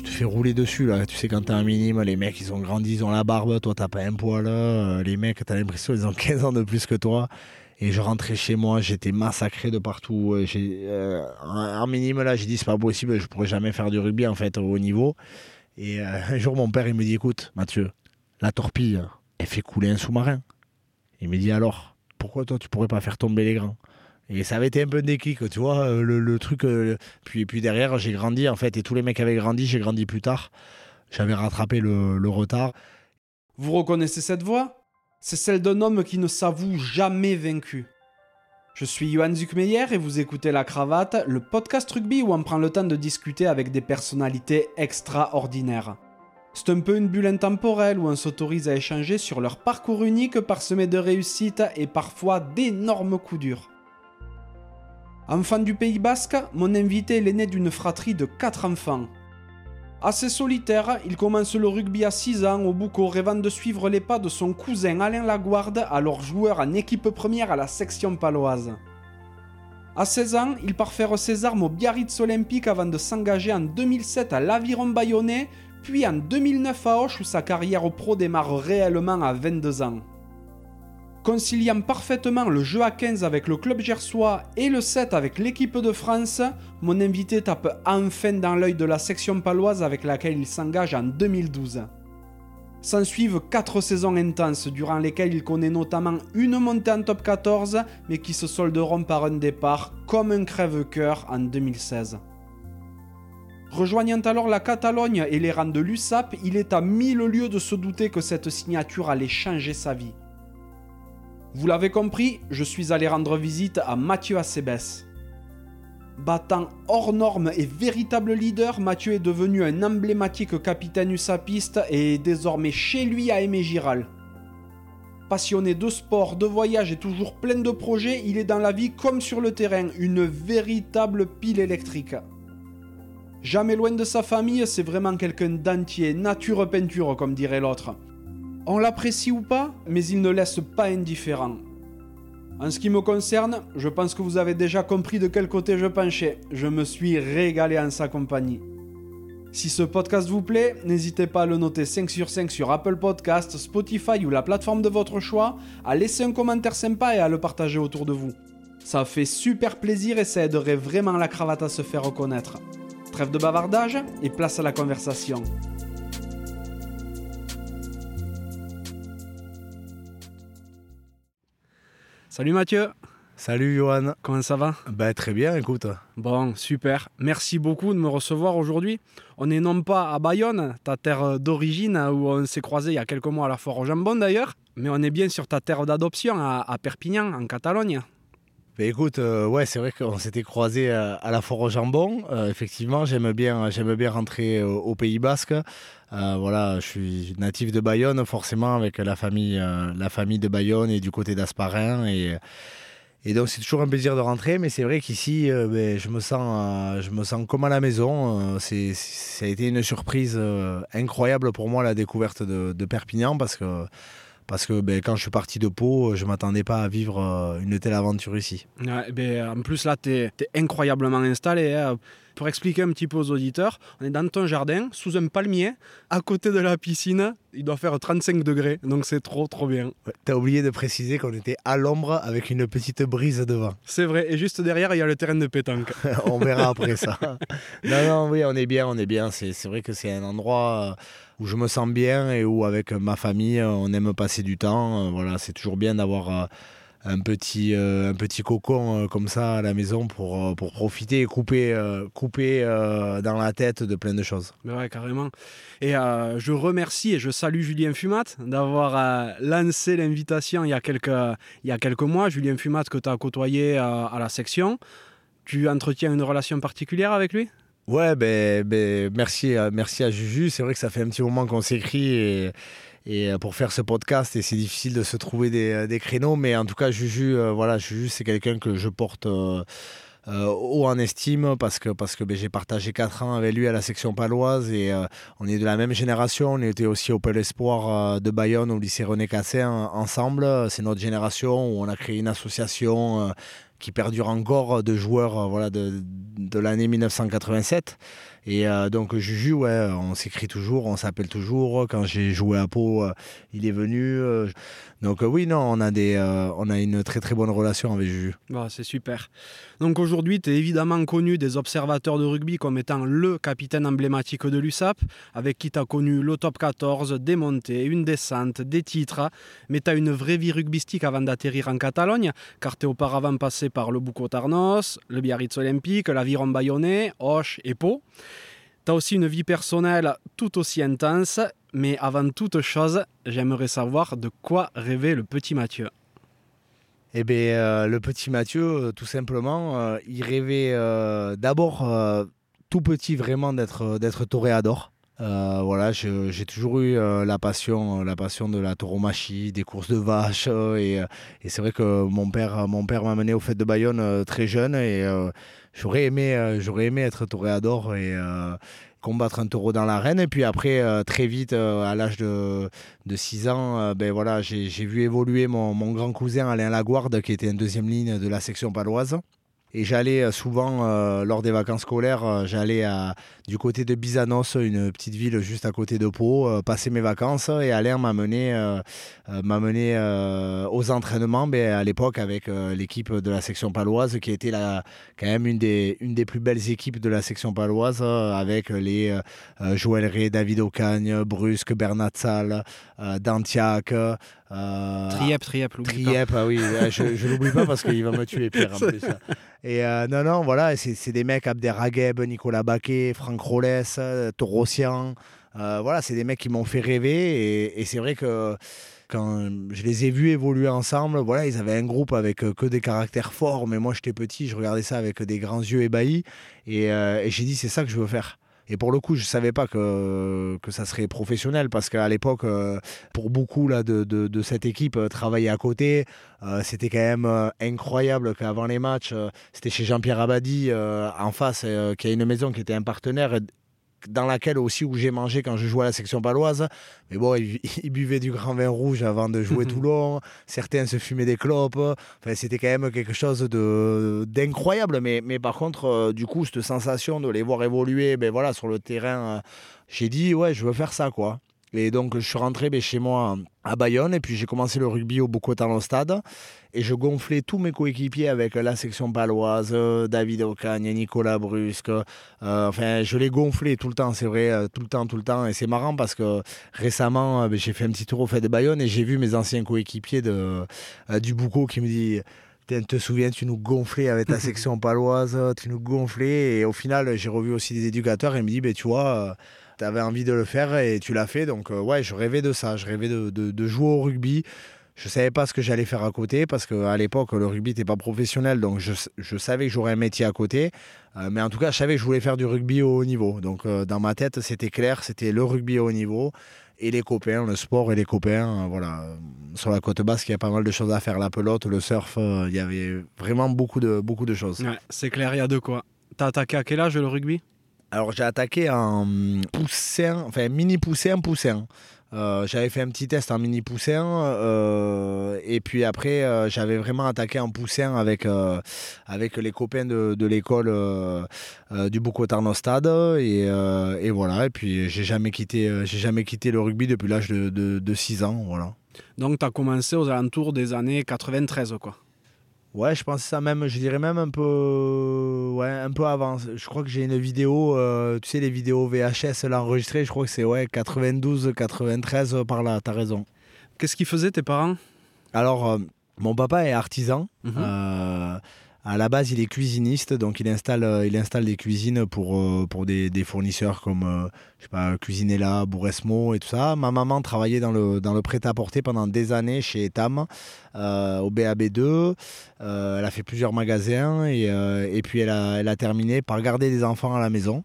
tu te fais rouler dessus là. Tu sais quand t'es un minime, les mecs ils ont grandi, ils ont la barbe, toi t'as pas un poil. Euh, les mecs t'as l'impression ils ont 15 ans de plus que toi. Et je rentrais chez moi, j'étais massacré de partout. Euh, j'ai, euh, en minime là, j'ai dit c'est pas possible, je pourrais jamais faire du rugby en fait au niveau. Et un jour mon père il me dit écoute Mathieu, la torpille, elle fait couler un sous-marin. Il me dit alors, pourquoi toi tu pourrais pas faire tomber les grands? Et ça avait été un peu déclic, tu vois, euh, le, truc. Euh, puis, puis derrière, j'ai grandi, en fait, et tous les mecs avaient grandi, j'ai grandi plus tard. J'avais rattrapé le, retard. Vous reconnaissez cette voix? C'est celle d'un homme qui ne s'avoue jamais vaincu. Je suis Johan Zuckmeyer et vous écoutez La Cravate, le podcast rugby où on prend le temps de discuter avec des personnalités extraordinaires. C'est un peu une bulle intemporelle où on s'autorise à échanger sur leur parcours unique parsemé de réussites et parfois d'énormes coups durs. Enfant du Pays Basque, mon invité est l'aîné d'une fratrie de 4 enfants. Assez solitaire, il commence le rugby à 6 ans au Boucau, rêvant de suivre les pas de son cousin Alain Laguarde, alors joueur en équipe première à la section paloise. À 16 ans, il part faire ses armes au Biarritz Olympique avant de s'engager en 2007 à l'Aviron Bayonnais, puis en 2009 à Auch où sa carrière pro démarre réellement à 22 ans. Conciliant parfaitement le jeu à 15 avec le club gersois et le 7 avec l'équipe de France, mon invité tape enfin dans l'œil de la section paloise avec laquelle il s'engage en 2012. S'en suivent 4 saisons intenses durant lesquelles il connaît notamment une montée en top 14 mais qui se solderont par un départ comme un crève-cœur en 2016. Rejoignant alors la Catalogne et les rangs de l'USAP, il est à mille lieues de se douter que cette signature allait changer sa vie. Vous l'avez compris, je suis allé rendre visite à Mathieu Acebes. Battant hors norme et véritable leader, Mathieu est devenu un emblématique capitaine usapiste et est désormais chez lui à Aimé Giral. Passionné de sport, de voyage et toujours plein de projets, il est dans la vie comme sur le terrain, une véritable pile électrique. Jamais loin de sa famille, c'est vraiment quelqu'un d'entier, nature peinture comme dirait l'autre. On l'apprécie ou pas, mais il ne laisse pas indifférent. En ce qui me concerne, je pense que vous avez déjà compris de quel côté je penchais. Je me suis régalé en sa compagnie. Si ce podcast vous plaît, n'hésitez pas à le noter 5 sur 5 sur Apple Podcast, Spotify ou la plateforme de votre choix, à laisser un commentaire sympa et à le partager autour de vous. Ça fait super plaisir et ça aiderait vraiment la cravate à se faire reconnaître. Trêve de bavardage et place à la conversation. Salut Mathieu. Salut Johan. Comment ça va? Ben très bien, écoute. Bon, super. Merci beaucoup de me recevoir aujourd'hui. On est non pas à Bayonne, ta terre d'origine, où on s'est croisé il y a quelques mois à la foire au jambon d'ailleurs, mais on est bien sur ta terre d'adoption à Perpignan, en Catalogne. Ben écoute, euh, ouais, c'est vrai qu'on s'était croisé à, la Foire au Jambon. Euh, effectivement, j'aime bien, j'aime bien rentrer au, Pays Basque. Euh, voilà, je suis natif de Bayonne, forcément, avec la famille, la famille de Bayonne et du côté d'Asparin. Et, donc, c'est toujours un plaisir de rentrer. Mais c'est vrai qu'ici, ben, je, me sens, je me sens comme à la maison. c'est, ça a été une surprise incroyable pour moi, la découverte de, Perpignan, parce que parce que ben, quand je suis parti de Pau, je ne m'attendais pas à vivre euh, une telle aventure ici. Ben, en plus, là, tu es, incroyablement installé. Hein. Pour expliquer un petit peu aux auditeurs, on est dans ton jardin, sous un palmier, à côté de la piscine. Il doit faire 35 degrés, donc c'est trop, trop bien. tu as oublié de préciser qu'on était à l'ombre avec une petite brise devant. C'est vrai, et juste derrière, il y a le terrain de pétanque. on verra après ça. non, non, oui, on est bien, on est bien. C'est vrai que c'est un endroit euh, où je me sens bien et où avec ma famille on aime passer du temps. Euh, voilà, c'est toujours bien d'avoir euh, un petit, euh, un petit cocon comme ça à la maison pour, pour profiter et couper, couper dans la tête de plein de choses. Mais ouais, carrément. Et je remercie et je salue Julien Fumat d'avoir lancé l'invitation il, y a quelques, il y a quelques mois. Julien Fumat que tu as côtoyé à la section. Tu entretiens une relation particulière avec lui? Ouais, ben, ben, merci, à, merci à Juju. C'est vrai que ça fait un petit moment qu'on s'écrit et, et, euh, pour faire ce podcast et c'est difficile de se trouver des, euh, créneaux. Mais en tout cas, Juju, euh, voilà, c'est quelqu'un que je porte haut en estime parce que, parce que ben, j'ai partagé 4 ans avec lui à la section paloise et on est de la même génération. On était aussi au Pôle Espoir de Bayonne au lycée René Cassin ensemble. C'est notre génération où on a créé une association qui perdure encore de joueurs voilà, de, de l'année 1987. Et donc Juju, ouais, on s'écrit toujours, on s'appelle toujours. Quand j'ai joué à Pau, il est venu. Donc oui, non, on a, des, on a une très très bonne relation avec Juju. Bah, c'est super. Donc aujourd'hui, tu es évidemment connu des observateurs de rugby comme étant le capitaine emblématique de l'USAP, avec qui tu as connu le top 14, des montées, une descente, des titres. Mais tu as une vraie vie rugbystique avant d'atterrir en Catalogne, car tu es auparavant passé par le Bucco Tarnos, le Biarritz Olympique, l'Aviron Bayonnais, Auch et Pau. Tu as aussi une vie personnelle tout aussi intense, mais avant toute chose, j'aimerais savoir de quoi rêvait le petit Mathieu. Eh bien, euh, le petit Mathieu, euh, tout simplement, euh, il rêvait d'abord tout petit vraiment d'être toréador. voilà, j'ai toujours eu la passion, la passion de la tauromachie, des courses de vaches, et, c'est vrai que mon père, mon père m'a mené au fait de Bayonne très jeune, et j'aurais aimé, j'aurais aimé être toréador et combattre un taureau dans l'arène. Et puis après, euh, très vite, euh, à l'âge de, de 6 ans, euh, ben voilà, j'ai vu évoluer mon, mon, grand cousin Alain Laguarde, qui était en deuxième ligne de la section paloise. Et j'allais euh, souvent, euh, lors des vacances scolaires, euh, j'allais du côté de Bizanos, une petite ville juste à côté de Pau, passer mes vacances. Et Alain m'a mené, m'a mené aux entraînements ben, à l'époque avec l'équipe de la section paloise, qui était la, quand même une des, une des plus belles équipes de la section paloise, avec les Joël Rey, David Ocagne, Brusque, Bernat Salle, Dantiac. Triep, Triep, Triep, ah oui, je, ne l'oublie pas parce qu'il va me tuer, Pierre, en plus. Et euh, non, non, voilà, c'est des mecs, Abderrageb, Nicolas Baquet, Franck Rolles, Torossian. Euh, voilà, c'est des mecs qui m'ont fait rêver. Et, c'est vrai que quand je les ai vus évoluer ensemble, voilà, ils avaient un groupe avec euh, que des caractères forts. Mais moi, j'étais petit, je regardais ça avec des grands yeux ébahis. Et, et j'ai dit, c'est ça que je veux faire. Et pour le coup, je ne savais pas que, que ça serait professionnel parce qu'à l'époque, euh, pour beaucoup là, de, de, cette équipe, euh, travailler à côté, euh, c'était quand même incroyable qu'avant les matchs, c'était chez Jean-Pierre Abadi en face, qui a une maison qui était un partenaire dans laquelle aussi où j'ai mangé quand je jouais à la section paloise. Mais bon, ils, buvaient du grand vin rouge avant de jouer Toulon. Certains se fumaient des clopes. Enfin, c'était quand même quelque chose de d'incroyable. Mais, mais par contre, euh, du coup, cette sensation de les voir évoluer, ben voilà, sur le terrain, euh, j'ai dit ouais, je veux faire ça, quoi. Et donc, je suis rentré ben, chez moi à Bayonne et puis j'ai commencé le rugby au au Stade et je gonflais tous mes coéquipiers avec la section paloise, David Ocagne, Nicolas Brusque. Euh, enfin, je les gonflais tout le temps, c'est vrai, euh, tout le temps, tout le temps. Et c'est marrant parce que récemment, euh, ben, j'ai fait un petit tour au fait de Bayonne et j'ai vu mes anciens coéquipiers de, du Boucau qui me disent te souviens, tu nous gonflais avec ta section paloise, tu nous gonflais. Et au final, j'ai revu aussi des éducateurs et il me dit, ben, tu vois, tu avais envie de le faire et tu l'as fait. Donc, euh, ouais, je rêvais de ça. Je rêvais de, jouer au rugby. Je ne savais pas ce que j'allais faire à côté parce qu'à l'époque, le rugby n'était pas professionnel. Donc, je, savais que j'aurais un métier à côté. Euh, mais en tout cas, je savais que je voulais faire du rugby au haut niveau. Donc, euh, dans ma tête, c'était clair. C'était le rugby au haut niveau et les copains, le sport et les copains. voilà. Sur la côte basque, il y a pas mal de choses à faire. La pelote, le surf, il y avait vraiment beaucoup de, beaucoup de choses. c'est clair, il y a de quoi. T'as attaqué à quel âge le rugby? Alors j'ai attaqué en poussin, enfin mini poussin, poussin. Euh, j'avais fait un petit test en mini poussin euh, et puis après euh, j'avais vraiment attaqué en poussin avec, avec les copains de, l'école du Boucotarno Stade et, et, voilà et puis j'ai jamais quitté jamais quitté le rugby depuis l'âge de, de, de 6 ans voilà. Donc tu as commencé aux alentours des années 93 quoi. Ouais, je pense ça même, je dirais même un peu, ouais, un peu avant. Je crois que j'ai une vidéo, euh, tu sais, les vidéos VHS l'enregistrer, je crois que c'est ouais, 92, 93 euh, par là, t'as raison. Qu'est-ce qu'ils faisaient tes parents? Alors, euh, mon papa est artisan. Mhm. À la base, il est cuisiniste, donc il installe, euh, des cuisines pour, euh, des, fournisseurs comme euh, je sais pas, Cuisinella, Bouresmo et tout ça. Ma maman travaillait dans le, dans le prêt-à-porter pendant des années chez Etam, au BAB2. elle a fait plusieurs magasins et, puis elle a terminé par garder des enfants à la maison.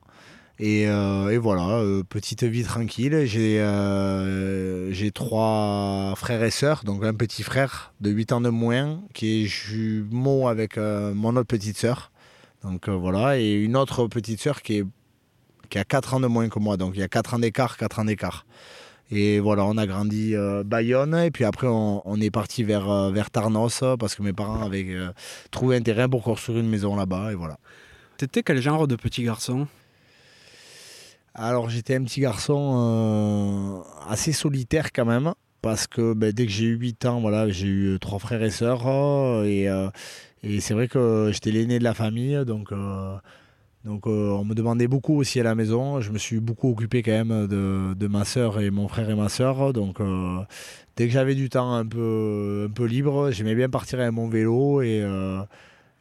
Euh, et, voilà, euh, petite vie tranquille. J'ai euh, j'ai trois frères et sœurs, donc un petit frère de 8 ans de moins qui est jumeau avec mon autre petite sœur. Donc voilà, et une autre petite sœur qui, est, qui a 4 ans de moins que moi. Donc il y a 4 ans d'écart, 4 ans d'écart. Et voilà, on a grandi Bayonne et puis après on, on est parti vers, vers Tarnos parce que mes parents avaient trouvé un terrain pour construire une maison là-bas et voilà. T'étais quel genre de petit garçon? Alors j'étais un petit garçon assez solitaire quand même parce que ben, dès que j'ai eu 8 ans, voilà, j'ai eu trois frères et sœurs et, et c'est vrai que j'étais l'aîné de la famille donc donc euh, on me demandait beaucoup aussi à la maison. Je me suis beaucoup occupé quand même de, ma soeur et mon frère et ma soeur. Donc euh, dès que j'avais du temps un peu, un peu libre, j'aimais bien partir avec mon vélo et, euh,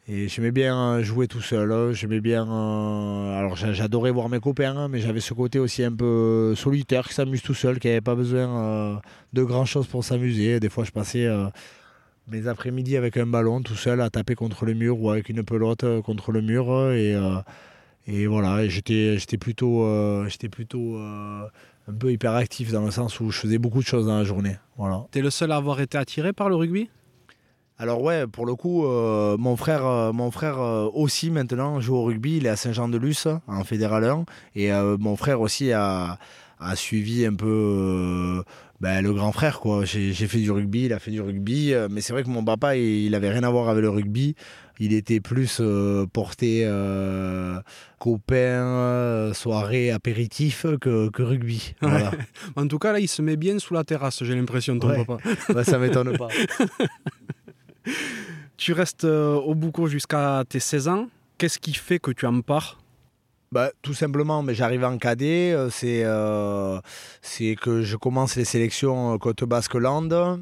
et j'aimais bien jouer tout seul. J'aimais bien. alors j'adorais voir mes copains, hein, mais j'avais ce côté aussi un peu solitaire qui s'amuse tout seul, qui n'avait pas besoin de grand chose pour s'amuser. Des fois je passais mes après-midi avec un ballon tout seul à taper contre le mur ou avec une pelote contre le mur et voilà, j'étais, plutôt, euh, j'étais plutôt euh, un peu hyperactif dans le sens où je faisais beaucoup de choses dans la journée. Voilà. Tu es le seul à avoir été attiré par le rugby? Alors ouais, pour le coup, euh, mon frère, mon frère aussi maintenant joue au rugby. Il est à Saint-Jean-de-Luz en fédéral 1. Et mon frère aussi a, a suivi un peu ben, le grand frère. quoi. J'ai, fait du rugby, il a fait du rugby. mais c'est vrai que mon papa, il, il avait rien à voir avec le rugby il était plus euh, porté euh, copain, euh, soirée, apéritif que, rugby. en tout cas, là, il se met bien sous la terrasse, j'ai l'impression, ton papa. bah, ça m'étonne pas. tu restes au Bouco jusqu'à tes 16 ans. Qu'est-ce qui fait que tu en pars? Bah, tout simplement, mais j'arrive en cadet, euh, c'est euh, c'est que je commence les sélections euh, Côte Basque Land.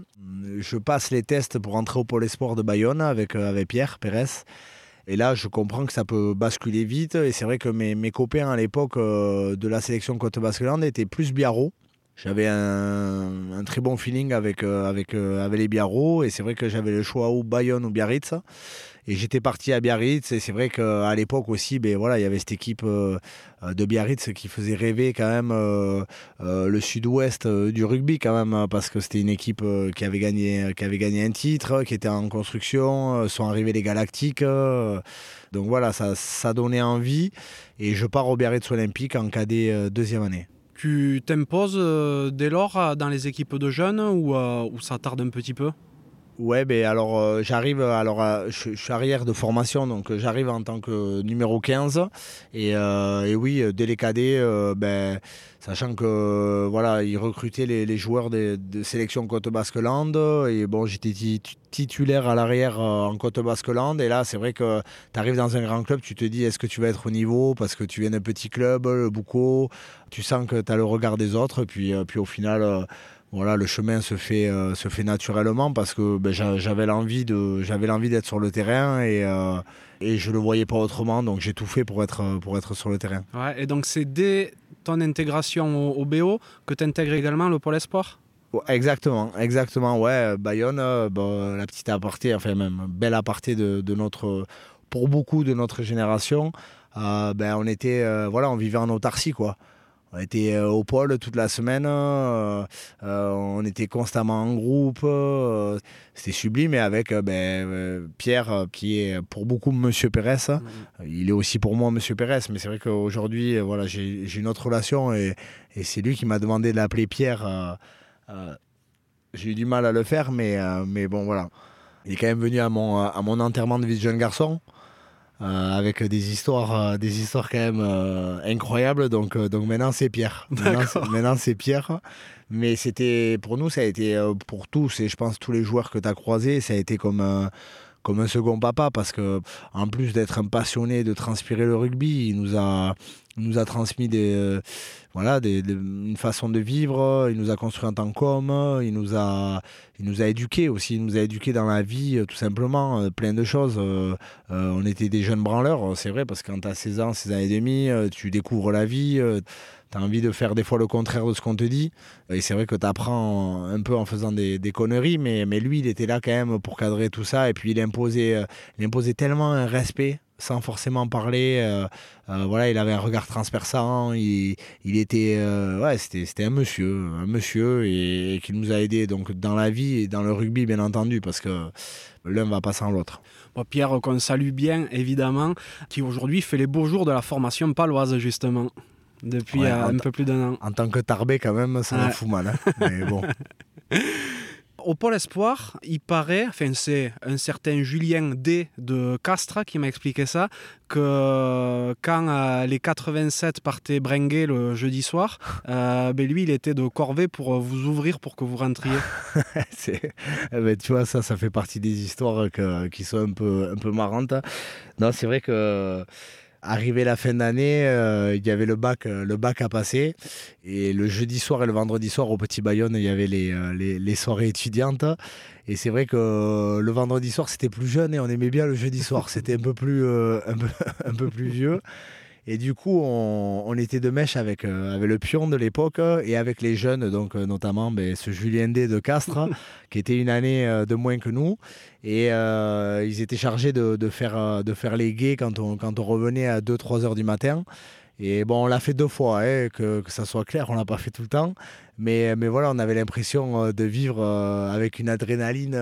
Je passe les tests pour entrer au Pôle Sport de Bayonne avec, Pierre Pérez. Et là, je comprends que ça peut basculer vite. Et c'est vrai que mes, mes copains à l'époque de la sélection Côte Basque Land étaient plus biarro. J'avais un, très bon feeling avec, avec, avec les biarro. Et c'est vrai que j'avais le choix ou Bayonne ou Biarritz. Et j'étais parti à Biarritz et c'est vrai qu'à l'époque aussi, ben, voilà, il y avait cette équipe euh, de Biarritz qui faisait rêver quand même euh, euh, le sud-ouest du rugby quand même hein, parce que c'était une équipe qui avait gagné qui avait gagné un titre, qui était en construction, sont arrivés les Galactiques. donc voilà, ça, ça donnait envie et je pars au Biarritz Olympique en cadet deuxième année. Tu t'imposes dès lors dans les équipes de jeunes ou, ou ça tarde un petit peu? Ouais, ben alors euh, j'arrive, alors euh, je, suis arrière de formation, donc euh, j'arrive en tant que numéro 15. Et, et oui, dès les cadets, ben, sachant que voilà, ils recrutaient les, joueurs de, sélection Côte Basque-Land. Et bon, j'étais titulaire à l'arrière en Côte Basque-Land. Et là, c'est vrai que tu arrives dans un grand club, tu te dis est-ce que tu vas être au niveau? Parce que tu viens d'un petit club, le Bouco, tu sens que tu as le regard des autres. Puis, puis au final voilà, le chemin se fait, euh, se fait naturellement parce que ben, j'avais l'envie de, j'avais l'envie d'être sur le terrain et, euh, et je le voyais pas autrement, donc j'ai tout fait pour être, pour être sur le terrain. et donc c'est dès ton intégration au, BO que tu intègres également le pôle espoir Exactement, exactement. Ouais, Bayonne, euh, la petite aparté, enfin même belle aparté de, notre, pour beaucoup de notre génération. ben on était, voilà, on vivait en autarcie quoi. On était euh, au pôle toute la semaine, euh, euh, on était constamment en groupe, c'était sublime. Et avec ben, Pierre, qui est pour beaucoup Monsieur Pérez, mhm. il est aussi pour moi Monsieur Pérez, mais c'est vrai qu'aujourd'hui, voilà, j'ai une autre relation et, c'est lui qui m'a demandé de l'appeler Pierre. j'ai eu du mal à le faire, mais, mais bon, voilà. Il est quand même venu à mon, à mon enterrement de vie de jeune garçon. Euh, avec des histoires, euh, des histoires quand même euh, incroyables. Donc, donc maintenant c'est Pierre. Maintenant c'est Pierre. Mais c'était pour nous, ça a été pour tous et je pense tous les joueurs que tu as croisés, ça a été comme un, comme un second papa parce que en plus d'être un passionné de transpirer le rugby, il nous a, nous a transmis des, voilà, une façon de vivre, il nous a construit en tant qu'homme, il nous a, il nous a éduqués aussi, il nous a éduqués dans la vie, euh, tout simplement, euh, plein de choses. Euh, on était des jeunes branleurs, c'est vrai, parce que quand tu as 16 ans, 16 ans et demi, tu découvres la vie, tu as envie de faire des fois le contraire de ce qu'on te dit. Et c'est vrai que tu apprends un peu en faisant des, conneries, mais, mais lui, il était là quand même pour cadrer tout ça, et puis il imposait, il imposait tellement un respect sans forcément parler. Euh, euh, voilà, il avait un regard transperçant. Il, il était, euh, ouais, c'était, c'était un monsieur, un monsieur et, qui nous a aidés donc dans la vie et dans le rugby bien entendu parce que l'un va pas sans l'autre. Pierre qu'on salue bien évidemment, qui aujourd'hui fait les beaux jours de la formation paloise justement depuis un peu plus d'un an. En tant que tarbé quand même, ça me fout mal. Hein. Mais bon. Au Pôle Espoir, il paraît, enfin c'est un certain Julien D de Castres qui m'a expliqué ça, que quand euh, les 87 partaient bringuer le jeudi soir, euh, ben lui il était de corvée pour vous ouvrir pour que vous rentriez. Eh ben, tu vois, ça, ça fait partie des histoires qui sont un peu, un peu marrantes. Non, c'est vrai que arrivé la fin d'année, euh, il y avait le bac, euh, le bac à passer. Et le jeudi soir et le vendredi soir, au Petit Bayonne, il y avait les, euh, les, soirées étudiantes. Et c'est vrai que le vendredi soir, c'était plus jeune et on aimait bien le jeudi soir. C'était un peu plus vieux. Et du coup, on, était de mèche avec, euh, avec le pion de l'époque et avec les jeunes, donc euh, notamment ben, ce Julien D de Castres, qui était une année euh, de moins que nous. Et ils étaient chargés de, de, faire, de faire les gays quand on, quand on revenait à 2-3 heures du matin. Et bon, on l'a fait deux fois, hein, que, que, ça soit clair, on l'a pas fait tout le temps. Mais, mais voilà, on avait l'impression de vivre avec une adrénaline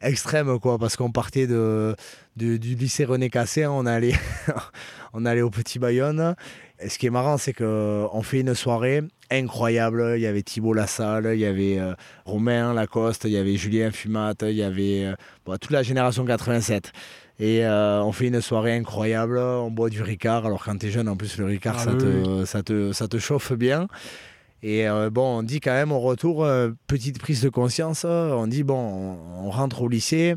extrême, quoi, parce qu'on partait de, du lycée René Cassé, on allait, on allait au Petit Bayonne. Et ce qui est marrant, c'est qu'on fait une soirée incroyable. Il y avait Thibault Lassalle, il y avait euh, Romain Lacoste, il y avait Julien Fumat, il y avait euh, toute la génération 87. Et euh, on fait une soirée incroyable, on boit du Ricard. Alors quand tu es jeune, en plus, le Ricard, ah ça, te, ça, te, ça, te, chauffe bien. Et bon, on dit quand même au retour, petite prise de conscience, on dit, bon, on rentre au lycée,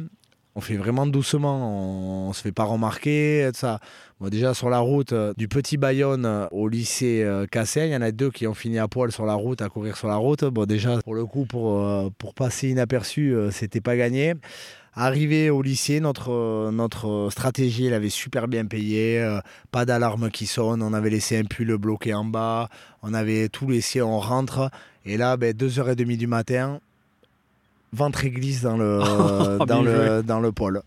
on fait vraiment doucement, on, ne se fait pas remarquer, ça. déjà sur la route euh, du Petit Bayonne euh, au lycée euh, Cassin, il y en a deux qui ont fini à poil sur la route, à courir sur la route. Bon déjà pour le coup pour, pour passer inaperçu, c'était pas gagné. Arrivé au lycée, notre, notre stratégie, elle avait super bien payé. pas d'alarme qui sonne. On avait laissé un pull bloqué en bas. On avait tout laissé, on rentre. Et là, ben, 2h30 du matin, ventre glisse dans le, oh, dans, le, dans le pôle.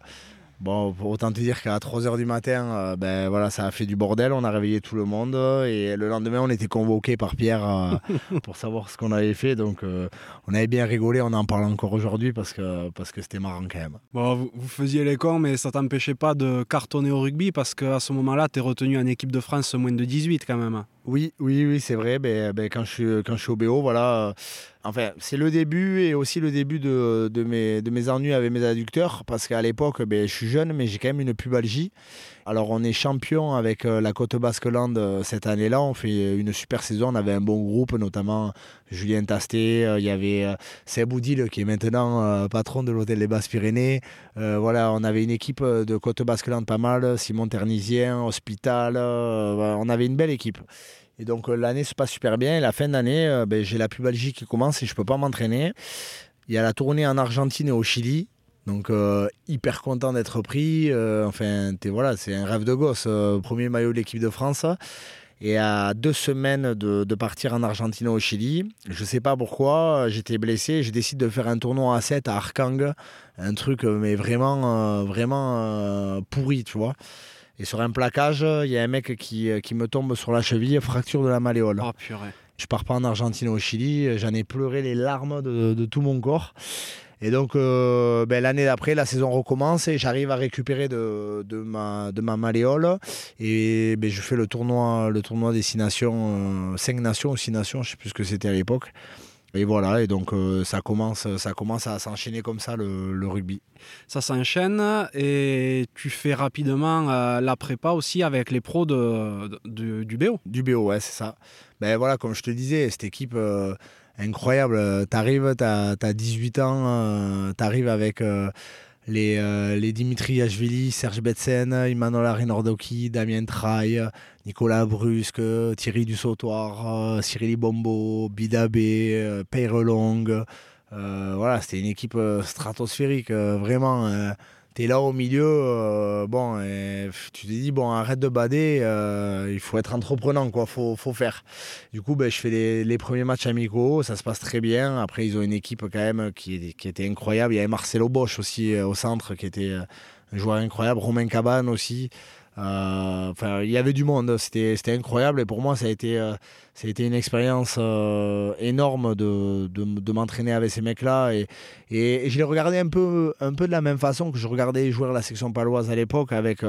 Bon, autant te dire qu'à 3h du matin, euh, ben voilà, ça a fait du bordel, on a réveillé tout le monde et le lendemain, on était convoqué par Pierre euh, pour savoir ce qu'on avait fait. Donc, euh, on avait bien rigolé, on en parle encore aujourd'hui parce que parce que c'était marrant quand même. Bon, vous, faisiez les cons, mais ça t'empêchait pas de cartonner au rugby parce qu'à ce moment-là, tu es retenu en équipe de France moins de 18 quand même. Oui, oui, oui, c'est vrai. Ben, ben, quand, je suis, quand je suis au BO, voilà. Euh, enfin, c'est le début et aussi le début de, mes ennuis avec mes adducteurs. Parce qu'à l'époque, ben, je suis jeune, mais j'ai quand même une pubalgie. Alors, on est champion avec euh, la Côte Basque-Land euh, cette année-là. On fait une super saison. On avait un bon groupe, notamment Julien Tasté. Il y avait Seb Oudil, qui est maintenant patron de l'hôtel des Basses-Pyrénées. voilà, on avait une équipe de Côte Basque-Land pas mal. Simon Ternisien, Hospital. on avait une belle équipe. Et donc euh, l'année se passe super bien. La fin d'année, euh, ben, j'ai la pubalgie qui commence et je ne peux pas m'entraîner. Il y a la tournée en Argentine et au Chili. Donc euh, hyper content d'être pris. enfin, voilà, c'est un rêve de gosse. premier maillot de l'équipe de France. Et à deux semaines de, de, partir en Argentine au Chili, je ne sais pas pourquoi, j'étais blessé. Je décide de faire un tournoi à 7 à Arkang. Un truc, mais vraiment, vraiment pourri, tu vois. Et sur un plaquage, il y a un mec qui, euh, qui me tombe sur la cheville, fracture de la malléole. Oh, purée. Je pars pas en Argentine ou au Chili, j'en ai pleuré les larmes de, de, tout mon corps. Et donc, euh, ben, l'année d'après, la saison recommence et j'arrive à récupérer de, de, ma, de ma malléole. Et ben, je fais le tournoi, le tournoi des 6 nations, 5 euh, nations ou 6 nations, je ne sais plus ce que c'était à l'époque. Et voilà, et donc euh, ça, commence, ça commence à s'enchaîner comme ça le, rugby. Ça s'enchaîne et tu fais rapidement euh, la prépa aussi avec les pros de, du BO. Du BO, ouais, c'est ça. Ben voilà, comme je te disais, cette équipe euh, incroyable. Tu arrives, tu as, 18 ans, tu arrives avec les, euh, les Dimitri Ashvili, Serge Betsen, Emmanuel Arinordoki, Damien Traille, Nicolas Brusque, Thierry Dussautoir, euh, Cyril Bombo, Bidabé, euh, Peyrelong. voilà, c'était une équipe stratosphérique, vraiment tu es là au milieu, euh, bon, tu te dis, bon, arrête de bader, euh, il faut être entreprenant, quoi, faut, faire. Du coup, ben, je fais les, premiers matchs amicaux, ça se passe très bien. Après, ils ont une équipe quand même qui, qui était incroyable. Il y avait Marcelo Bosch aussi euh, au centre, qui était un joueur incroyable. Romain Cabane aussi. Euh, enfin, il y avait du monde, c'était incroyable et pour moi ça a été, euh, ça a été une expérience euh, énorme de, de, de m'entraîner avec ces mecs-là et, et, je les regardais un peu, un peu de la même façon que je regardais les joueurs de la section paloise à l'époque avec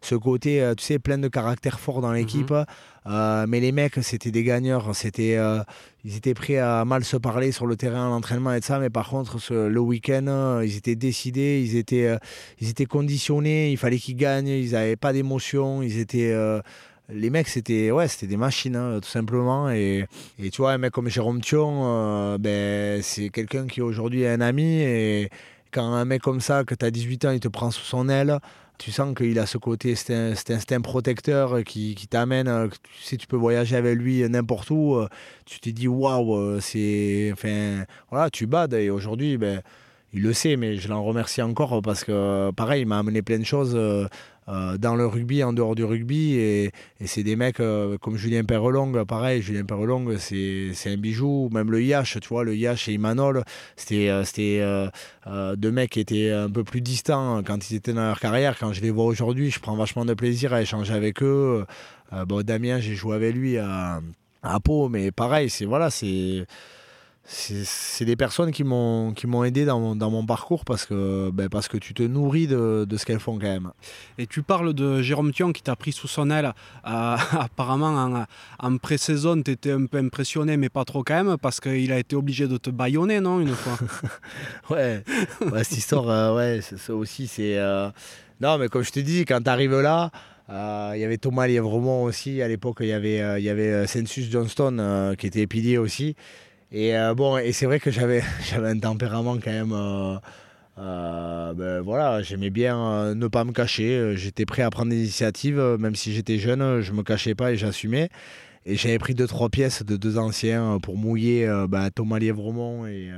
ce côté, tu sais, plein de caractères forts dans l'équipe. Mhm. mais les mecs, c'était des gagneurs. C'était, ils étaient prêts à mal se parler sur le terrain, l'entraînement et tout ça. Mais par contre, le week-end, ils étaient décidés, ils étaient, ils étaient conditionnés. Il fallait qu'ils gagnent. Ils n'avaient pas d'émotion. Ils étaient les mecs, c'était ouais, des machines, hein, tout simplement. Et, et, tu vois, un mec comme Jérôme Thion, euh, ben, c'est quelqu'un qui aujourd'hui est un ami. Et quand un mec comme ça, que tu as 18 ans, il te prend sous son aile, tu sens qu'il a ce côté, cet instinct protecteur qui, qui t'amène, euh, si tu peux voyager avec lui n'importe où, euh, tu te dis waouh, c'est. Enfin, voilà, tu bades. Et aujourd'hui, ben, il le sait, mais je l'en remercie encore parce que, pareil, il m'a amené plein de choses. Euh, dans le rugby, en dehors du rugby. Et, c'est des mecs euh, comme Julien Perrelong, pareil. Julien Perrelong, c'est un bijou. Même le IH, tu vois, le IH et Imanol, c'était euh, deux mecs qui étaient un peu plus distants quand ils étaient dans leur carrière. Quand je les vois aujourd'hui, je prends vachement de plaisir à échanger avec eux. bon, Damien, j'ai joué avec lui à, à Pau, mais pareil, c'est voilà, c'est c'est des personnes qui m'ont qui m'ont aidé dans mon, dans mon, parcours parce que ben parce que tu te nourris de, de ce qu'elles font quand même. Et tu parles de Jérôme Thion qui t'a pris sous son aile. Euh, apparemment en, en pré-saison, tu étais un peu impressionné mais pas trop quand même parce qu'il a été obligé de te baïonner non une fois? ouais, cette histoire euh, ouais ça aussi c'est euh, non mais comme je te dis quand tu arrives là il y avait Thomas Lièvremont aussi à l'époque il y avait y avait Census Johnston qui était pilier aussi et euh, bon, et c'est vrai que j'avais, un tempérament quand même. Euh, euh, ben voilà, j'aimais bien ne pas me cacher. J'étais prêt à prendre des initiatives, même si j'étais jeune, je me cachais pas et j'assumais. Et j'avais pris deux trois pièces de deux anciens pour mouiller ben, Thomas Lièvremont et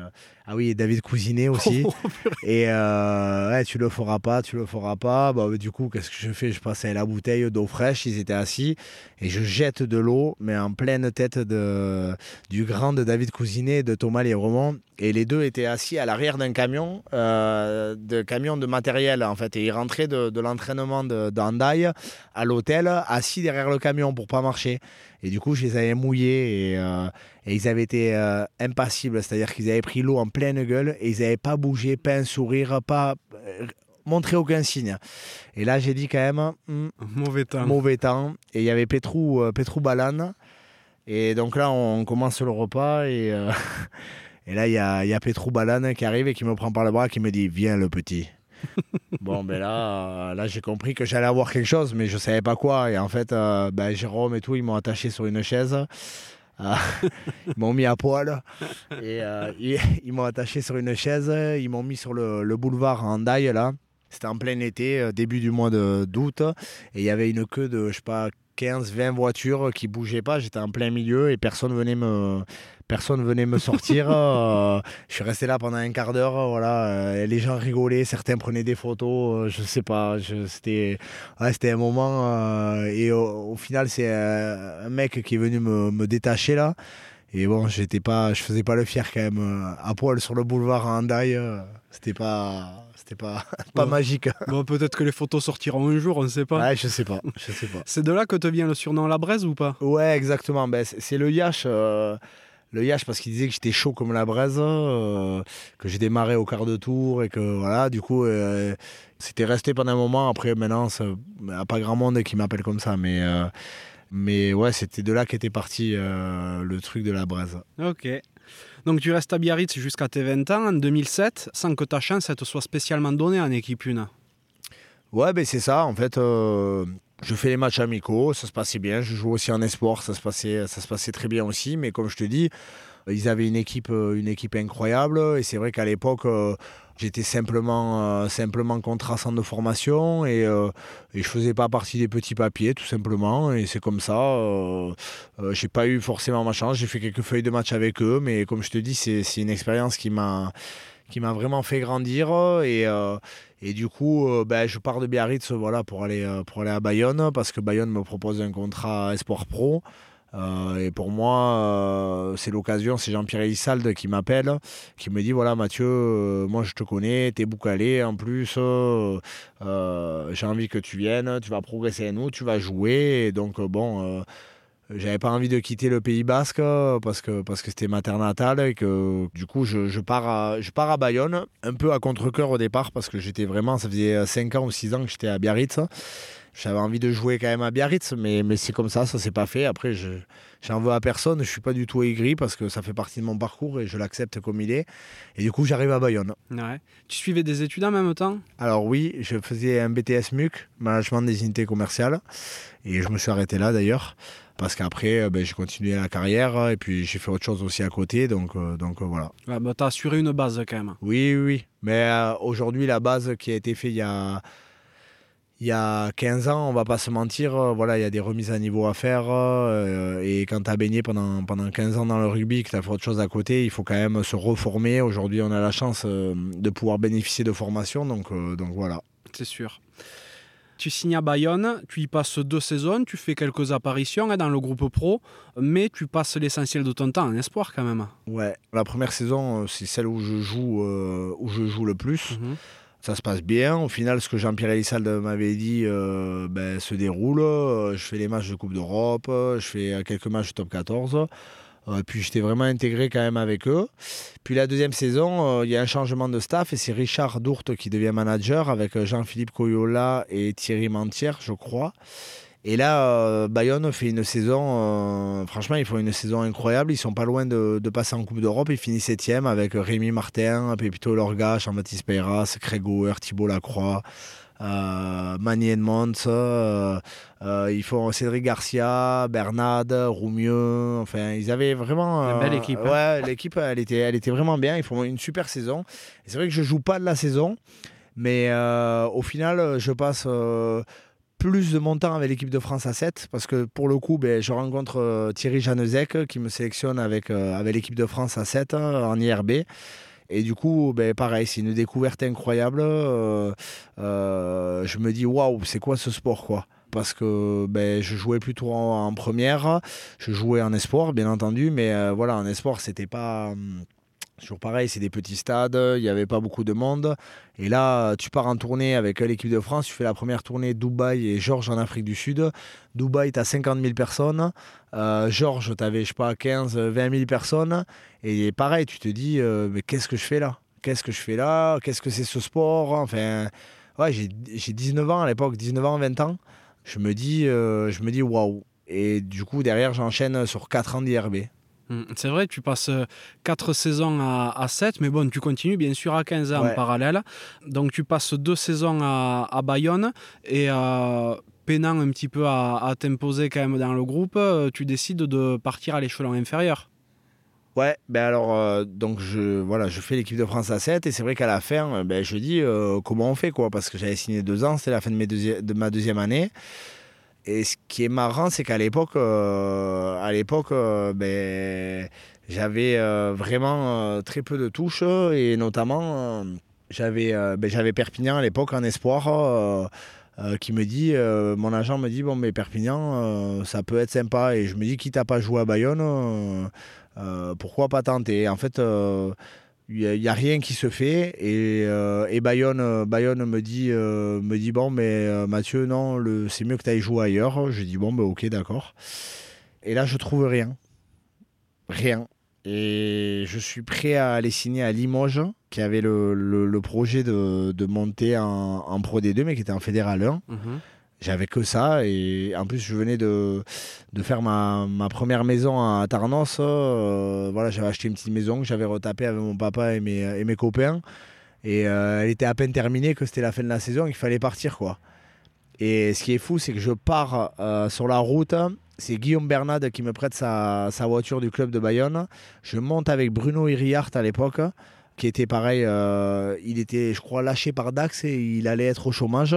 ah oui, et David Cousinet aussi. Oh, et euh, ouais, tu le feras pas, tu le feras pas. Bah, du coup, qu'est-ce que je fais? Je passe à la bouteille d'eau fraîche, ils étaient assis, et je jette de l'eau, mais en pleine tête de, du grand de David Cousinet et de Thomas Lévremont. Et les deux étaient assis à l'arrière d'un camion, euh, de camion de matériel en fait. Et ils rentraient de, de l'entraînement d'Andaï à l'hôtel, assis derrière le camion pour pas marcher. Et du coup, je les avais mouillés et, euh, et ils avaient été euh, impassibles, c'est-à-dire qu'ils avaient pris l'eau en pleine gueule et ils n'avaient pas bougé, pas un sourire, pas euh, montré aucun signe. Et là, j'ai dit quand même, hmm, mauvais temps. Mauvais temps. Et il y avait Petrou, euh, Petrou Balane. Et donc là, on commence le repas et, et là, il y a, y a Petrou Balane qui arrive et qui me prend par le bras, qui me dit, viens le petit. Bon, ben là, là j'ai compris que j'allais avoir quelque chose, mais je savais pas quoi. Et en fait, ben, Jérôme et tout, ils m'ont attaché sur une chaise. Ah, ils m'ont mis à poil et euh, ils, m'ont attaché sur une chaise. Ils m'ont mis sur le, boulevard en daille là. C'était en plein été, euh, début du mois d'août. Et il y avait une queue de, je sais pas, 15-20 voitures qui bougeaient pas. J'étais en plein milieu et personne venait me, personne venait me sortir. Euh, je suis resté là pendant un quart d'heure. Voilà, euh, les gens rigolaient, certains prenaient des photos. Euh, je sais pas, c'était c'était un moment. et au, final, c'est un mec qui est venu me, me détacher là. Et bon, j'étais pas, je faisais pas le fier quand même. À poil sur le boulevard à Handaï, c'était pas c'était pas, pas magique. Bon, peut-être que les photos sortiront un jour, on ne sait pas. Ouais, je sais pas. Je sais pas. c'est de là que te vient le surnom La Braise ou pas? Ouais, exactement. Ben, c'est le Yash. Euh, le Yash parce qu'il disait que j'étais chaud comme la braise, euh, que j'ai démarré au quart de tour et que voilà, du coup, euh, c'était resté pendant un moment. Après, maintenant, il n'y a pas grand monde qui m'appelle comme ça, mais, mais ouais, c'était de là qu'était parti le truc de la braise. Ok. Donc tu restes à Biarritz jusqu'à tes 20 ans, en 2007, sans que ta chance te soit spécialement donnée en équipe 1. Ouais, ben c'est ça. En fait, euh, je fais les matchs amicaux, ça se passait bien. Je joue aussi en espoir, ça se passait, ça se passait très bien aussi. Mais comme je te dis, ils avaient une équipe, euh, une équipe incroyable. Et c'est vrai qu'à l'époque, euh, j'étais simplement, euh, simplement de formation et, et je faisais pas partie des petits papiers, tout simplement. Et c'est comme ça. j'ai pas eu forcément ma chance. J'ai fait quelques feuilles de match avec eux. Mais comme je te dis, c'est une expérience qui m'a qui m'a vraiment fait grandir et, et du coup ben, je pars de Biarritz voilà, pour, aller, pour aller à Bayonne parce que Bayonne me propose un contrat Espoir Pro euh, et pour moi, euh, c'est l'occasion, c'est Jean-Pierre Elissalde qui m'appelle, qui me dit voilà Mathieu, euh, moi je te connais, t'es boucalé en plus, j'ai envie que tu viennes, tu vas progresser à nous, tu vas jouer. Donc bon, j'avais pas envie de quitter le Pays Basque parce que parce que c'était ma terre natale et que du coup je, pars à, je pars à Bayonne, un peu à contre-coeur au départ parce que j'étais vraiment, ça faisait 5 ans ou 6 ans que j'étais à Biarritz. J'avais envie de jouer quand même à Biarritz, mais, mais c'est comme ça, ça s'est pas fait. Après, je j'en veux à personne, je suis pas du tout aigri parce que ça fait partie de mon parcours et je l'accepte comme il est. Et du coup, j'arrive à Bayonne. Ouais. Tu suivais des études en même temps? Alors oui, je faisais un BTS MUC, management des unités commerciales, et je me suis arrêté là d'ailleurs. Parce qu'après, euh, ben, j'ai continué la carrière et puis j'ai fait autre chose aussi à côté. Donc, euh, donc euh, voilà. Ouais, bah, tu as assuré une base quand même. Oui, oui, oui. Mais euh, aujourd'hui, la base qui a été faite il y a, il y a 15 ans, on va pas se mentir, euh, voilà, il y a des remises à niveau à faire. euh, et quand tu as baigné pendant, pendant 15 ans dans le rugby, que tu as fait autre chose à côté, il faut quand même se reformer. Aujourd'hui, on a la chance euh, de pouvoir bénéficier de formation. Donc, euh, donc voilà. C'est sûr. Tu signes à Bayonne, tu y passes deux saisons, tu fais quelques apparitions hein, dans le groupe pro, mais tu passes l'essentiel de ton temps en espoir quand même. Ouais, la première saison, euh, c'est celle où je joue, euh, où je joue le plus. Mhm. Ça se passe bien. Au final, ce que Jean-Pierre Elissalde m'avait dit euh, ben, se déroule. Je fais les matchs de Coupe d'Europe, je fais quelques matchs de top 14. Euh, puis j'étais vraiment intégré quand même avec eux. Puis la deuxième saison, euh, il y a un changement de staff et c'est Richard Dourte qui devient manager avec euh, Jean-Philippe Coyola et Thierry Mantière, je crois. Et là, Bayonne fait une saison, franchement, ils font une saison incroyable. Ils sont pas loin de, passer en Coupe d'Europe. Ils finissent septième avec Rémi Martin, Pépito Lorga, Jean-Baptiste Peyras, Craig Thibault Lacroix, euh, Manny Edmonds. euh, euh, ils font Cédric Garcia, Bernard, Roumieux. Enfin, ils avaient vraiment. Une belle euh, équipe, hein. Ouais, l'équipe, elle était, elle était vraiment bien. Ils font une super saison. C'est vrai que je joue pas de la saison. Mais au final, je passe plus de mon temps avec l'équipe de France à 7 parce que pour le coup, ben, je rencontre euh, Thierry Janezek qui me sélectionne avec, euh, avec l'équipe de France à 7 euh, en IRB. Et du coup, ben, pareil, c'est une découverte incroyable. Euh, euh, je me dis, waouh, c'est quoi ce sport quoi? Parce que ben, je jouais plutôt en, première, je jouais en espoir, bien entendu, mais euh, voilà, en espoir, c'était pas. hum, Toujours pareil, c'est des petits stades, il n'y avait pas beaucoup de monde. Et là, tu pars en tournée avec l'équipe de France, tu fais la première tournée Dubaï et Georges en Afrique du Sud. Dubaï, tu as 50 000 personnes. Euh, Georges, tu avais, je sais pas, 15, 20 000 personnes. Et pareil, tu te dis, euh, mais qu'est-ce que je fais là? Qu'est-ce que je fais là? Qu'est-ce que c'est ce sport? Enfin, ouais, j'ai j'ai 19 ans à l'époque, 19 ans, 20 ans. Je me dis, euh, je me dis waouh. Et du coup, derrière, j'enchaîne sur 4 ans d'IRB. Mm, C'est vrai, tu passes 4 saisons à, à 7, mais bon, tu continues bien sûr à 15 ans en parallèle. Donc tu passes deux saisons à, à Bayonne et euh, peinant un petit peu à, à t'imposer quand même dans le groupe, euh, tu décides de partir à l'échelon inférieur. Ouais, ben alors, euh, donc je, voilà, je fais l'équipe de France à 7 et c'est vrai qu'à la fin, euh, ben, je dis euh, comment on fait quoi, parce que j'avais signé deux ans, c'était la fin de, mes deuxi- de ma deuxième année. Et ce qui est marrant, c'est qu'à l'époque, euh, à euh, ben, j'avais euh, vraiment très peu de touches et notamment j'avais, ben, j'avais Perpignan à l'époque en espoir. qui me dit, mon agent me dit, bon, mais Perpignan, ça peut être sympa. Et je me dis, quitte à pas jouer à Bayonne, pourquoi pas tenter? En fait, il n'y a, rien qui se fait. Et, euh, et Bayonne, euh, Bayonne me, dit, euh, me dit, bon, mais Mathieu, non, c'est mieux que tu ailles jouer ailleurs. Je dis, bon, ben, ok, d'accord. Et là, je trouve rien. Rien. Et je suis prêt à aller signer à Limoges, qui avait le, le- projet de, de monter en, en Pro D2, mais qui était en Fédéral 1. Mhm. J'avais que ça et en plus je venais de, de faire ma, première maison à Tarnos. euh, voilà, j'avais acheté une petite maison que j'avais retapée avec mon papa et mes, et mes copains. Et euh, elle était à peine terminée que c'était la fin de la saison, il fallait partir quoi. Et ce qui est fou, c'est que je pars euh, sur la route. C'est Guillaume Bernard qui me prête sa, sa voiture du club de Bayonne. Je monte avec Bruno Iriart à l'époque, qui était pareil. euh, il était, je crois, lâché par Dax et il allait être au chômage.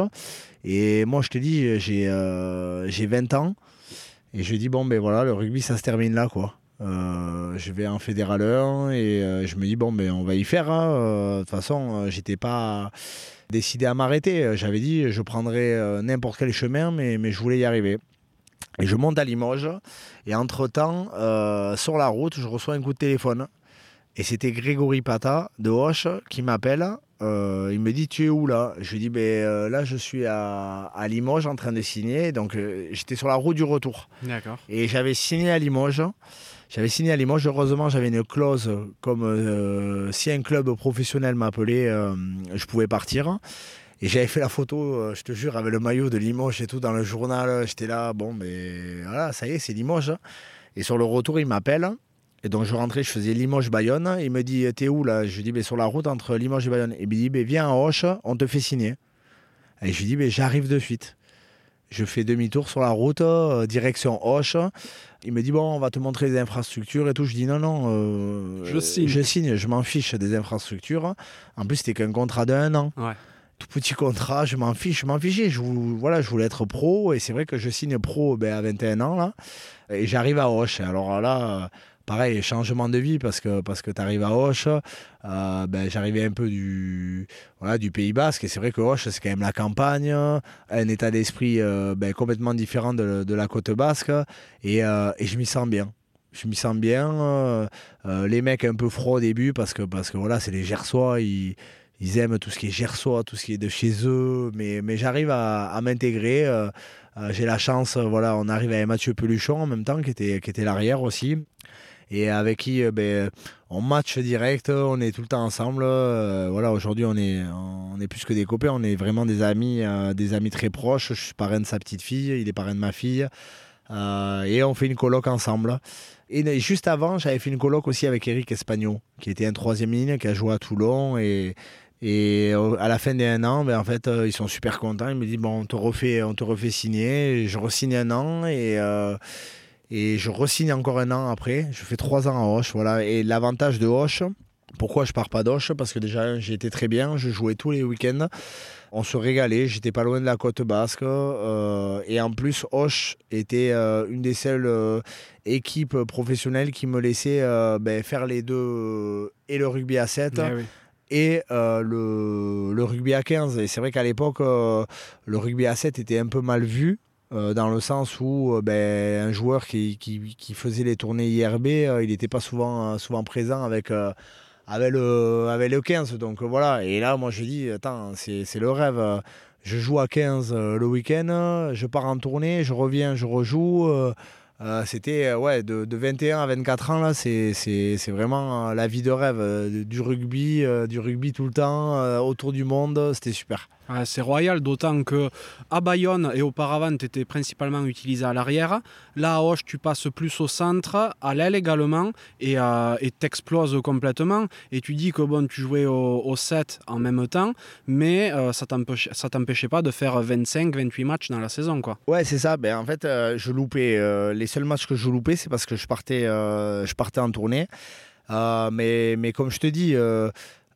Et moi, je te dis, j'ai euh, j'ai 20 ans. Et je dis, bon, ben voilà, le rugby, ça se termine là, quoi. Euh, je vais en fédéral 1 et euh, je me dis, bon, ben on va y faire. hein. Euh, De toute façon, euh, j'étais pas décidé à m'arrêter. J'avais dit, je prendrais euh, n'importe quel chemin, mais, je voulais y arriver. Et je monte à Limoges. Et entre-temps, euh, sur la route, je reçois un coup de téléphone. Et c'était Grégory Pata de Hoche qui m'appelle. Euh, il me dit Tu es où là? Je lui dis ben, euh, Là, je suis à, à Limoges en train de signer. Donc, euh, j'étais sur la route du retour. D'accord. Et j'avais signé à Limoges. J'avais signé à Limoges. Heureusement, j'avais une clause comme si un club professionnel m'appelait, je pouvais partir. Et j'avais fait la photo, je te jure, avec le maillot de Limoges et tout dans le journal. J'étais là, bon, mais voilà, ça y est, c'est Limoges. Et sur le retour, il m'appelle. Et donc je rentrais, je faisais Limoges-Bayonne. Il me dit T'es où là? Je lui dis ben, Sur la route entre Limoges et Bayonne. Et il me dit ben, Viens à Hoche, on te fait signer. Et je lui dis ben, J'arrive de suite. Je fais demi-tour sur la route, euh, direction Hoche. Il me dit Bon, on va te montrer les infrastructures et tout. Je dis Non, non, euh, je signe. Je signe, je m'en fiche des infrastructures. En plus, c'était qu'un contrat d'un an. Tout petit contrat, je m'en fiche, je m'en fichais. Je, voilà, je voulais être pro et c'est vrai que je signe pro ben, à 21 ans là. Et j'arrive à Hoche. Alors là, pareil, changement de vie parce que, parce que tu arrives à Hoche. Euh, ben, J'arrivais un peu du, voilà, du Pays Basque et c'est vrai que Hoche, c'est quand même la campagne, un état d'esprit euh, ben, complètement différent de, de, la côte basque et, euh, et je m'y sens bien. Je m'y sens bien. les mecs un peu froids au début parce que, parce que voilà, c'est les Gersois. Ils, ils aiment tout ce qui est gersois, tout ce qui est de chez eux, mais, mais j'arrive à, à m'intégrer. j'ai la chance, voilà, on arrive avec Mathieu Peluchon en même temps, qui était, qui était l'arrière aussi et avec qui euh, ben, on match direct, on est tout le temps ensemble. Euh, voilà, aujourd'hui on est, on est plus que des copains, on est vraiment des amis, euh, des amis très proches. Je suis parrain de sa petite fille, il est parrain de ma fille. et on fait une coloc ensemble. Et juste avant, j'avais fait une coloc aussi avec Eric Espagno, qui était un troisième ligne, qui a joué à Toulon. Et, à la fin des un an, ben, en fait, ils sont super contents. Ils me disent bon, on te refait, on te refait signer. je re-signe un an et et je resigne encore un an après. Je fais trois ans à Hoche. Voilà. Et l'avantage de Hoche, pourquoi je pars pas d'Hoche Parce que déjà, j'étais très bien. Je jouais tous les week-ends. On se régalait. J'étais pas loin de la côte basque. Euh, et en plus, Hoche était euh, une des seules euh, équipes professionnelles qui me laissait ben, faire les deux et le rugby à 7. Eh et le, le, rugby à 15. Et c'est vrai qu'à l'époque, le rugby à 7 était un peu mal vu. Euh, dans le sens où euh, ben, un joueur qui, faisait les tournées IRB, euh, il n'était pas souvent, présent avec, avec, le, avec le 15. Donc voilà, et là, moi je dis, attends, c'est le rêve. Je joue à 15 le week-end, je pars en tournée, je reviens, je rejoue. C'était de, de, 21 à 24 ans, là, c'est, vraiment la vie de rêve. du rugby, du rugby tout le temps, autour du monde, c'était super. C'est royal, d'autant que à Bayonne et auparavant, tu étais principalement utilisé à l'arrière. Là, à Hoche, tu passes plus au centre, à l'aile également, et et t'exploses complètement. Et tu dis que bon, tu jouais au, au 7 en même temps, mais ça ça t'empêchait pas de faire 25-28 matchs dans la saison. Quoi. Ouais, c'est ça. Ben, en fait, je loupais les les seuls matchs que je loupais, c'est parce que je partais, euh, en tournée. Euh, mais, mais comme je te dis,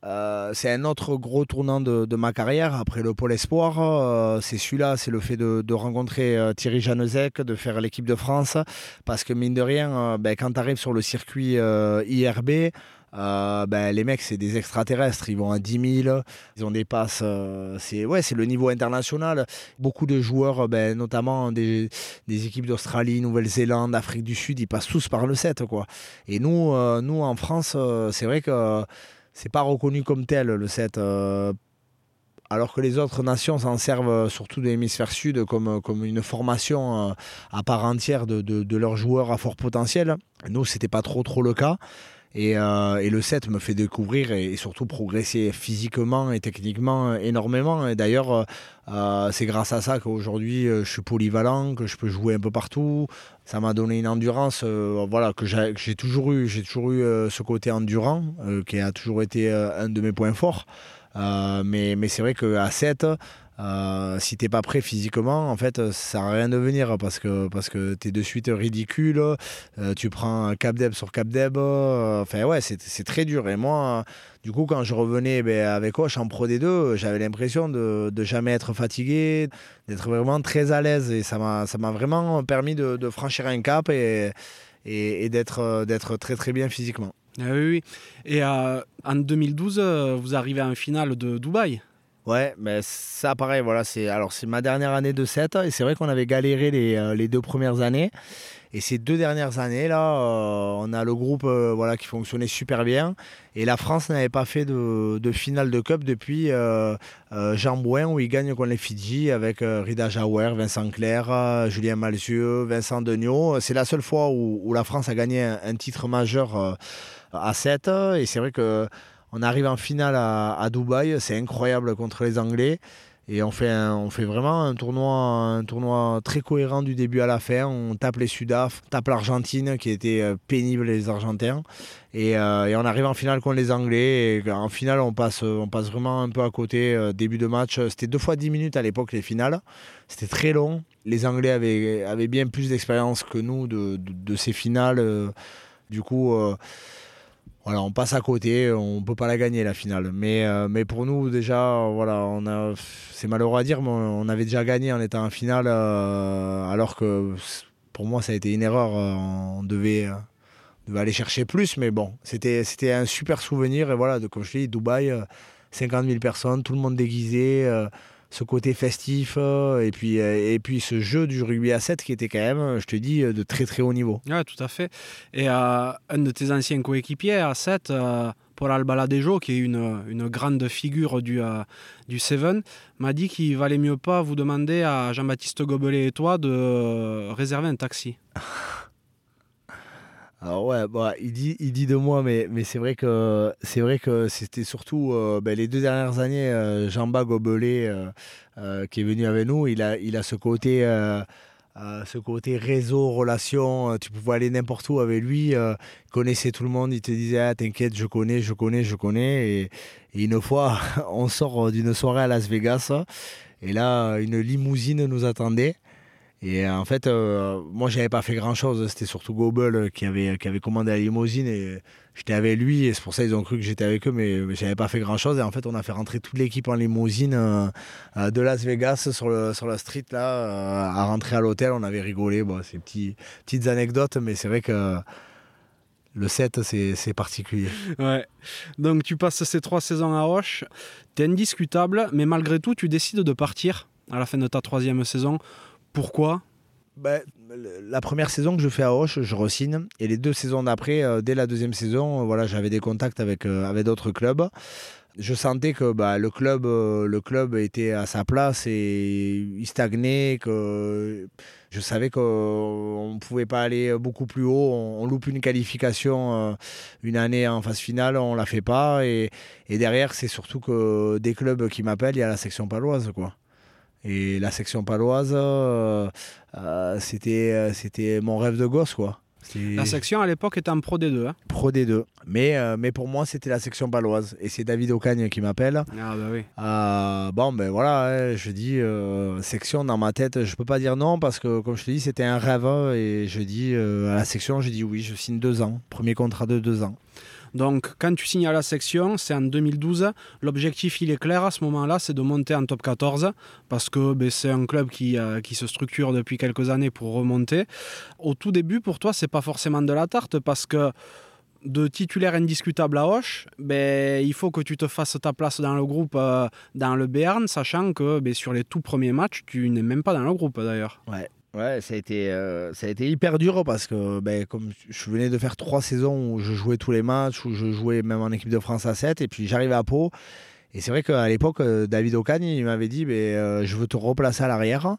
euh, c'est un autre gros tournant de, ma carrière après le Pôle Espoir. c'est celui-là, c'est le fait de, rencontrer Thierry Janezek, de faire l'équipe de France. Parce que mine de rien, ben, quand tu arrives sur le circuit IRB, euh, ben, les mecs, c'est des extraterrestres. Ils vont à 10 000. Ils ont des passes. Euh, c'est ouais, le niveau international. Beaucoup de joueurs, ben, notamment des, des équipes d'Australie, Nouvelle-Zélande, Afrique du Sud, ils passent tous par le 7. Quoi. Et nous, euh, nous en France, c'est vrai que c'est pas reconnu comme tel le 7 alors que les autres nations s'en servent surtout de l'hémisphère sud comme, comme une formation à part entière de, de, leurs joueurs à fort potentiel. Nous, c'était pas trop trop le cas. Euh, et, le 7 me fait découvrir et, surtout progresser physiquement et techniquement énormément. Et d'ailleurs, euh, euh, c'est grâce à ça qu'aujourd'hui je suis polyvalent, que je peux jouer un peu partout. Ça m'a donné une endurance voilà, que j'ai toujours eu. J'ai toujours eu ce côté endurant qui a toujours été un de mes points forts. mais, mais c'est vrai qu'à 7, euh, si t'es pas prêt physiquement, en fait, ça à rien de venir parce que, parce que t'es de suite ridicule. Euh, tu prends Cap Deb sur Cap Deb. Euh, enfin, ouais, c'est très dur. Et moi, du coup, quand je revenais ben, avec Hoche en Pro D2, j'avais l'impression de, de jamais être fatigué, d'être vraiment très à l'aise. Et ça m'a vraiment permis de, franchir un cap et, et, d'être très très bien physiquement. Ah oui, oui. Et en 2012, vous arrivez en finale de Dubaï Ouais, mais ça, pareil, voilà, c'est alors c'est ma dernière année de 7 et c'est vrai qu'on avait galéré les, euh, les, deux premières années. Et ces deux dernières années, là, euh, on a le groupe euh, voilà, qui fonctionnait super bien. Et la France n'avait pas fait de, de, finale de Cup depuis Jean Bouin, où il gagne contre les Fidji avec Rida Jaouer, Vincent Clair, Julien Malzieux, Vincent Degnaud. C'est la seule fois où, où, la France a gagné un, un titre majeur à 7. Et c'est vrai que on arrive en finale à, Dubaï, c'est incroyable contre les Anglais. Et on fait, vraiment un tournoi, très cohérent du début à la fin. On tape les Sudaf, tape l'Argentine qui était euh, pénible les Argentins. Et, euh, on arrive en finale contre les Anglais. Et en finale, on passe, vraiment un peu à côté. Euh, début de match, c'était deux fois dix minutes à l'époque les finales. C'était très long. Les Anglais avaient, bien plus d'expérience que nous de, de, ces finales. du coup voilà, on passe à côté, on ne peut pas la gagner la finale. Mais, euh, mais pour nous, déjà, voilà, on a, c'est malheureux à dire, mais on avait déjà gagné en étant en finale, euh, alors que pour moi, ça a été une erreur. Euh, on devait, aller chercher plus, mais bon, c'était, c'était un super souvenir. Et voilà, de, comme Dubaï, 50 000 personnes, tout le monde déguisé ce côté festif euh, et puis, euh, et puis ce jeu du rugby à 7 qui était quand même, je te dis, de très très haut niveau. Oui, tout à fait. Et euh, un de tes anciens coéquipiers à 7, Paul Albaladejo, qui est une, une grande figure du, du Seven, m'a dit qu'il valait mieux pas vous demander à Jean-Baptiste Gobelet et toi de réserver un taxi. Alors ouais, bah, il, dit, il dit de moi, mais, mais c'est vrai que c'est vrai que c'était surtout euh, ben, les deux dernières années, euh, Jean-Baptiste Gobelet, euh, qui est venu avec nous, il a, il a ce côté, ce côté réseau, relation. tu pouvais aller n'importe où avec lui, connaissait tout le monde, il te disait ah, t'inquiète, je connais, je connais, je connais. Et une fois, on sort d'une soirée à Las Vegas, et là, une limousine nous attendait. Et euh, en fait, euh, moi, j'avais pas fait grand chose. C'était surtout Gobel qui avait, qui avait commandé la limousine et j'étais avec lui. Et c'est pour ça qu'ils ont cru que j'étais avec eux, mais, je j'avais pas fait grand chose. Et en fait, on a fait rentrer toute l'équipe en limousine euh, de Las Vegas sur, le, sur la street, là, à rentrer à l'hôtel. On avait rigolé. Bon, c'est petites anecdotes, mais c'est vrai que le 7, c'est particulier. Ouais. Donc, tu passes ces trois saisons à Roche. Tu es indiscutable, mais malgré tout, tu décides de partir à la fin de ta troisième saison pourquoi ben, la première saison que je fais à Hoche, je re-signe. Et les deux saisons d'après, euh, dès la deuxième saison, euh, voilà, j'avais des contacts avec, euh, avec d'autres clubs. Je sentais que bah, le, club, le club était à sa place et il stagnait, que je savais qu'on ne pouvait pas aller beaucoup plus haut. On, loupe une qualification une année en phase finale, on ne la fait pas. Et, et derrière, c'est surtout que des clubs qui m'appellent, il y a la section paloise. quoi. Et la section paloise, euh, euh, c'était, euh, c'était mon rêve de gosse, quoi. La section à l'époque était en Pro D2. Hein. Pro D2. Mais, mais pour moi, c'était la section paloise. Et c'est David Ocagne qui m'appelle. Ah, bah oui. bon, ben voilà, hein, je dis section dans ma tête. Je peux pas dire non parce que, comme je te dis, c'était un rêve. Et je dis à la section, je dis oui, je signe deux ans. Premier contrat de deux ans. Donc, quand tu signes à la section, c'est en 2012. L'objectif, il est clair à ce moment-là, c'est de monter en top 14 parce que ben, c'est un club qui, euh, qui se structure depuis quelques années pour remonter. Au tout début, pour toi, c'est pas forcément de la tarte parce que de titulaire indiscutable à Hoche, ben, il faut que tu te fasses ta place dans le groupe euh, dans le Béarn, sachant que ben, sur les tout premiers matchs, tu n'es même pas dans le groupe d'ailleurs. Ouais, ça a été, euh, ça a été hyper dur parce que ben, comme je venais de faire trois saisons où je jouais tous les matchs, où je jouais même en équipe de France à 7, et puis j'arrivais à Pau. Et c'est vrai qu'à l'époque, euh, David Ocagne, il m'avait dit ben, Je veux te replacer à l'arrière.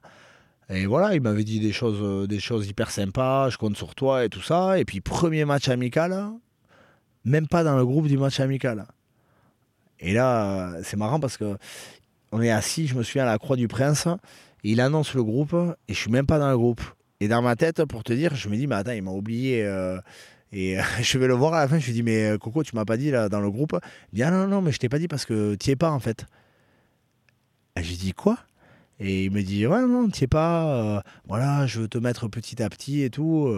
Et voilà, il m'avait dit des choses, des choses hyper sympas, je compte sur toi et tout ça. Et puis, premier match amical, même pas dans le groupe du match amical. Et là, c'est marrant parce que on est assis, je me souviens, à la Croix du Prince il annonce le groupe et je suis même pas dans le groupe. Et dans ma tête, pour te dire, je me dis, mais attends, il m'a oublié. Euh, et je vais le voir à la fin, je lui dis, mais euh, Coco, tu m'as pas dit là dans le groupe? Il dit, ah non, non, mais je t'ai pas dit parce que tu es pas en fait. Et je lui dis, quoi? Et il me dit, ouais, non, tu es pas. Euh, voilà, je veux te mettre petit à petit et tout.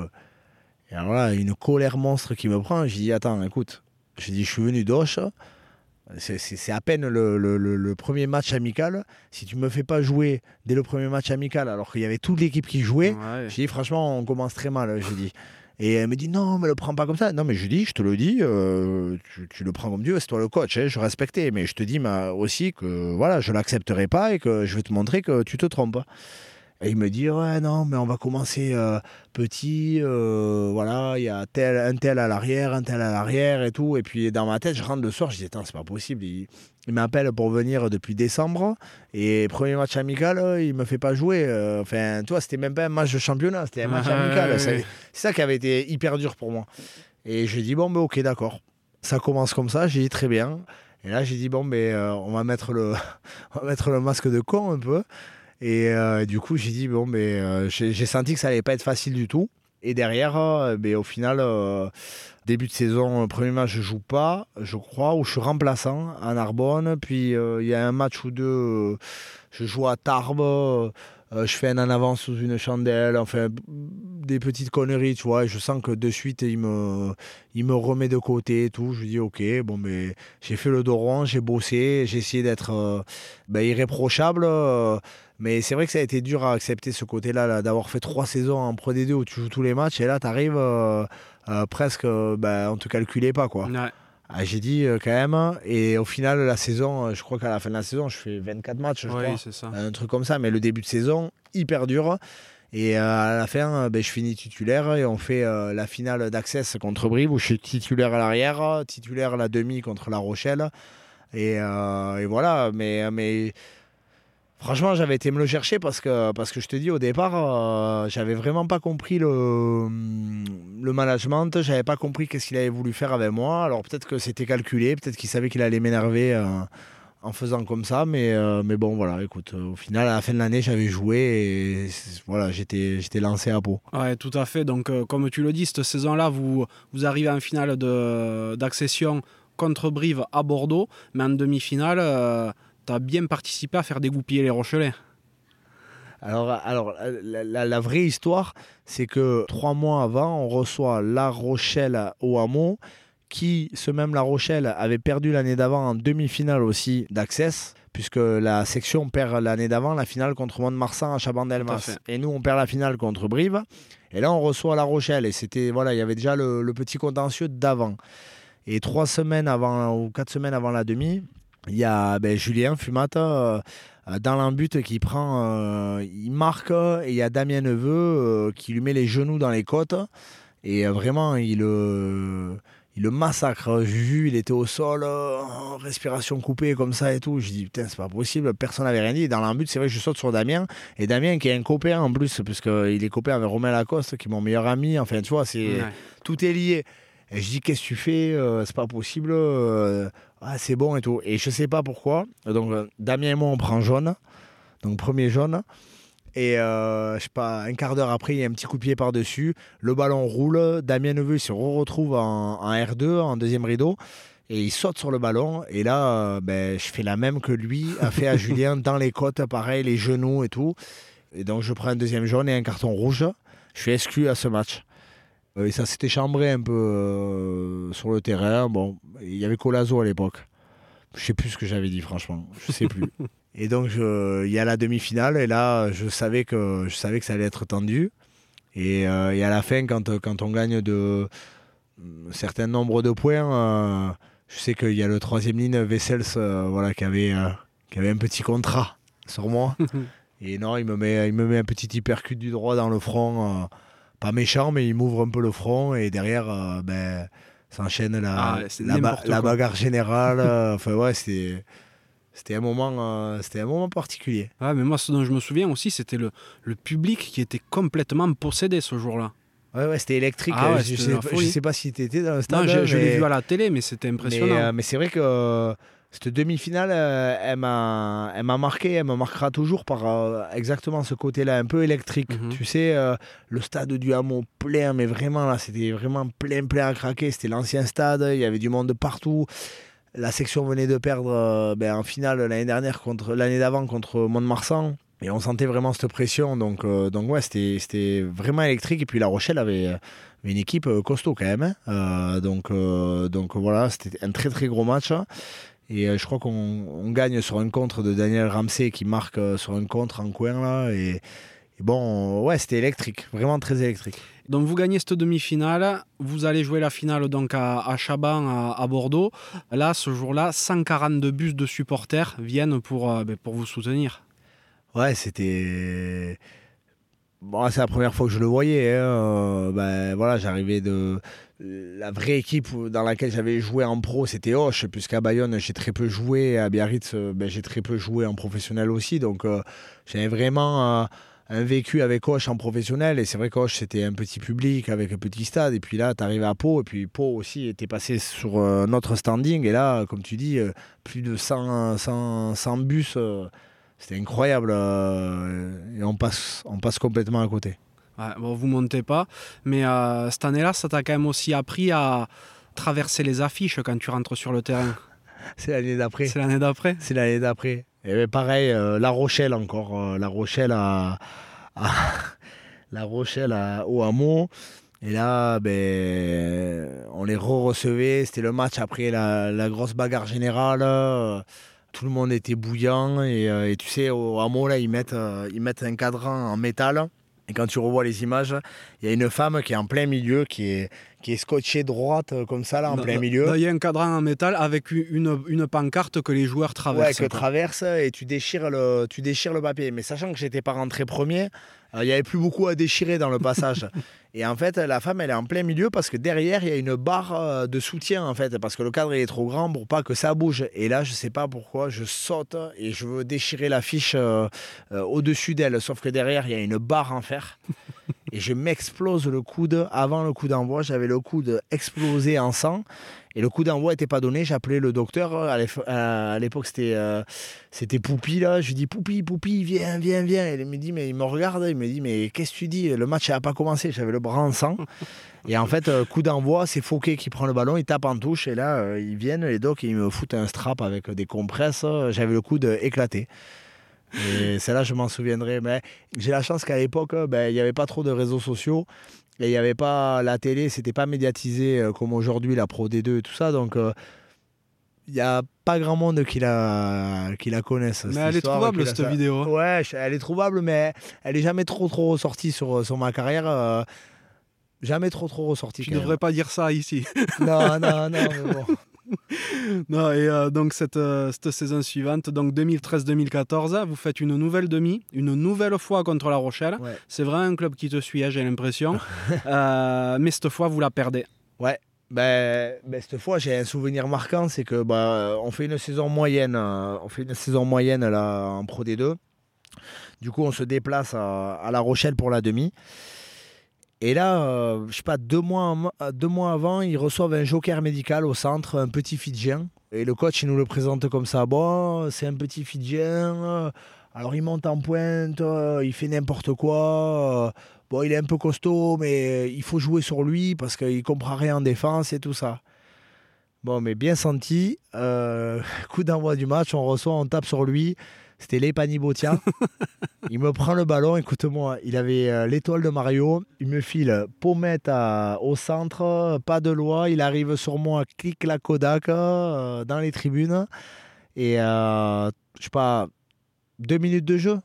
Et alors là, une colère monstre qui me prend. Je dis, attends, écoute, je dis, je suis venu d'Oche. C'est à peine le, premier match amical. Si tu me fais pas jouer dès le premier match amical, alors qu'il y avait toute l'équipe qui jouait, j'ai dit franchement, on commence très mal. J'ai dit. Et elle me dit non, mais le prends pas comme ça. Non, mais je dis, je te le dis, euh, tu, le prends comme Dieu, c'est toi le coach, hein, je respectais. Mais je te dis aussi que voilà, je l'accepterai pas et que je vais te montrer que tu te trompes. Et il me dit ouais non mais on va commencer euh, petit, euh, voilà il y a tel un tel à l'arrière, un tel à l'arrière et tout. Et puis dans ma tête je rentre le soir, je dis attends c'est pas possible. Il, m'appelle pour venir depuis décembre et premier match amical il me fait pas jouer. Euh, enfin toi c'était même pas un match de championnat, c'était un match amical. C'est ça qui avait été hyper dur pour moi. Et je dis bon ben ok d'accord. Ça commence comme ça, j'ai dit très bien. Et là, j'ai dit, bon, mais euh, on, va mettre le, on va mettre le masque de con un peu. Et euh, du coup, j'ai dit, bon, mais euh, j'ai senti que ça allait pas être facile du tout. Et derrière, euh, ben, au final, début de saison, premier match, je joue pas, je crois, ou je suis remplaçant à Narbonne. Puis il y a un match ou deux, je joue à Tarbes, je fais un en avant sous une chandelle, enfin des petites conneries, tu vois. Et je sens que de suite, il me, il me remet de côté et tout. Je dis, ok, bon, mais j'ai fait le dos rond, j'ai bossé, j'ai essayé d'être ben, irréprochable. Euh, mais c'est vrai que ça a été dur à accepter ce côté-là, là, d'avoir fait trois saisons en Pro D2 où tu joues tous les matchs et là, tu arrives presque, euh, ben, on te calculait pas. quoi. Ouais. Ah, j'ai dit euh, quand même, et au final, la saison, euh, je crois qu'à la fin de la saison, je fais 24 matchs, je Oui, crois. c'est ça. Un truc comme ça, mais le début de saison, hyper dur. Et euh, à la fin, euh, ben, je finis titulaire et on fait euh, la finale d'Access contre Brive où je suis titulaire à l'arrière, titulaire à la demi contre La Rochelle. Et, euh, et voilà, mais, mais franchement, j'avais été me le chercher parce que, je te dis, au départ, euh, j'avais vraiment pas compris le, le management, j'avais pas compris qu'est-ce qu'il avait voulu faire avec moi. Alors peut-être que c'était calculé, peut-être qu'il savait qu'il allait m'énerver. euh, en faisant comme ça, mais, euh, bon, voilà, écoute, au final, à la fin de l'année, j'avais joué et voilà, j'étais lancé à peau. Ouais, tout à fait. Donc, comme tu le dis, cette saison-là, vous, vous arrivez en finale d'accession contre Brive à Bordeaux, mais en demi-finale, tu as bien participé à faire dégoupiller les Rochelais. Alors, alors la, la- la vraie histoire, c'est que trois mois avant, on reçoit La Rochelle au Hameau, qui, ce même La Rochelle, avait perdu l'année d'avant en demi-finale aussi d'Access, puisque la section perd l'année d'avant la finale contre Mont-de-Marsan à Chabandelmas. Et nous, on perd la finale contre Brive. Et là, on reçoit La Rochelle. Et c'était, voilà, il y avait déjà le, le petit contentieux d'avant. Et trois semaines avant, ou quatre semaines avant la demi, il y a ben, Julien Fumata euh, euh, dans l'embut qui prend, euh, il marque et il y a Damien Neveu euh, qui lui met les genoux dans les côtes et vraiment il le, il le massacre. Juju, il était au sol, respiration coupée comme ça et tout. Je dis putain c'est pas possible, personne n'avait rien dit. Et dans l'embut c'est vrai je saute sur Damien et Damien qui est un copain en plus puisqu'il est copain avec Romain Lacoste qui est mon meilleur ami. Enfin tu vois c'est Ouais. tout est lié. Et je dis qu'est-ce que tu fais Euh, C'est pas possible. euh, ah, c'est bon et tout. Et je sais pas pourquoi. Donc euh, Damien et moi on prend jaune. Donc premier jaune. Et euh, je sais pas, un quart d'heure après, il y a un petit coup de pied par-dessus. Le ballon roule. Damien Neveu se retrouve en, en R2, en deuxième rideau. Et il saute sur le ballon. Et là, ben, je fais la même que lui a fait à Julien dans les côtes, pareil, les genoux et tout. Et donc je prends un deuxième jaune et un carton rouge. Je suis exclu à ce match. Euh, Et ça s'était chambré un peu euh, sur le terrain. Bon, il y avait Colazo à l'époque. Je sais plus ce que j'avais dit, franchement. Je sais plus. et donc, il y a la demi-finale. Et là, je savais que, je savais que ça allait être tendu. Et, euh, et à la fin, quand, quand on gagne de un certain nombre de points, je sais qu'il y a le troisième ligne, Vessels, euh, voilà, qui, avait, euh, qui avait un petit contrat sur moi. et non, il me, met, il me met un petit hypercute du droit dans le front. euh, pas méchant, mais il m'ouvre un peu le front. Et derrière, euh, ben, s'enchaîne la, Ah, la, ba- la bagarre générale. euh, Enfin, ouais, c'était. C'était un, moment, euh, c'était un moment particulier. Ouais, mais moi, ce dont je me souviens aussi, c'était le, le public qui était complètement possédé ce jour-là. Ouais, ouais, c'était électrique. Ah ouais, je, sais, pas- folie. je sais pas si tu étais dans le stade. Non, je, je l'ai vu à la télé, mais c'était Mais, impressionnant. euh, mais c'est vrai que euh, cette demi-finale, euh, elle m'a elle m'a marqué, elle me marquera toujours par euh, exactement ce côté-là, un peu électrique. Mhm. Tu sais, euh, le stade du Hameau plein, mais vraiment là, c'était vraiment plein, plein à craquer. C'était l'ancien stade, il y avait du monde partout. La section venait de perdre ben, en finale l'année dernière contre l'année d'avant contre Mont-de-Marsan. Et on sentait vraiment cette pression. Donc, euh, donc ouais, c'était c'était vraiment électrique. Et puis La Rochelle avait, avait une équipe costaud quand même. hein. Euh, donc, euh, donc voilà, c'était un très très gros match. Et euh, je crois qu'on on gagne sur un contre de Daniel Ramsey qui marque euh, sur un contre en coin là. Et, et bon, ouais, c'était électrique, vraiment très électrique. Donc vous gagnez cette demi-finale, vous allez jouer la finale donc à, à Chaban, à, à Bordeaux. Là, ce jour-là, 142 bus de supporters viennent pour, euh, ben, pour vous soutenir. Ouais, c'était. Bon, c'est la première fois que je le voyais. hein. Euh, ben, voilà, j'arrivais de. La vraie équipe dans laquelle j'avais joué en pro, c'était Hoche, puisqu'à Bayonne, j'ai très peu joué. À Biarritz, euh, ben, j'ai très peu joué en professionnel aussi. Donc, euh, j'avais vraiment. euh, un vécu avec Auch en professionnel. Et c'est vrai qu'Auch, c'était un petit public avec un petit stade. Et puis là, tu arrives à Pau. Et puis Pau aussi était passé sur euh, notre standing. Et là, comme tu dis, plus de 100, 100, 100 bus. C'était incroyable. et on passe, on passe complètement à côté. Ouais, bon, vous montez pas. Mais cette année-là, ça t'a quand même aussi appris à traverser les affiches quand tu rentres sur le terrain. c'est l'année d'après. C'est l'année d'après. C'est l'année d'après. Et pareil, euh, La Rochelle encore. Euh, la Rochelle à, La Rochelle à, au hameau. Et là, ben, on les re-recevait. C'était le match après la, grosse bagarre générale. Tout le monde était bouillant. Et, tu sais, au hameau, là, ils mettent, ils mettent un cadran en métal. Et quand tu revois les images, il y a une femme qui est en plein milieu, qui est, qui est scotchée droite euh, comme ça, là, en plein milieu. Il y a un cadran en métal avec une, une pancarte que les joueurs traversent. Ouais, que traversent et tu déchires, le, tu déchires le papier. Mais sachant que j'étais pas rentré premier, euh, il n'y avait plus beaucoup à déchirer dans le passage. et en fait, la femme, elle est en plein milieu parce que derrière, il y a une barre euh, de soutien, en fait, parce que le cadre est trop grand pour pas que ça bouge. Et là, je sais pas pourquoi, je saute et je veux déchirer la fiche euh, au-dessus d'elle. Sauf que derrière, il y a une barre en fer. Et je m'explose le coude. Avant le coup d'envoi, j'avais le coude explosé en sang. Et le coup d'envoi n'était pas donné. J'appelais le docteur. À l'époque, c'était euh, c'était Poupi. Là. Je lui dis Poupi, Poupi, viens, viens, viens. Et il me dit, mais il me regarde. Il me dit, mais qu'est-ce que tu dis? Le match n'a pas commencé. J'avais le bras en sang. Et en fait, euh, coup d'envoi, c'est Fouquet qui prend le ballon, il tape en touche. Et là, euh, ils viennent, les docs, ils me foutent un strap avec des compresses. J'avais le coude éclaté. Et celle-là, je m'en souviendrai. Mais j'ai la chance qu'à l'époque, ben, il n'y avait pas trop de réseaux sociaux. Et il n'y avait pas la télé, c'était pas médiatisé euh, comme aujourd'hui, la Pro D2 et tout ça. Donc, euh, il n'y a pas grand monde qui la, qui la connaisse. Mais elle est trouvable, cette vidéo. Hein. Ouais, elle est trouvable, mais elle est jamais trop, trop ressortie sur, sur ma carrière. Euh, jamais trop, trop ressortie. Tu ne devrais pas dire ça ici. non, non, non, mais bon. non, et euh, donc cette, euh, cette, saison suivante, donc 2013-2014, vous faites une nouvelle demi, une nouvelle fois contre La Rochelle. C'est vraiment un club qui te suit, hein, j'ai l'impression. Euh, mais cette fois, vous la perdez. Ouais. Ben, ben cette fois, j'ai un souvenir marquant, c'est que bah, on fait une saison moyenne, on fait une saison moyenne là en Pro D2. Du coup, on se déplace à, à La Rochelle pour la demi. Et là, euh, je sais pas, deux mois, euh, deux mois avant, ils reçoivent un joker médical au centre, un petit Fidjien. Et le coach, il nous le présente comme ça. Bon, c'est un petit Fidjien. Alors, il monte en pointe, il fait n'importe quoi. Bon, il est un peu costaud, mais il faut jouer sur lui parce qu'il comprend rien en défense et tout ça. Bon, mais bien senti. Euh, coup d'envoi du match, on reçoit, on tape sur lui. C'était Lepani Botia. il me prend le ballon, écoute-moi, il avait euh, l'étoile de Mario. Il me file pommette au centre, pas de loi. Il arrive sur moi, clique la Kodak euh, dans les tribunes. Et euh, je sais pas, deux minutes de jeu.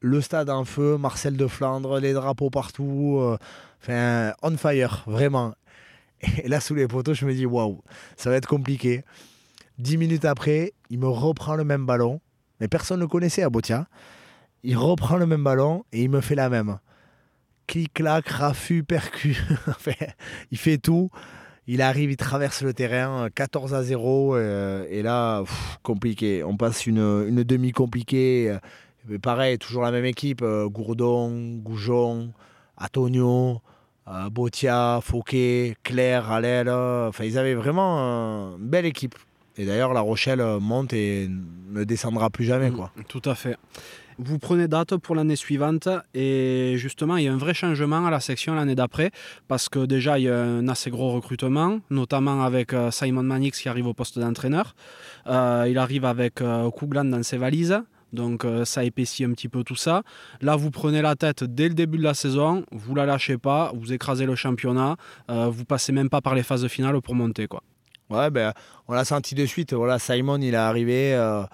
Le stade en feu, Marcel de Flandre, les drapeaux partout. Enfin, on fire, vraiment. Et là, sous les poteaux, je me dis, waouh, ça va être compliqué. Dix minutes après, il me reprend le même ballon mais personne ne connaissait à Botia. Il reprend le même ballon et il me fait la même. Clic-clac, raffut, percu. il fait tout. Il arrive, il traverse le terrain, 14 à 0. Euh, et là, compliqué. On passe une, demi compliquée. pareil, toujours la même équipe. Euh, Gourdon, Goujon, Antonio, euh, Botia, Fouquet, Claire, Allel. Enfin, ils avaient vraiment une belle équipe. Et d'ailleurs, La Rochelle euh, monte et ne descendra plus jamais. Mm, quoi. Tout à fait. Vous prenez date pour l'année suivante et justement, il y a un vrai changement à la section l'année d'après parce que déjà, il y a un assez gros recrutement, notamment avec euh, Simon Manix qui arrive au poste d'entraîneur. Euh, il arrive avec Kouglan dans ses valises. Donc ça épaissit un petit peu tout ça. Là, vous prenez la tête dès le début de la saison, vous la lâchez pas, vous écrasez le championnat, vous passez même pas par les phases finales pour monter. quoi. Ouais, ben, on l'a senti de suite. Voilà, Simon, il est arrivé. Euh,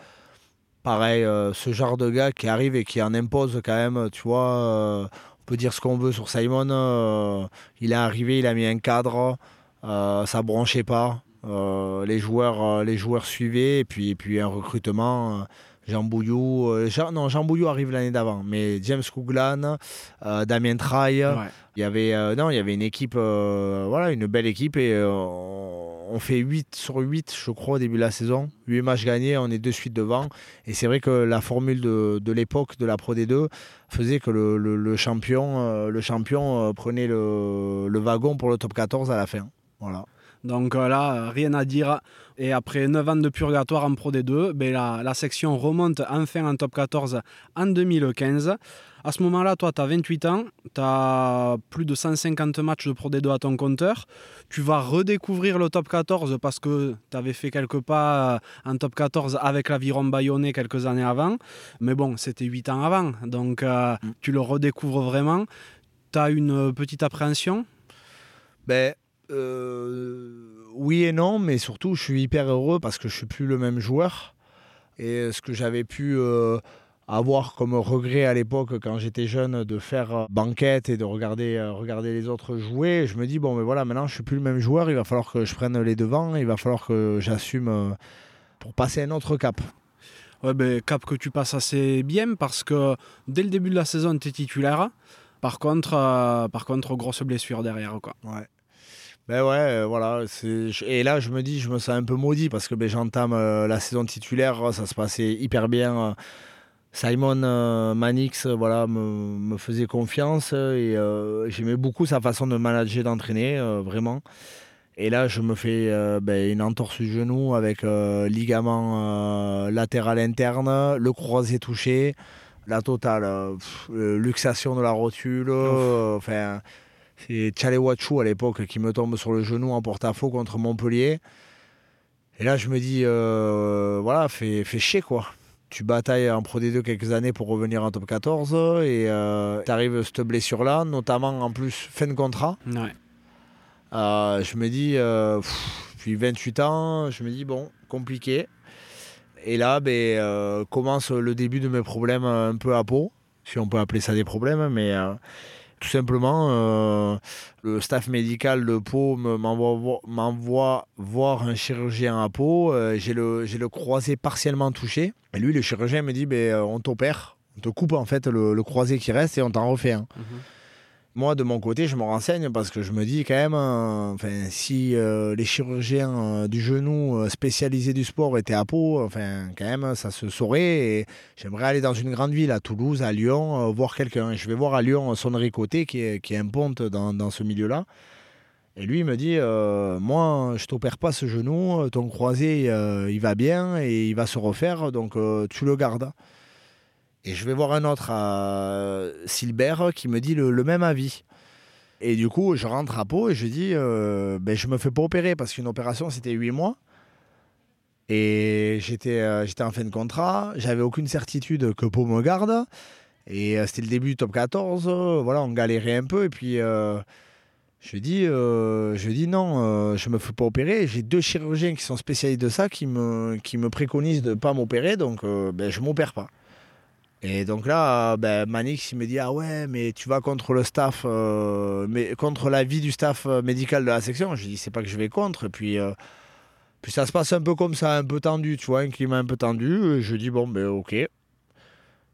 pareil, euh, ce genre de gars qui arrive et qui en impose quand même, tu vois. Euh, on peut dire ce qu'on veut sur Simon. il est arrivé, il a mis un cadre. ça branchait pas. les, joueurs, les joueurs suivaient. Et puis, et puis un recrutement. Jean Bouillou. euh, Jean, non, Jean Bouillou arrive l'année d'avant, mais James Couglan, euh, Damien Traille. Ouais. Il y avait, euh, non, il y avait une équipe, voilà, une belle équipe et on fait 8 sur 8, je crois, au début de la saison. 8 matchs gagnés, on est de suite devant. Et c'est vrai que la formule de, de l'époque de la Pro D2 faisait que le, le- le champion, le champion prenait le, le wagon pour le top 14 à la fin. Voilà. Donc euh, là, euh, rien à dire. Et après 9 ans de purgatoire en Pro D2, ben, la, la section remonte enfin en top 14 en 2015. À ce moment-là, toi, tu as 28 ans, tu as plus de 150 matchs de Pro D2 à ton compteur. Tu vas redécouvrir le top 14 parce que tu avais fait quelques pas euh, en top 14 avec l'Aviron Bayonnais quelques années avant. Mais bon, c'était 8 ans avant. Donc euh, tu le redécouvres vraiment. Tu as une petite appréhension? Ben, euh, oui et non, mais surtout, je suis hyper heureux parce que je suis plus le même joueur. Et ce que j'avais pu euh, avoir comme regret à l'époque, quand j'étais jeune, de faire euh, banquette et de regarder, euh, regarder les autres jouer, je me dis, bon, mais voilà, maintenant, je suis plus le même joueur. Il va falloir que je prenne les devants. Il va falloir que j'assume euh, pour passer un autre cap. Ouais, ben, cap que tu passes assez bien parce que dès le début de la saison, tu es titulaire. Par contre, euh, par contre, grosse blessure derrière. Quoi. Ouais. Ben ouais, euh, voilà. Et là, je me dis, je me sens un peu maudit parce que ben, j'entame euh, la saison titulaire, ça se passait hyper bien. euh, Simon euh, Manix, voilà, me, me faisait confiance et j'aimais beaucoup sa façon de manager, d'entraîner, vraiment. Et là, je me fais ben, une entorse du genou avec ligament latéral interne, le croisé touché, la totale, luxation de la rotule, enfin. C'est Tchalewachou à l'époque qui me tombe sur le genou en porte-à-faux contre Montpellier. Et là, je me dis, euh, voilà, fais, fais chier quoi. Tu batailles en Pro D2 quelques années pour revenir en top 14 et tu arrives cette blessure-là, notamment en plus fin de contrat. Ouais. Euh, je me dis, euh, pff, puis 28 ans, je me dis, bon, compliqué. Et là, ben, euh, commence le début de mes problèmes un peu à peau, si on peut appeler ça des problèmes, mais euh, tout simplement, euh, le staff médical de Pau me- m'envoie vo- m'envoie voir un chirurgien à Pau. Euh, j'ai le, croisé partiellement touché. Et lui, le chirurgien me dit, ben, euh, on t'opère, on te coupe en fait le, le croisé qui reste et on t'en refait un. Mhm. Moi, de mon côté, je me renseigne parce que je me dis quand même, euh, enfin, si euh, les chirurgiens euh, du genou spécialisés du sport étaient à Pau, enfin, quand même, ça se saurait. J'aimerais aller dans une grande ville, à Toulouse, à Lyon, voir quelqu'un. Je vais voir à Lyon son Ricoté, qui est, un ponte dans, dans ce milieu-là. Et lui, me dit, moi, je t'opère pas ce genou, ton croisé, il va bien et il va se refaire, donc tu le gardes. Et je vais voir un autre à Silbert qui me dit le, même avis. Et du coup, je rentre à Pau et je dis, euh, ben, je me fais pas opérer parce qu'une opération, c'était 8 mois. Et j'étais euh, en fin de contrat, j'avais aucune certitude que Pau me garde. Et euh, c'était le début du top 14, euh, voilà, on galérait un peu. Et puis, euh, je dis, euh, je dis non, je me fais pas opérer. J'ai deux chirurgiens qui sont spécialistes de ça qui me, qui me préconisent de ne pas m'opérer, donc ben, je m'opère pas. Et donc là, ben, Manix, il me dit Ah ouais, mais tu vas contre le staff, euh, mais contre l'avis du staff euh, médical de la section. Je dis C'est pas que je vais contre. Puis, euh, puis ça se passe un peu comme ça, un peu tendu, tu vois, un climat un peu tendu. Et je dis Bon, ben ok.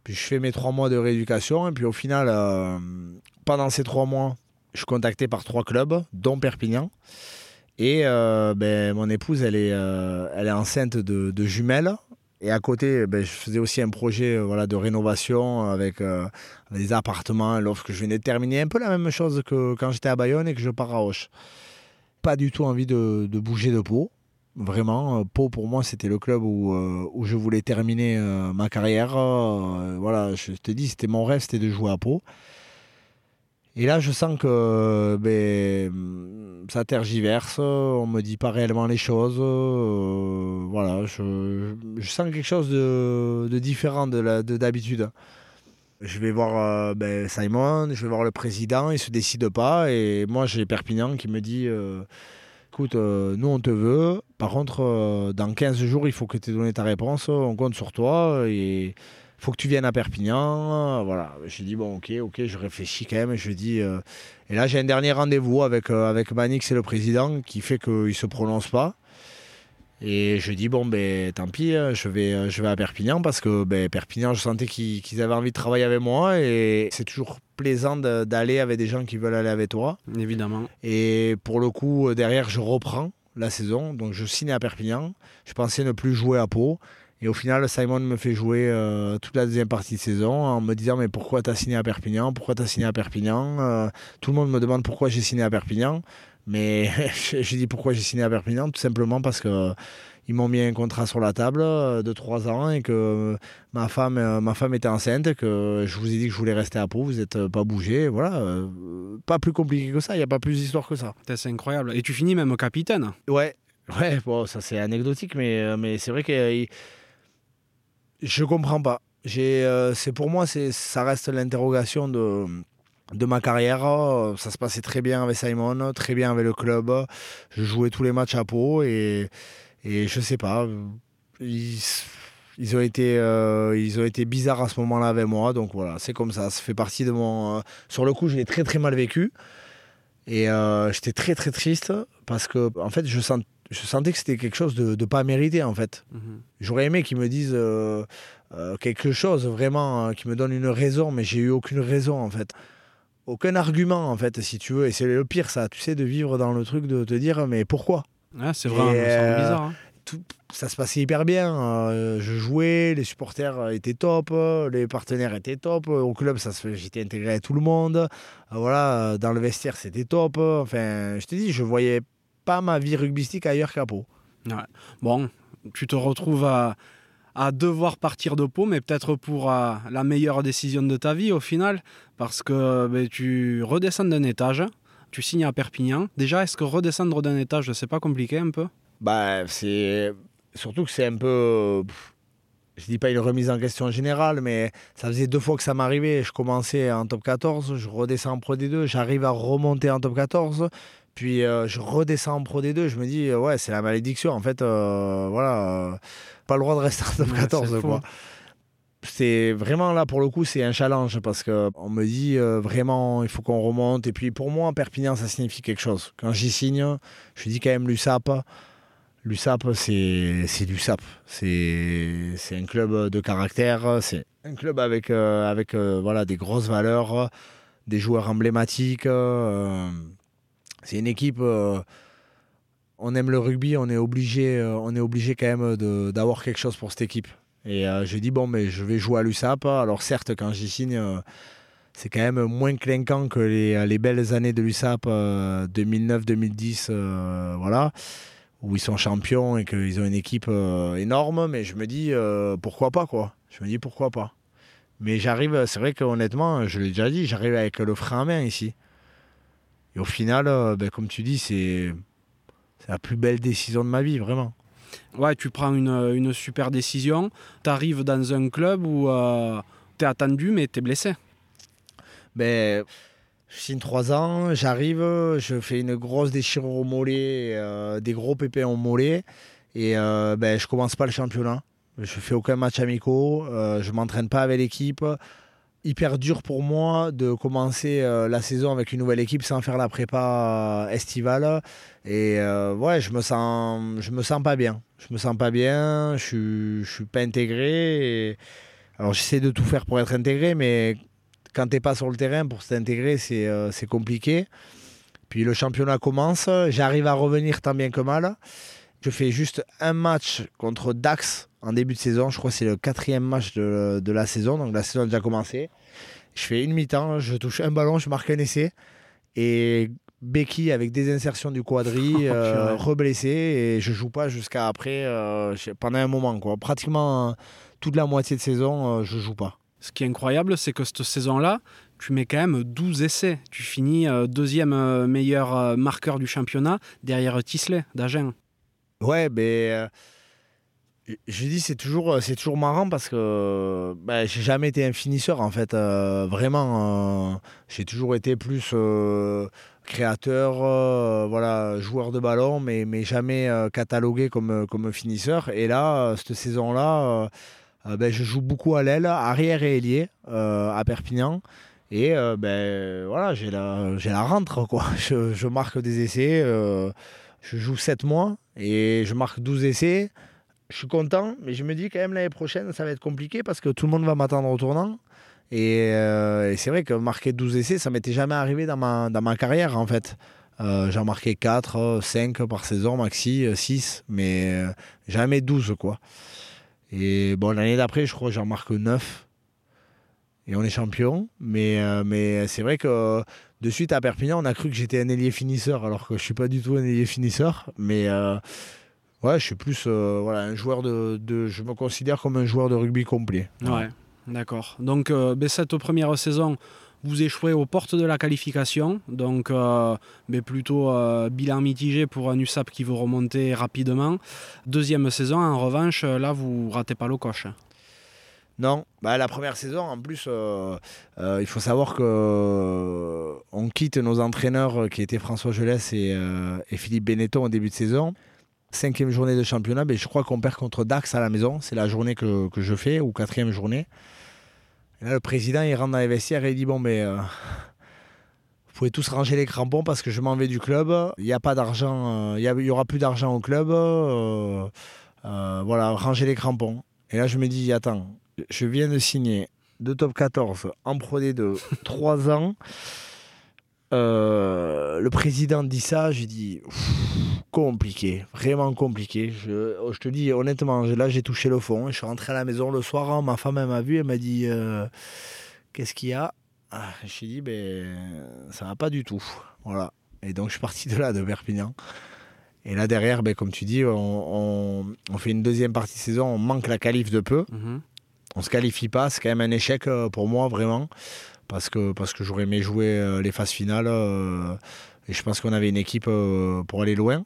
Puis je fais mes trois mois de rééducation. Et puis au final, euh, pendant ces trois mois, je suis contacté par trois clubs, dont Perpignan. Et ben, mon épouse, elle est, elle est enceinte de jumelles. Et à côté, ben, je faisais aussi un projet euh, voilà, de rénovation avec euh, des appartements, l'offre que je venais de terminer. Un peu la même chose que quand j'étais à Bayonne et que je pars à Auch. Pas du tout envie de, bouger de Pau. Vraiment, euh, Pau pour moi, c'était le club où, je voulais terminer ma carrière. Voilà, je te dis, c'était mon rêve, c'était de jouer à Pau. Et là, je sens que ben, ça tergiverse, on me dit pas réellement les choses. euh, voilà, je, sens quelque chose de, différent de d'habitude. Je vais voir euh, ben, Simon, je vais voir le président, il se décide pas. Et moi, j'ai Perpignan qui me dit euh, écoute, nous on te veut. Par contre, dans 15 jours, il faut que tu aies donné ta réponse. On compte sur toi. Et faut que tu viennes à Perpignan. Voilà. J'ai dit, bon, ok, ok, je réfléchis quand même. Je dis, euh, et là, j'ai un dernier rendez-vous avec, euh, avec Manix et le président qui fait qu'il ne se prononce pas. Et je dis, bon, ben tant pis, je vais, je vais à Perpignan parce que ben, Perpignan, je sentais qu'ils avaient envie de travailler avec moi et c'est toujours plaisant d'aller avec des gens qui veulent aller avec toi. Évidemment. Et pour le coup, derrière, je reprends la saison. Donc je signe à Perpignan. Je pensais ne plus jouer à Pau. Et au final, Simon me fait jouer euh, toute la deuxième partie de saison en me disant Mais pourquoi tu as signé à Perpignan? Pourquoi tu as signé à Perpignan? Euh, Tout le monde me demande pourquoi j'ai signé à Perpignan. Mais j'ai dit pourquoi j'ai signé à Perpignan Tout simplement parce que ils m'ont mis un contrat sur la table euh, de trois ans et que ma femme, ma femme était enceinte, que je vous ai dit que je voulais rester à Pau, vous n'êtes pas bougé. Voilà, pas plus compliqué que ça, il n'y a pas plus d'histoire que ça. C'est incroyable. Et tu finis même capitaine Ouais, ouais bon, ça c'est anecdotique, mais, mais c'est vrai que je comprends pas. Euh, c'est pour moi, ça reste l'interrogation de, ma carrière. Ça se passait très bien avec Simon, très bien avec le club. Je jouais tous les matchs à Pau et, et je sais pas. Ils, ils ont, été, euh, ils ont été bizarres à ce moment-là avec moi. Donc voilà, c'est comme ça. Ça fait partie de mon. Euh, sur le coup, je l'ai très très mal vécu. Et j'étais très très triste parce que en fait, je sens je sentais que c'était quelque chose de, pas mérité en fait. Mhm. J'aurais aimé qu'ils me disent euh, euh, quelque chose vraiment, hein, qu'ils me donnent une raison, mais j'ai eu aucune raison en fait. Aucun argument en fait, si tu veux. Et c'est le pire ça, tu sais, de vivre dans le truc de te dire mais pourquoi? C'est vraiment euh, bizarre. Hein. Tout, ça se passait hyper bien. je jouais, les supporters étaient top, les partenaires étaient top. Au club, ça j'étais intégré à tout le monde. voilà, dans le vestiaire, c'était top. Enfin, je te dis, je voyais pas ma vie rugbystique ailleurs qu'à Pau. Bon, tu te retrouves à, devoir partir de Pau, mais peut-être pour euh, la meilleure décision de ta vie au final, parce que ben, tu redescends d'un étage, tu signes à Perpignan. Déjà, est-ce que redescendre d'un étage, c'est pas compliqué un peu? Bah, c'est surtout que c'est un peu. Je dis pas une remise en question générale, mais ça faisait deux fois que ça m'arrivait. Je commençais en top 14, je redescends en Pro D2, j'arrive à remonter en top 14, puis euh, je redescends en Pro D2, je me dis, euh, ouais, c'est la malédiction. En fait, euh, voilà, pas le droit de rester en top 14. quoi. C'est vraiment là, pour le coup, c'est un challenge parce qu'on me dit vraiment, il faut qu'on remonte. Et puis pour moi, Perpignan, ça signifie quelque chose. Quand j'y signe, je dis quand même l'USAP. L'USAP, c'est l'USAP. C'est un club de caractère. C'est un club avec, avec voilà, des grosses valeurs, des joueurs emblématiques. C'est une équipe. Euh, on aime le rugby, on est obligé, euh, on est obligé quand même d'avoir quelque chose pour cette équipe. Et euh, j'ai dit bon, mais je vais jouer à l'USAP. Alors certes, quand j'y signe, c'est quand même moins clinquant que les, belles années de l'USAP 2009-2010, voilà, où ils sont champions et qu'ils ont une équipe énorme. Mais je me dis pourquoi pas quoi. Je me dis pourquoi pas. Mais j'arrive, c'est vrai qu'honnêtement, je l'ai déjà dit, j'arrive avec le frein à main ici. Et au final, euh, ben, comme tu dis, c'est la plus belle décision de ma vie, vraiment. Ouais, tu prends une, une super décision. Tu arrives dans un club où euh, tu es attendu, mais tu es blessé. Ben, je signe trois ans, j'arrive, je fais une grosse déchirure au mollet, euh, des gros pépins au mollet, et ben, je commence pas le championnat. Je fais aucun match amicaux, je m'entraîne pas avec l'équipe hyper dur pour moi de commencer euh, la saison avec une nouvelle équipe sans faire la prépa estivale. Et euh, ouais, je me sens, je me sens pas bien. Je me sens pas bien. Je suis, suis pas intégré. Alors j'essaie de tout faire pour être intégré, mais quand t'es pas sur le terrain pour s'intégrer, c'est euh, compliqué. Puis le championnat commence. J'arrive à revenir tant bien que mal. Je fais juste un match contre Dax en début de saison. Je crois que c'est le quatrième match de, la saison. Donc la saison a déjà commencé. Je fais une mi-temps, je touche un ballon, je marque un essai. Et Becky avec des insertions du quadri, euh, reblessé. Et je joue pas jusqu'à après, euh, pendant un moment. Quoi. Pratiquement euh, toute la moitié de saison, je joue pas. Ce qui est incroyable, c'est que cette saison-là, tu mets quand même 12 essais. Tu finis deuxième meilleur marqueur du championnat derrière Tisley d'Agen. Ouais, mais euh, je dis c'est toujours c'est toujours marrant parce que ben, j'ai jamais été un finisseur en fait. Euh, vraiment, euh, j'ai toujours été plus créateur, voilà, joueur de ballon, mais, mais jamais catalogué comme, comme finisseur. Et là, cette saison-là, ben, je joue beaucoup à l'aile, arrière et ailier à Perpignan. Et ben voilà, j'ai la, rentre quoi. Je, marque des essais je joue 7 mois et je marque 12 essais. Je suis content, mais je me dis quand même l'année prochaine, ça va être compliqué parce que tout le monde va m'attendre au tournant. Et, et c'est vrai que marquer 12 essais, ça m'était jamais arrivé dans ma, carrière en fait. Euh, J'en marquais 4, 5 par saison, maxi, 6, mais euh, jamais 12 quoi. Et l'année d'après, je crois que j'en marque 9. Et on est champion. Mais, euh, mais c'est vrai que de suite à Perpignan, on a cru que j'étais un ailier finisseur, alors que je suis pas du tout un ailier finisseur. Mais ouais, je suis plus voilà, un joueur de, de, Je me considère comme un joueur de rugby complet. Ouais, d'accord. Donc, ben, cette première saison, vous échouez aux portes de la qualification, donc euh, mais plutôt euh, bilan mitigé pour un USAP qui veut remonter rapidement. Deuxième saison, en revanche, là, vous ratez pas le coche. Non, bah, la première saison, en plus, euh, il faut savoir que on quitte nos entraîneurs qui étaient François Gelès et, Philippe Benetton au début de saison. Cinquième journée de championnat, mais je crois qu'on perd contre Dax à la maison. C'est la journée que, je fais, ou quatrième journée le président, il rentre dans les vestiaires et il dit Bon, mais euh, vous pouvez tous ranger les crampons parce que je m'en vais du club. Il n'y a pas d'argent, euh, il n'y aura plus d'argent au club. Euh, voilà, ranger les crampons. Et là, je me dis Attends, je viens de signer deux top 14 en Pro D2, 3 ans. le président dit ça, j'ai dit compliqué, vraiment compliqué. Je, oh, je, te dis honnêtement, là j'ai touché le fond. Je suis rentré à la maison le soir, hein, ma femme m'a vu, elle m'a dit euh, qu'est-ce qu'il y a? Ah, J'ai dit ben ça va pas du tout. Voilà. Et donc je suis parti de là, de Perpignan. Et là derrière, ben, comme tu dis, on, fait une deuxième partie de saison, on manque la qualif de peu. Mhm. On se qualifie pas, c'est quand même un échec euh, pour moi vraiment. Parce que, parce que j'aurais aimé jouer euh, les phases finales. et je pense qu'on avait une équipe pour aller loin.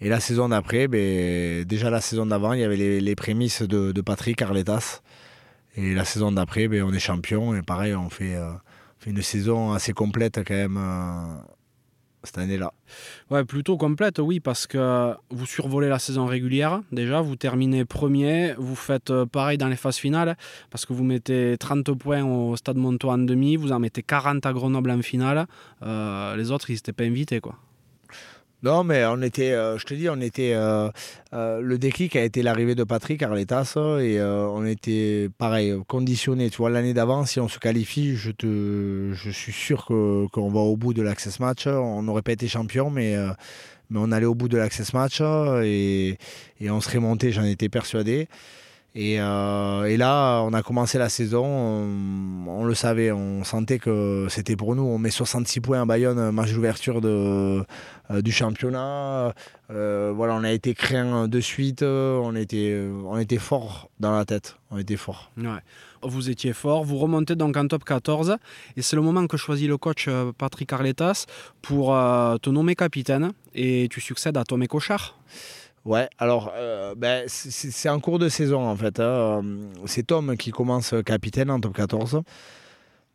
Et la saison d'après, ben, déjà la saison d'avant, il y avait les, prémices de, Patrick Arletas. Et la saison d'après, ben, on est champion. Et pareil, on fait, euh, fait, une saison assez complète quand même euh, cette année-là. Ouais, plutôt complète, oui, parce que vous survolez la saison régulière. Déjà, vous terminez premier. Vous faites euh, pareil dans les phases finales, parce que vous mettez 30 points au Stade Montois en demi. Vous en mettez 40 à Grenoble en finale. les autres, ils n'étaient pas invités, quoi. Non, mais on était, euh, je te dis, on était. Euh, euh, le déclic a été l'arrivée de Patrick Arletas et on était pareil, conditionné. Tu vois, l'année d'avant, si on se qualifie, je, te, je suis sûr qu'on va au bout de l'Access Match. On n'aurait pas été champion, mais, on allait au bout de l'Access Match et, et on serait monté, j'en étais persuadé. Euh, et, là, on a commencé la saison, on, le savait, on sentait que c'était pour nous. On met 66 points à Bayonne, match d'ouverture euh, du championnat. Euh, voilà, on a été craint de suite, on était, on était fort dans la tête, on était fort. Vous étiez fort, vous remontez donc en top 14 et c'est le moment que choisit le coach Patrick Arletas pour te nommer capitaine et tu succèdes à Tomé Cochard. Ouais, alors euh, ben, c'est en cours de saison en fait. Hein. C'est Tom qui commence capitaine en top 14.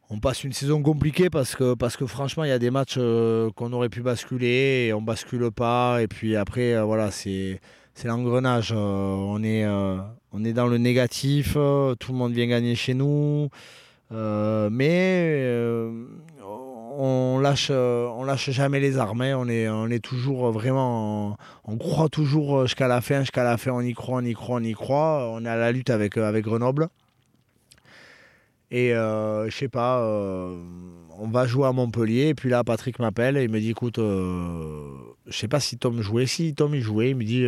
On passe une saison compliquée parce que, parce que franchement, il y a des matchs euh, qu'on aurait pu basculer et on bascule pas. Et puis après, euh, voilà, c'est l'engrenage. on, est, on est dans le négatif, tout le monde vient gagner chez nous. mais on lâche, euh, on lâche jamais les armes. Hein. On, est, on est toujours vraiment. On croit toujours euh, jusqu'à la fin, jusqu'à la fin, on y croit, on y croit, on y croit. On est à la lutte avec, euh, avec Grenoble. Et je sais pas, on va jouer à Montpellier. Et puis là, Patrick m'appelle et il me dit écoute, je sais pas si Tom jouait. Si Tom y jouait, il me dit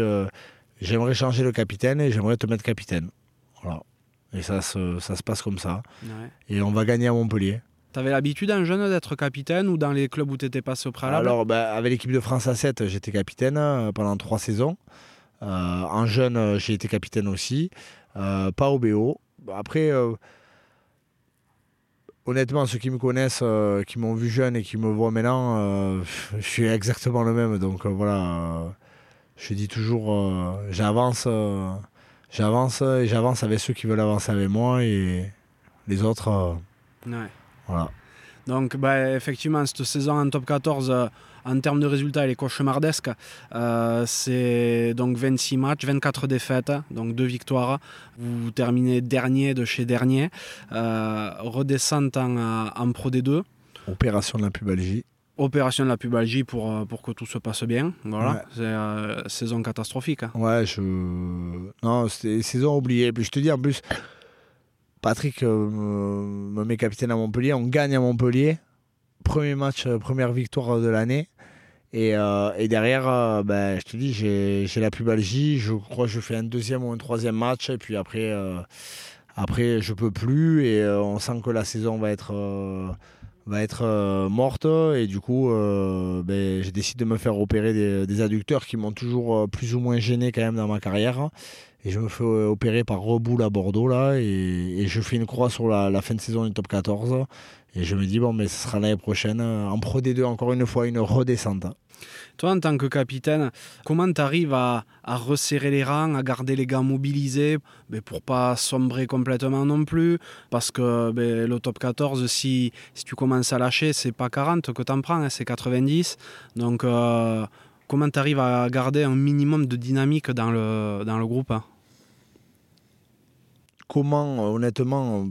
j'aimerais changer le capitaine et j'aimerais te mettre capitaine. Voilà. Et ça se, ça se passe comme ça. Et on va gagner à Montpellier. Tu avais l'habitude, un jeune, d'être capitaine ou dans les clubs où tu étais passé au préalable? Alors, bah, avec l'équipe de France à 7, j'étais capitaine euh, pendant trois saisons. Euh, en jeune, euh, j'ai été capitaine aussi. pas au BO. Après, honnêtement, ceux qui me connaissent, qui m'ont vu jeune et qui me voient maintenant, je suis exactement le même. Donc voilà, je dis toujours, j'avance, j'avance et j'avance avec ceux qui veulent avancer avec moi et les autres. Ouais. Voilà. Donc, bah, effectivement, cette saison en top 14, euh, en termes de résultats, elle est cauchemardesque. Euh, c'est donc 26 matchs, 24 défaites, donc 2 victoires. Vous terminez dernier de chez dernier, euh, redescente en, en Pro D2. Opération de la pubalgie. Opération de la pubalgie pour, euh, pour que tout se passe bien. Voilà, c'est euh, saison catastrophique. Hein. Ouais, je. Non, c'était saison oubliée. Puis je te dis en plus, Patrick me met capitaine à Montpellier. On gagne à Montpellier. Premier match, première victoire de l'année. Et, derrière, ben, je te dis, j'ai la pubalgie. Je crois que je fais un deuxième ou un troisième match. Et puis après, après je peux plus. Et on sent que la saison va être euh, morte et du coup euh, ben, j'ai décidé de me faire opérer des, adducteurs qui m'ont toujours euh, plus ou moins gêné quand même dans ma carrière et je me fais opérer par Reboul à Bordeaux là et, je fais une croix sur la, fin de saison du top 14 et je me dis bon mais ce sera l'année prochaine en Pro D2 encore une fois une redescente. Toi, en tant que capitaine, comment tu arrives à, resserrer les rangs, à garder les gars mobilisés mais pour pas sombrer complètement non plus? Parce que ben, le top 14, si, si tu commences à lâcher, c'est pas 40 que tu en prends, hein, c'est 90. Donc, euh, comment tu arrives à garder un minimum de dynamique dans le, dans le groupe Comment, honnêtement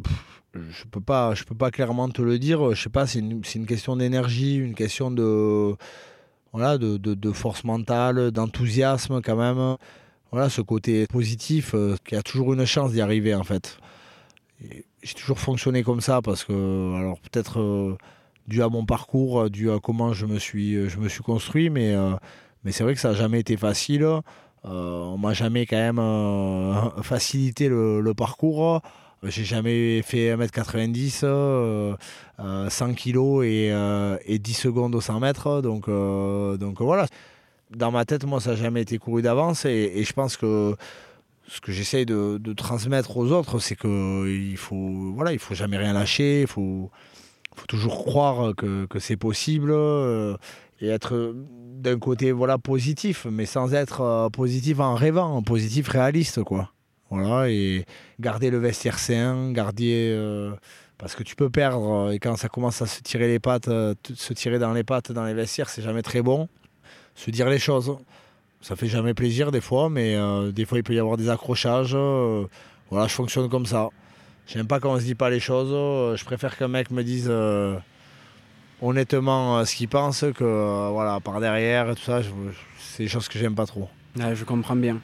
je peux peux pas clairement te le dire je sais pas c'est une, question d'énergie une question de voilà, de, force mentale, d'enthousiasme quand même. Voilà, ce côté positif euh, qui a toujours une chance d'y arriver en fait. J'ai toujours fonctionné comme ça parce que, alors peut-être euh, dû à mon parcours, dû à comment je me suis, je me suis construit, mais, euh, mais c'est vrai que ça n'a jamais été facile. On m'a jamais quand même facilité le, parcours. J'ai jamais fait 1m90, 100 euh, kg et, euh, et, 10 secondes au 100 mètres. Donc, euh, voilà. Dans ma tête, moi, ça n'a jamais été couru d'avance. Et, je pense que ce que j'essaye de, transmettre aux autres, c'est qu'il faut, voilà, il faut jamais rien lâcher. Il faut, toujours croire que c'est possible et être d'un côté voilà positif, mais sans être positif en rêvant, positif réaliste, quoi. Voilà, et garder le vestiaire sain, garder. Euh, parce que tu peux perdre, et quand ça commence à se tirer les pattes, euh, se tirer dans les pattes dans les vestiaires, c'est jamais très bon. Se dire les choses. Ça fait jamais plaisir des fois, mais euh, des fois il peut y avoir des accrochages. voilà, je fonctionne comme ça. J'aime pas quand on se dit pas les choses. je préfère qu'un mec me dise honnêtement ce qu'il pense que voilà par derrière et tout ça. C'est des choses que j'aime pas trop. je comprends bien.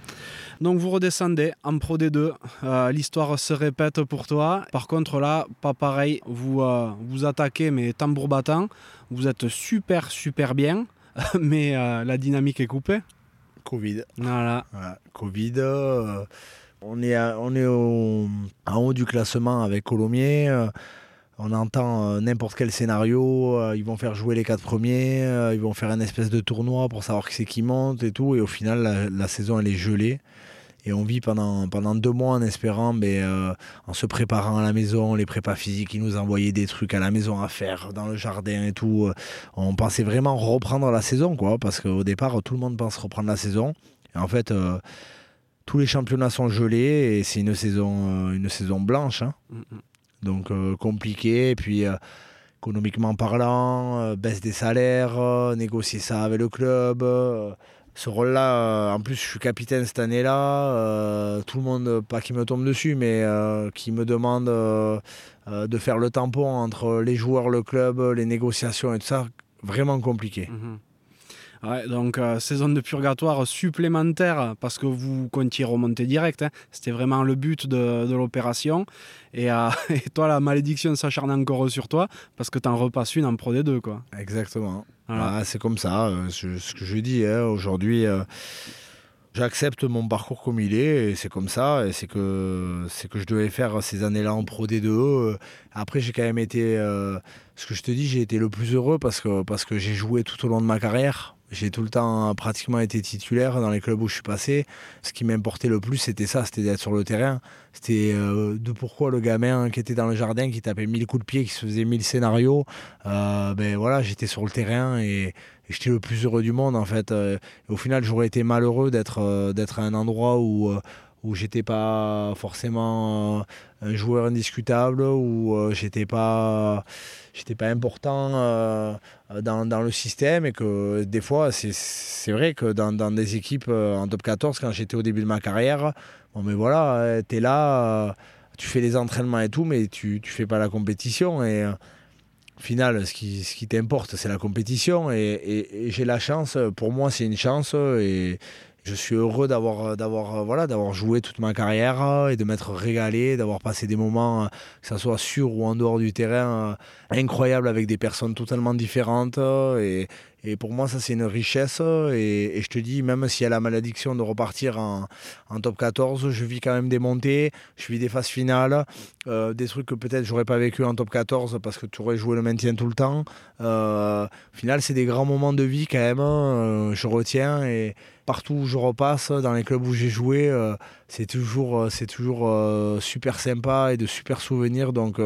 Donc vous redescendez en Pro D2, euh, l'histoire se répète pour toi. Par contre là, pas pareil, vous euh, vous attaquez mais tambour battant, vous êtes super super bien, mais euh, la dynamique est coupée. Covid. Voilà. Covid. on est, on est en haut du classement avec Colomiers on entend n'importe quel scénario, ils vont faire jouer les quatre premiers, ils vont faire une espèce de tournoi pour savoir qui c'est qui monte et tout, et au final la saison elle est gelée. Et on vit pendant, pendant deux mois en espérant, mais, euh, en se préparant à la maison, les prépas physiques, ils nous envoyaient des trucs à la maison à faire, dans le jardin et tout. Euh, on pensait vraiment reprendre la saison, quoi, parce qu'au départ, tout le monde pense reprendre la saison. Et en fait, euh, tous les championnats sont gelés et c'est une saison, une saison blanche. Hein. Mm, mm. Donc compliqué. Et puis économiquement parlant, baisse des salaires, négocier ça avec le club ce rôle-là, euh, en plus je suis capitaine cette année-là, euh, tout le monde, pas qui me tombe dessus, mais euh, qui me demande de faire le tampon entre les joueurs, le club, les négociations et tout ça, vraiment compliqué. Mhm donc euh, saison de purgatoire supplémentaire parce que vous comptiez remonter direct. Hein. C'était vraiment le but de, l'opération. Euh, et, toi, la malédiction s'acharne encore sur toi parce que tu en repasses une en Pro D2. Quoi. Exactement. Ah, c'est comme ça. Euh, ce que je dis hein, aujourd'hui j'accepte mon parcours comme il est et c'est comme ça et c'est que c'est que je devais faire ces années-là en pro D2 après j'ai quand même été ce que je te dis j'ai été le plus heureux parce que parce que j'ai joué tout au long de ma carrière j'ai tout le temps pratiquement été titulaire dans les clubs où je suis passé. Ce qui m'importait le plus, c'était ça, c'était d'être sur le terrain. C'était euh, de pourquoi le gamin qui était dans le jardin, qui tapait mille coups de pied, qui se faisait mille scénarios, euh, ben voilà, j'étais sur le terrain et, j'étais le plus heureux du monde en fait. Euh, au final, j'aurais été malheureux d'être d'être à un endroit où où j'étais pas forcément un joueur indiscutable, où j'étais pas j'étais pas important euh, dans, dans, le système et que des fois, c'est vrai que dans, dans, des équipes euh, en top 14, quand j'étais au début de ma carrière, bon, mais voilà, euh, tu es là, tu fais les entraînements et tout, mais tu, tu fais pas la compétition et Au final, ce qui, ce qui t'importe, c'est la compétition. Et, j'ai la chance, pour moi, c'est une chance. Et, je suis heureux d'avoir d'avoir voilà d'avoir joué toute ma carrière et de m'être régalé d'avoir passé des moments que ce soit sur ou en dehors du terrain incroyables avec des personnes totalement différentes et, pour moi, ça, c'est une richesse. Et, je te dis, même si elle a la malédiction de repartir en, top 14, je vis quand même des montées, je vis des phases finales, euh, des trucs que peut-être j'aurais pas vécu en top 14 parce que tu aurais joué le maintien tout le temps. Euh, au final, c'est des grands moments de vie quand même. Je retiens et partout où je repasse, dans les clubs où j'ai joué, euh, c'est toujours, c'est toujours super sympa et de super souvenirs. Donc,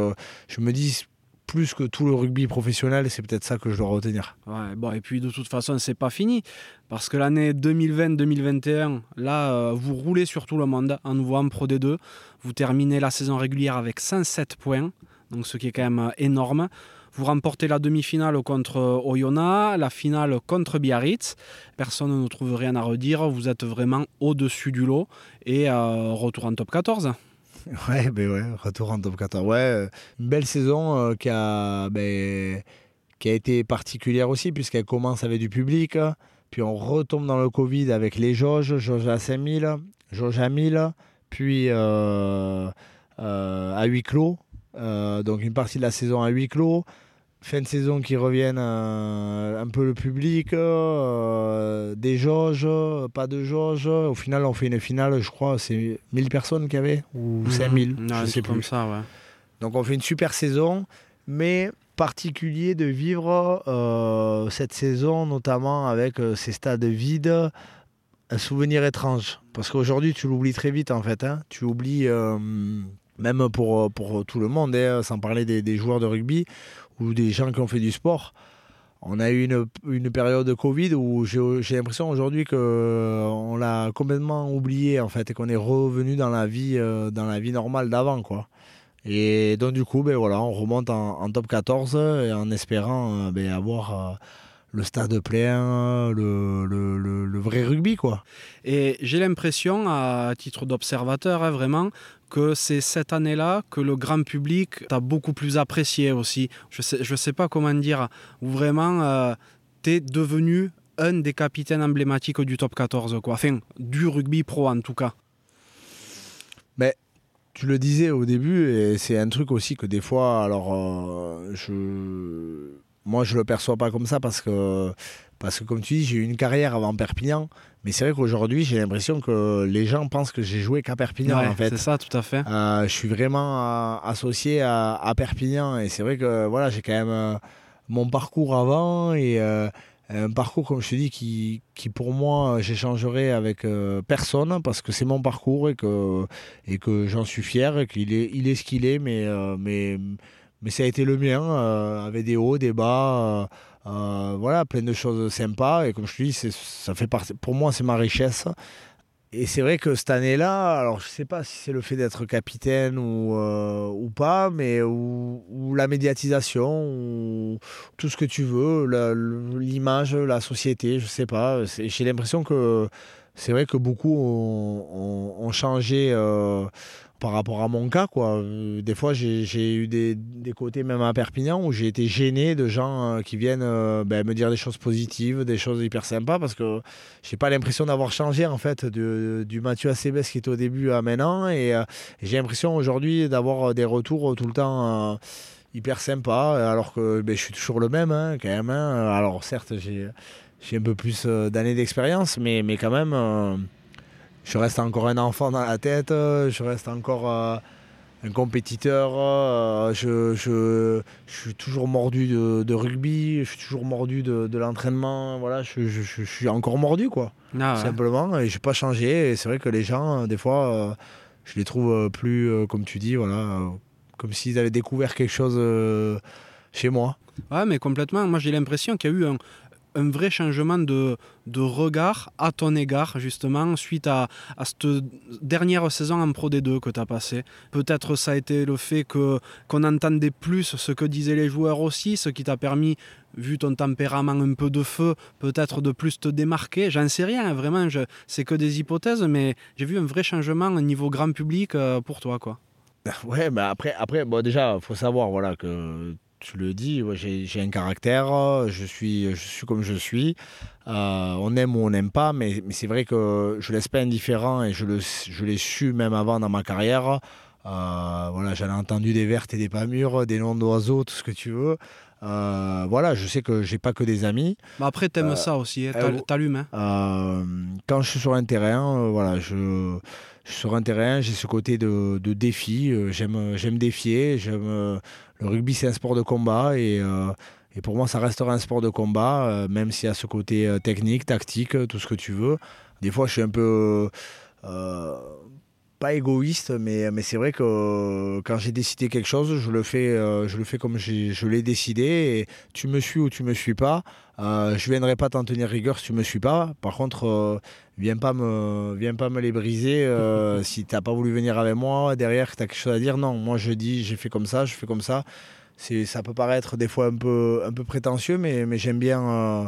je me dis plus que tout le rugby professionnel, c'est peut-être ça que je dois retenir. Ouais, bon, et puis de toute façon, c'est pas fini, parce que l'année 2020-2021, là, euh, vous roulez sur tout le monde, en nouveau en Pro D2, vous terminez la saison régulière avec 107 points, donc ce qui est quand même euh, énorme. Vous remportez la demi-finale contre euh, Oyonnax, la finale contre Biarritz. Personne ne trouve rien à redire. Vous êtes vraiment au-dessus du lot. Et retour en top 14. Ouais, ben ouais, retour en top 14. Ouais, euh, une belle saison euh, qui, a, ben, qui a été particulière aussi, puisqu'elle commence avec du public. Puis on retombe dans le Covid avec les jauges, jauge à 5000, jauge à 1000, puis euh, à huis clos. donc une partie de la saison à huis clos fin de saison qui reviennent euh, un peu le public, euh, des jauges, pas de jauges. Au final, on fait une finale, je crois, c'est 1000 personnes qu'il y avait, ou 5000, mhm. je sais plus. ça, ouais. Donc on fait une super saison, mais particulier de vivre euh, cette saison, notamment avec ces stades vides, un souvenir étrange. Parce qu'aujourd'hui, tu l'oublies très vite, en fait. Hein. Tu oublies même pour, pour tout le monde, hein, sans parler des, des, joueurs de rugby, ou des gens qui ont fait du sport. On a eu une, une période de Covid où j'ai l'impression aujourd'hui qu'on euh, l'a complètement oublié en fait et qu'on est revenu dans la vie, euh, dans la vie normale d'avant quoi. Et donc du coup, ben voilà, on remonte en, top 14 et en espérant euh, ben, avoir le stade plein, le, le, le, vrai rugby quoi. Et j'ai l'impression, à titre d'observateur, hein, vraiment, que c'est cette année-là que le grand public t'a beaucoup plus apprécié aussi. Je sais, je sais pas comment dire, où vraiment euh, tu es devenu un des capitaines emblématiques du top 14, quoi. Enfin, du rugby pro en tout cas. Mais tu le disais au début, et c'est un truc aussi que des fois, alors, euh, je... moi je le perçois pas comme ça parce que parce que comme tu dis, j'ai eu une carrière avant Perpignan, mais c'est vrai qu'aujourd'hui, j'ai l'impression que les gens pensent que j'ai joué qu'à Perpignan en fait. C'est ça, tout à fait. Euh, je suis vraiment euh, associé à, Perpignan et c'est vrai que voilà, j'ai quand même euh, mon parcours avant et un parcours, comme je te dis, qui, qui pour moi, j'échangerai avec personne parce que c'est mon parcours et que, et que j'en suis fier et qu'il est, il est ce qu'il est, mais, mais, mais ça a été le mien, avec des hauts, des bas. Euh, voilà, plein de choses sympas. Et comme je te dis, ça fait pour moi, c'est ma richesse. Et c'est vrai que cette année-là, alors je sais pas si c'est le fait d'être capitaine ou, euh, ou pas, mais ou, la médiatisation, ou tout ce que tu veux, l'image, la, société, je sais pas. J'ai l'impression que c'est vrai que beaucoup ont, changé. Euh, par rapport à mon cas. Quoi. Euh, des fois, j'ai eu des, côtés, même à Perpignan, où j'ai été gêné de gens euh, qui viennent euh, ben, me dire des choses positives, des choses hyper sympas, parce que j'ai pas l'impression d'avoir changé en fait du Mathieu Acebes qui était au début à maintenant. Et, j'ai l'impression aujourd'hui d'avoir des retours tout le temps hyper sympas, alors que ben, je suis toujours le même hein, quand même. Hein. Alors certes, j'ai un peu plus d'années d'expérience, mais, mais quand même je reste encore un enfant dans la tête, je reste encore euh, un compétiteur, euh, je, je, suis toujours mordu de, rugby, je suis toujours mordu de, l'entraînement, voilà, je, je, suis encore mordu quoi, ah simplement, et j'ai pas changé, et c'est vrai que les gens, des fois, euh, je les trouve plus, comme tu dis, voilà, comme s'ils avaient découvert quelque chose chez moi. Ouais, mais complètement. Moi, j'ai l'impression qu'il y a eu un, un vrai changement de, de, regard à ton égard, justement, suite à, à cette dernière saison en Pro D2 que tu as passé. Peut-être ça a été le fait que, qu'on entendait plus ce que disaient les joueurs aussi, ce qui t'a permis, vu ton tempérament un peu de feu, peut-être de plus te démarquer. J'en sais rien, vraiment, c'est que des hypothèses, mais j'ai vu un vrai changement au niveau grand public euh, pour toi. quoi. Ouais, mais après, après bon, déjà, faut savoir voilà, que tu le dis, j'ai un caractère, je suis, je suis comme je suis. Euh, on aime ou on n'aime pas, mais, mais c'est vrai que je ne laisse pas indifférent et je l'ai je su même avant dans ma carrière. Euh, voilà, j'en ai entendu des vertes et des pas mûres, des noms d'oiseaux, tout ce que tu veux. Euh, voilà, je sais que j'ai pas que des amis. Mais après, t'aimes aimes ça aussi, hein, t'as l'humain. quand je suis sur un terrain, voilà, je, sur un terrain, j'ai ce côté de, de défi. j'aime, j'aime défier. J'aime, le rugby, c'est un sport de combat et et pour moi, ça restera un sport de combat, euh, même s'il y a ce côté euh, technique, tactique, tout ce que tu veux. Des fois, je suis un peu. Euh, pas égoïste, mais, c'est vrai que quand j'ai décidé quelque chose, je le fais, comme je l'ai décidé. Et tu me suis ou tu me suis pas. Je ne viendrai pas t'en tenir rigueur si tu me suis pas. Par contre, viens pas me, viens pas me les briser si tu n'as pas voulu venir avec moi. Derrière, tu as quelque chose à dire. Non, moi je dis, j'ai fait comme ça, je fais comme ça ça peut paraître des fois un peu, un peu prétentieux, mais, mais j'aime bien, euh,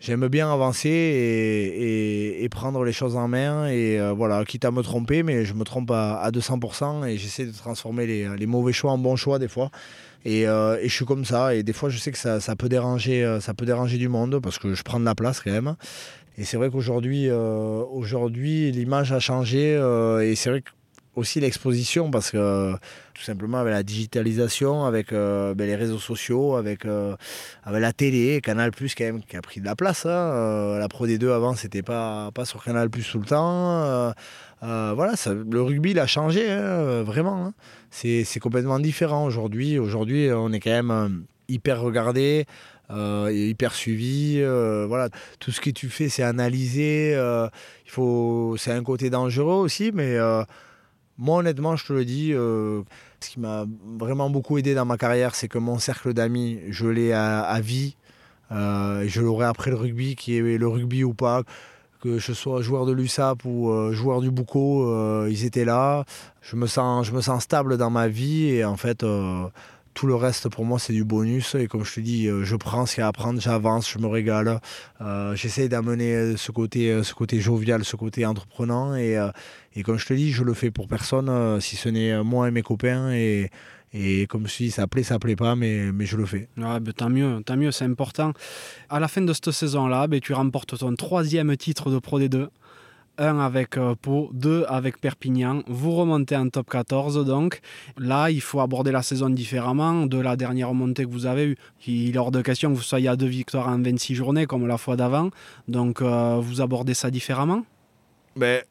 j'aime bien avancer et, et, prendre les choses en main. Et euh, voilà, quitte à me tromper, mais je me trompe à, 200% et j'essaie de transformer les, les, mauvais choix en bons choix des fois. Et, euh, et, je suis comme ça. Et des fois, je sais que ça, peut déranger, ça peut déranger du monde parce que je prends de la place quand même. Et c'est vrai qu'aujourd'hui, aujourd'hui, l'image a changé. et c'est vrai aussi l'exposition parce que tout simplement avec la digitalisation, avec euh, ben, les réseaux sociaux, avec, euh, avec la télé, Canal Plus quand même qui a pris de la place. Hein. Euh, la Pro D2 avant c'était pas, pas sur Canal Plus tout le temps. Voilà, ça, le rugby il a changé hein, vraiment. Hein. C'est, complètement différent aujourd'hui. Aujourd'hui on est quand même hyper regardé. hyper suivi. voilà, tout ce que tu fais, c'est analysé. il faut, c'est un côté dangereux aussi, mais moi, honnêtement, je te le dis, euh, ce qui m'a vraiment beaucoup aidé dans ma carrière, c'est que mon cercle d'amis, je l'ai à, vie. Euh, je l'aurai après le rugby, qui est le rugby ou pas. Que je sois joueur de l'USAP ou euh, joueur du Bouco, ils étaient là. Je me, sens, je me sens stable dans ma vie et en fait, tout le reste, pour moi, c'est du bonus. Et comme je te dis, euh, je prends ce qu'il y a à prendre, j'avance, je me régale. Euh, j'essaie d'amener euh, ce côté, ce côté jovial, ce côté entreprenant. Et, et comme je te dis, je le fais pour personne, si ce n'est moi et mes copains. Et, et comme je dis, ça plaît, ça plaît pas, mais, mais je le fais. Ouais, ben, tant mieux, tant mieux, c'est important. À la fin de cette saison-là, ben, tu remportes ton troisième titre de Pro D2. 1 avec euh, Pau, 2 avec Perpignan. Vous remontez en top 14 donc. Là, il faut aborder la saison différemment de la dernière montée que vous avez eue. Il est hors de question que vous soyez à deux victoires en 26 journées comme la fois d'avant. Donc, euh, vous abordez ça différemment? Mais ben,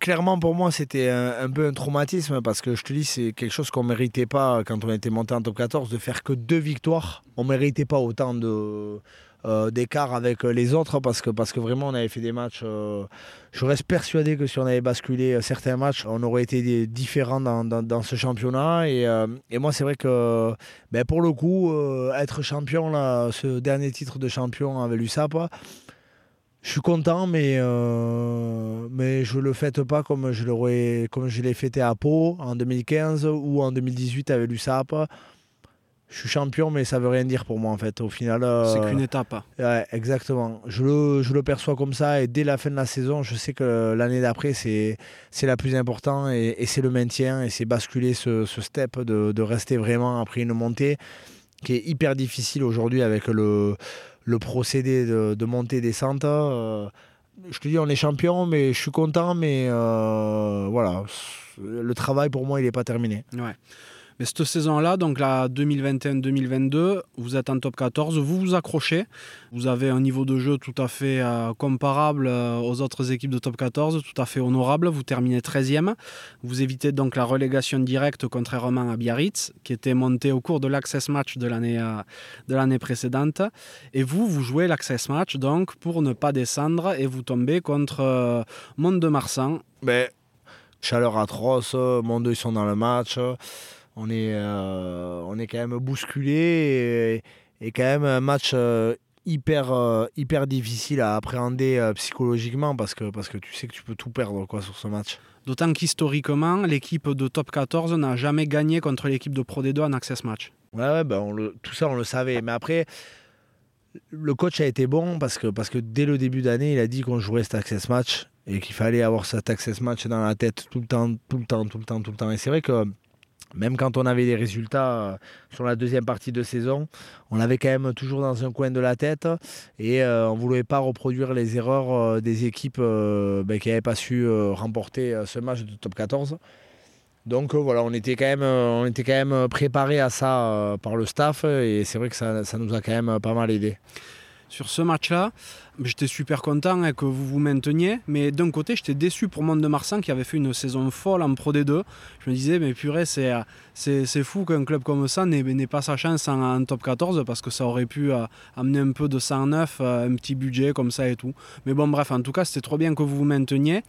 clairement pour moi c'était un, peu un traumatisme parce que je te dis c'est quelque chose qu'on méritait pas quand on était monté en top 14 de faire que deux victoires on méritait pas autant de euh, d'écart avec euh, les autres parce que, parce que vraiment on avait fait des matchs. Euh, je reste persuadé que si on avait basculé certains matchs, on aurait été différents dans, dans, ce championnat. Et, et moi, c'est vrai que ben, pour le coup, être champion, là, ce dernier titre de champion avec l'USAP, je suis content, mais, mais je ne le fête pas comme je l'ai fêté à Pau en 2015 ou en 2018 avec l'USAP je suis champion, mais ça veut rien dire pour moi en fait. Au final, euh, c'est qu'une étape. Ouais, exactement. Je le, je le, perçois comme ça et dès la fin de la saison, je sais que l'année d'après c'est c'est la plus importante et, c'est le maintien et c'est basculer ce, ce step de, de, rester vraiment après une montée qui est hyper difficile aujourd'hui avec le, le procédé de, de montée-descente. Euh, je te dis, on est champion, mais je suis content, mais euh, voilà, le travail pour moi il n'est pas terminé. Mais cette saison-là, donc la 2021-2022, vous êtes en top 14, vous vous accrochez. Vous avez un niveau de jeu tout à fait euh, comparable euh, aux autres équipes de top 14, tout à fait honorable. Vous terminez 13e. Vous évitez donc la relégation directe, contrairement à Biarritz, qui était monté au cours de l'access match de l'année, euh, de l'année précédente. Et vous, vous jouez l'access match donc pour ne pas descendre et vous tombez contre Monde de Marsan. Mais chaleur atroce, Monde ils sont dans le match on est, euh, on est quand même bousculé et, quand même un match euh, hyper, euh, hyper difficile à appréhender psychologiquement parce que, parce que tu sais que tu peux tout perdre quoi, sur ce match. D'autant qu'historiquement, l'équipe de top 14 n'a jamais gagné contre l'équipe de Pro D2 en access match. Ouais, ben on le, tout ça on le savait. Mais après, le coach a été bon parce que, parce que dès le début d'année, il a dit qu'on jouerait cet access match et qu'il fallait avoir cet access match dans la tête tout le temps, tout le temps, tout le temps, tout le temps. Et c'est vrai que même quand on avait des résultats euh, sur la deuxième partie de saison, on l'avait quand même toujours dans un coin de la tête et on ne voulait pas reproduire les erreurs des équipes ben, qui n'avaient pas su remporter ce match de top 14. Donc voilà, on était quand même, on était quand même préparé à ça par le staff et c'est vrai que ça, ça nous a quand même pas mal aidé sur ce match-là. J'étais super content hein, que vous vous mainteniez, mais d'un côté, j'étais déçu pour Monde de Marsan qui avait fait une saison folle en Pro D2. Je me disais, mais purée, c'est, c'est, fou qu'un club comme ça n'ait, pas sa chance en, top 14 parce que ça aurait pu euh, amener un peu de 109, euh, un petit budget comme ça et tout. Mais bon, bref, en tout cas, c'était trop bien que vous vous mainteniez.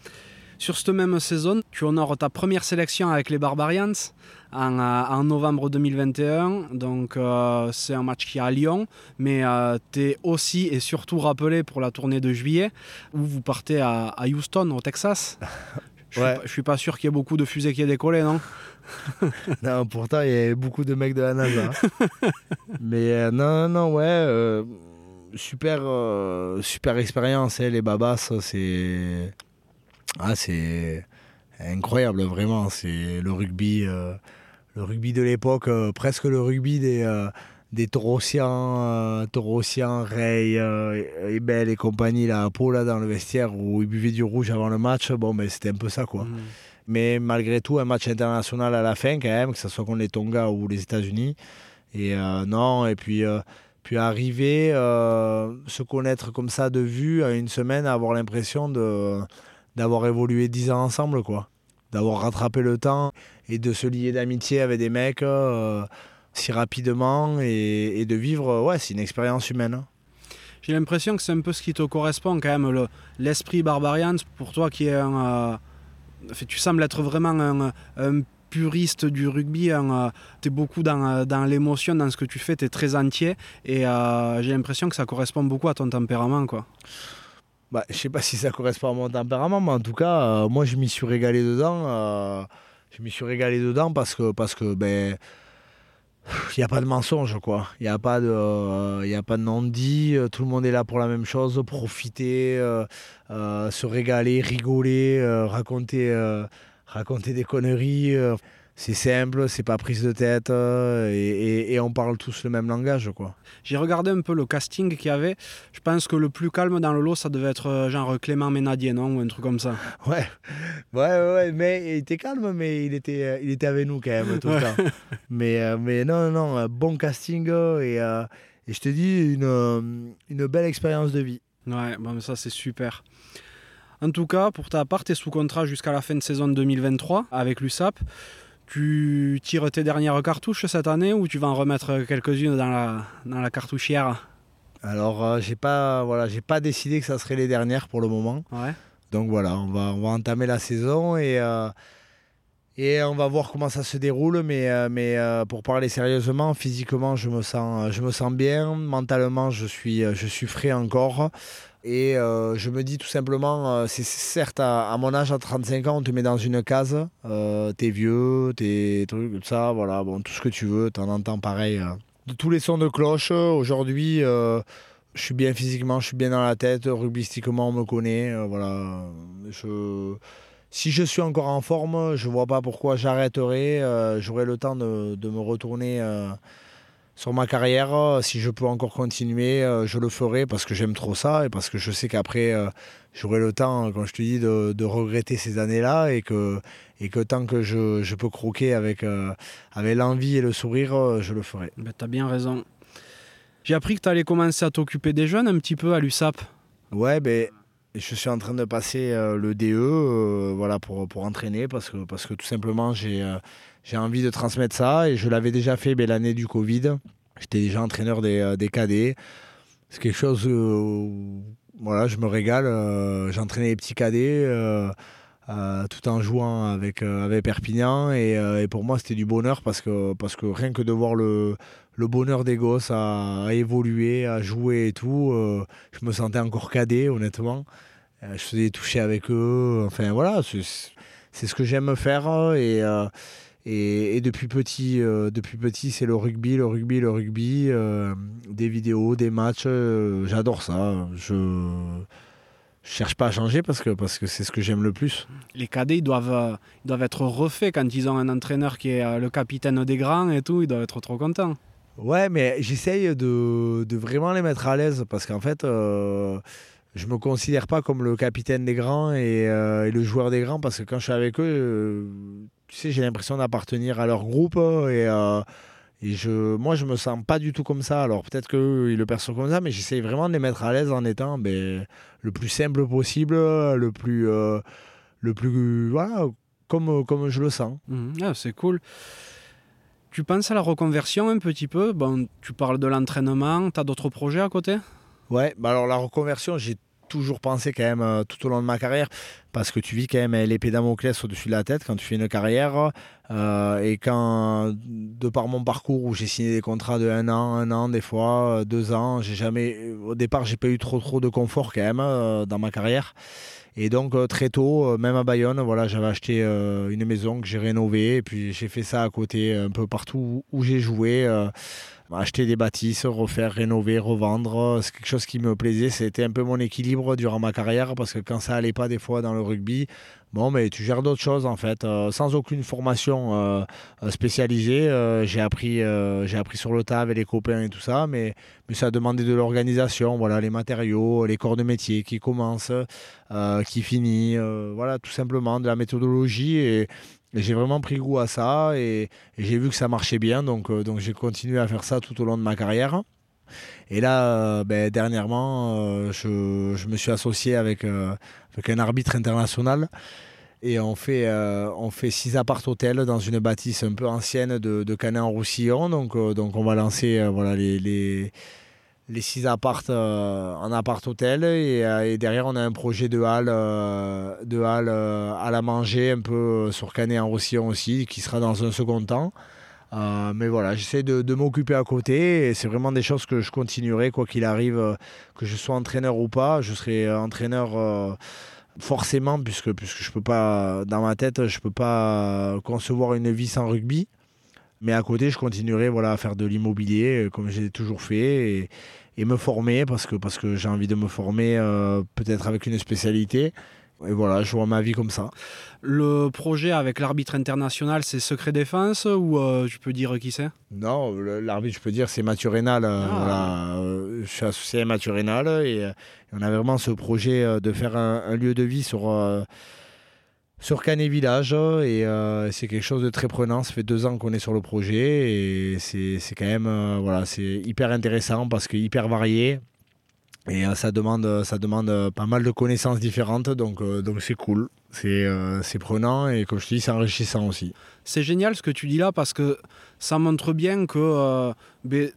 Sur cette même saison, tu honores ta première sélection avec les Barbarians en, euh, novembre 2021. Donc euh, c'est un match qui est à Lyon, mais euh, tu es aussi et surtout rappelé pour la tournée de juillet où vous partez à, Houston, au Texas. Je ne suis, pas sûr qu'il y ait beaucoup de fusées qui aient décollé, non? Non, pourtant il y a beaucoup de mecs de la NASA. mais non, non, ouais, super, super expérience, hein, les babas, c'est ah, c'est incroyable, vraiment. C'est le rugby, euh, le rugby de l'époque, euh, presque le rugby des, euh, des Taurossiens, Taurossiens, Ray, Ebel et compagnie, là, à là, dans le vestiaire où ils buvaient du rouge avant le match. Bon, ben, c'était un peu ça, quoi. Mm. Mais malgré tout, un match international à la fin, quand même, que ce soit contre les Tonga ou les États-Unis. Et non, et puis puis arriver, se connaître comme ça de vue à une semaine, avoir l'impression de, d'avoir évolué dix ans ensemble, quoi. D'avoir rattrapé le temps et de se lier d'amitié avec des mecs euh, si rapidement et, de vivre, ouais, c'est une expérience humaine. Hein. J'ai l'impression que c'est un peu ce qui te correspond quand même, l'esprit barbarian, pour toi qui est un... Euh, tu sembles être vraiment un, puriste du rugby, euh, tu es beaucoup dans, dans l'émotion, dans ce que tu fais, tu es très entier et j'ai l'impression que ça correspond beaucoup à ton tempérament. quoi. Bah, je sais pas si ça correspond à mon tempérament, mais en tout cas, euh, moi je m'y suis régalé dedans. Euh, je m'y suis régalé dedans parce que, parce que ben, il n'y a pas de mensonge, quoi. Il n'y a pas de, euh, de non-dit. Tout le monde est là pour la même chose, profiter, se régaler, rigoler, raconter, raconter des conneries c'est simple, c'est pas prise de tête euh, et, on parle tous le même langage. quoi. J'ai regardé un peu le casting qu'il y avait. Je pense que le plus calme dans le lot, ça devait être euh, genre Clément Ménadier, non Ou un truc comme ça. Ouais, ouais, ouais, mais il était calme, mais il était, euh, il était avec nous quand même tout le temps. Mais, mais non, non, bon casting et, et je te dis, une, une belle expérience de vie. Ouais, bon, ça c'est super. En tout cas, pour ta part, tu es sous contrat jusqu'à la fin de saison 2023 avec l'USAP. Tu tires tes dernières cartouches cette année ou tu vas en remettre quelques-unes dans la, dans la cartouchière? Alors, euh, j'ai pas, voilà, j'ai pas décidé que ça serait les dernières pour le moment. Donc voilà, on va, on va entamer la saison et, euh, et on va voir comment ça se déroule. Mais, euh, mais pour parler sérieusement, physiquement, je me sens, je me sens bien. Mentalement, je suis, je suis frais encore. Et euh, je me dis tout simplement, euh, c'est certes à, mon âge, à 35 ans, on te met dans une case. Euh, t'es vieux, t'es trucs, tout ça, voilà, bon, tout ce que tu veux, t'en entends pareil. De tous les sons de cloche, aujourd'hui, je suis bien physiquement, je suis bien dans la tête, rugbystiquement, on me connaît. voilà, si je suis encore en forme, je vois pas pourquoi j'arrêterai. J'aurai le temps de me retourner sur ma carrière, euh, si je peux encore continuer, euh, je le ferai parce que j'aime trop ça et parce que je sais qu'après, euh, j'aurai le temps, comme je te dis, de, regretter ces années-là et que, et que tant que je, peux croquer avec, avec l'envie et le sourire, je le ferai. Ben, tu as bien raison. J'ai appris que tu allais commencer à t'occuper des jeunes un petit peu à l'USAP. Ouais, ben, je suis en train de passer le DE voilà, pour, pour entraîner parce que, parce que tout simplement, j'ai j'ai envie de transmettre ça et je l'avais déjà fait ben, l'année du Covid. J'étais déjà entraîneur des, euh, des cadets. C'est quelque chose où voilà, je me régale. Euh, j'entraînais les petits cadets euh, tout en jouant avec, avec Perpignan et, et pour moi c'était du bonheur parce que, parce que rien que de voir le, le bonheur des gosses à, évoluer, à jouer et tout, je me sentais encore cadet honnêtement. je faisais toucher avec eux. Enfin voilà, c'est ce que j'aime faire et et, depuis petit, euh, depuis petit, c'est le rugby, le rugby, le rugby, euh, des vidéos, des matchs. Euh, j'adore ça. Je, je cherche pas à changer parce que parce que c'est ce que j'aime le plus. Les cadets ils doivent euh, ils doivent être refaits quand ils ont un entraîneur qui est euh, le capitaine des grands et tout, ils doivent être trop contents. Ouais, mais j'essaye de, de, vraiment les mettre à l'aise parce qu'en fait, euh, je me considère pas comme le capitaine des grands et, et, le joueur des grands parce que quand je suis avec eux, tu sais, j'ai l'impression d'appartenir à leur groupe et, euh, et je, moi, je me sens pas du tout comme ça. Alors peut-être qu'ils le perçoivent comme ça, mais j'essaye vraiment de les mettre à l'aise en étant ben, le plus simple possible, le plus, euh, le plus, voilà, comme, comme je le sens. Mmh, ah, c'est cool. Tu penses à la reconversion un petit peu? Bon, Tu parles de l'entraînement, tu as d'autres projets à côté? Ouais, bah alors la reconversion, j'ai toujours pensé quand même euh, tout au long de ma carrière parce que tu vis quand même l'épée Damoclès au-dessus de la tête quand tu fais une carrière euh, et quand de par mon parcours où j'ai signé des contrats de un an, un an des fois, deux ans, j'ai jamais au départ j'ai pas eu trop trop de confort quand même euh, dans ma carrière et donc euh, très tôt, euh, même à Bayonne, voilà, j'avais acheté euh, une maison que j'ai rénovée et puis j'ai fait ça à côté un peu partout où j'ai joué. acheter des bâtisses, refaire, rénover, revendre, c'est quelque chose qui me plaisait. C'était un peu mon équilibre durant ma carrière parce que quand ça allait pas des fois dans le rugby, Bon, mais tu gères d'autres choses en fait, euh, sans aucune formation euh, spécialisée. Euh, j'ai appris, appris sur le tas avec les copains et tout ça, mais, mais ça a demandé de l'organisation, voilà, les matériaux, les corps de métier qui commencent, qui finissent, voilà, tout simplement de la méthodologie et, et j'ai vraiment pris goût à ça et, et j'ai vu que ça marchait bien, donc, donc j'ai continué à faire ça tout au long de ma carrière. Et là, ben, dernièrement, je, je, me suis associé avec avec un arbitre international. Et on fait, euh, on fait six appart hôtels dans une bâtisse un peu ancienne de, Canet-en-Roussillon. Donc, euh, donc on va lancer euh, voilà, les, les, six appart en appart hôtel. Et, et, derrière, on a un projet de halle, de halle à la manger un peu sur Canet-en-Roussillon aussi, qui sera dans un second temps. Euh, mais voilà, j'essaie de, m'occuper à côté et c'est vraiment des choses que je continuerai quoi qu'il arrive, que je sois entraîneur ou pas. Je serai entraîneur euh, forcément puisque, puisque je peux pas, dans ma tête, je peux pas concevoir une vie sans rugby. Mais à côté, je continuerai voilà, à faire de l'immobilier comme j'ai toujours fait et, et, me former parce que, parce que j'ai envie de me former euh, peut-être avec une spécialité. Et voilà, je vois ma vie comme ça. Le projet avec l'arbitre international, c'est Secret Défense ou euh, tu peux dire qui c'est? Non, l'arbitre, je peux dire, c'est Mathieu Rénal. Ah. Voilà, euh, je suis associé à Mathieu Rénal et, et, on a vraiment ce projet euh, de faire un, un lieu de vie sur, euh, sur Canet Village et euh, c'est quelque chose de très prenant. Ça fait deux ans qu'on est sur le projet et c'est quand même voilà, c'est hyper intéressant parce que hyper varié. Et euh, ça demande, ça demande euh, pas mal de connaissances différentes, donc euh, donc c'est cool, c'est euh, prenant et comme je te dis, c'est enrichissant aussi. C'est génial ce que tu dis là parce que ça montre bien que euh,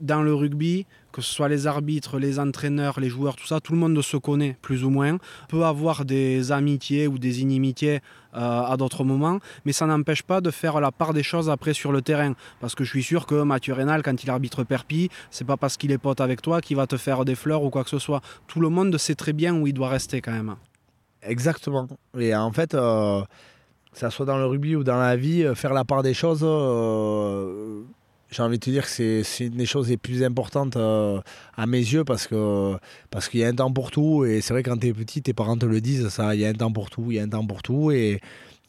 dans le rugby, que ce soit les arbitres, les entraîneurs, les joueurs, tout ça, tout le monde se connaît plus ou moins, peut avoir des amitiés ou des inimitiés euh, à d'autres moments, mais ça n'empêche pas de faire la part des choses après sur le terrain. Parce que je suis sûr que Mathieu Rénal, quand il arbitre Perpi, c'est pas parce qu'il est pote avec toi qu'il va te faire des fleurs ou quoi que ce soit. Tout le monde sait très bien où il doit rester quand même. Exactement. Et en fait, euh, que ça soit dans le rugby ou dans la vie, faire la part des choses, euh, j'ai envie de te dire que c'est une des choses les plus importantes euh, à mes yeux parce que parce qu'il y a un temps pour tout et c'est vrai quand tu es petit tes parents te le disent ça il y a un temps pour tout il y a un temps pour tout et,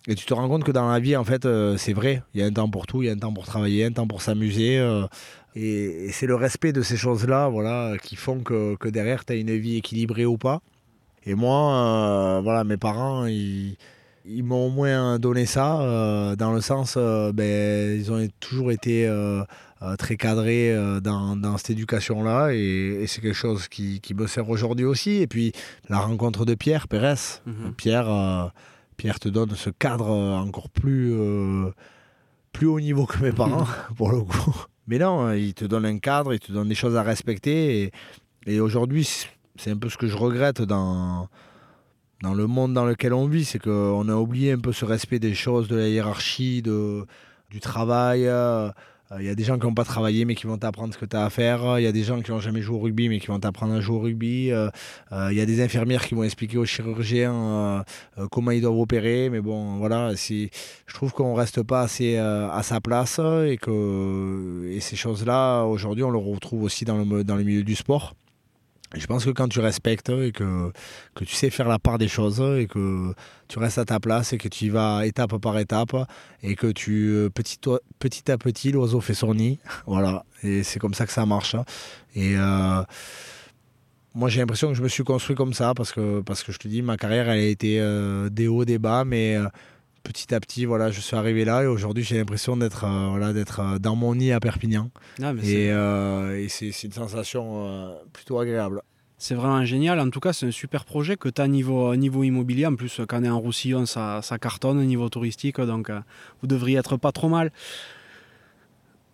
et tu te rends compte que dans la vie en fait euh, c'est vrai il y a un temps pour tout il y a un temps pour travailler un temps pour s'amuser euh, et, et c'est le respect de ces choses là voilà qui font que, que derrière tu as une vie équilibrée ou pas. Et moi voilà mes parents ils ils m'ont au moins donné ça, euh, dans le sens, euh, ben, ils ont toujours été euh, très cadrés dans, dans, cette éducation-là, et, et c'est quelque chose qui, qui me sert aujourd'hui aussi. Et puis la rencontre de Pierre Pérez, mm -hmm. Pierre, Pierre te donne ce cadre encore plus, plus haut niveau que mes parents, pour le coup. Mais non, il te donne un cadre, il te donne des choses à respecter, et, et aujourd'hui, c'est un peu ce que je regrette dans dans le monde dans lequel on vit, c'est qu'on a oublié un peu ce respect des choses, de la hiérarchie, de, du travail. Il euh, y a des gens qui n'ont pas travaillé mais qui vont t'apprendre ce que tu as à faire. Il y a des gens qui n'ont jamais joué au rugby mais qui vont t'apprendre à jouer au rugby. Il euh, euh, y a des infirmières qui vont expliquer aux chirurgiens comment ils doivent opérer. Mais bon, voilà, je trouve qu'on ne reste pas assez à sa place et que ces choses-là, aujourd'hui, on le retrouve aussi dans le, dans le milieu du sport. Je pense que quand tu respectes et que, que tu sais faire la part des choses et que tu restes à ta place et que tu y vas étape par étape et que tu euh, petit, petit à petit l'oiseau fait son nid. voilà. Et c'est comme ça que ça marche. Et euh, moi j'ai l'impression que je me suis construit comme ça parce que, parce que je te dis, ma carrière elle a été euh, des hauts, des bas, mais petit à petit, voilà, je suis arrivé là et aujourd'hui j'ai l'impression d'être voilà, d'être dans mon nid à Perpignan. Ah, et, et c'est une sensation plutôt agréable. C'est vraiment génial. En tout cas, c'est un super projet que tu as niveau, niveau immobilier. En plus, quand on est en Roussillon, ça, ça cartonne au niveau touristique. Donc, euh, vous devriez être pas trop mal.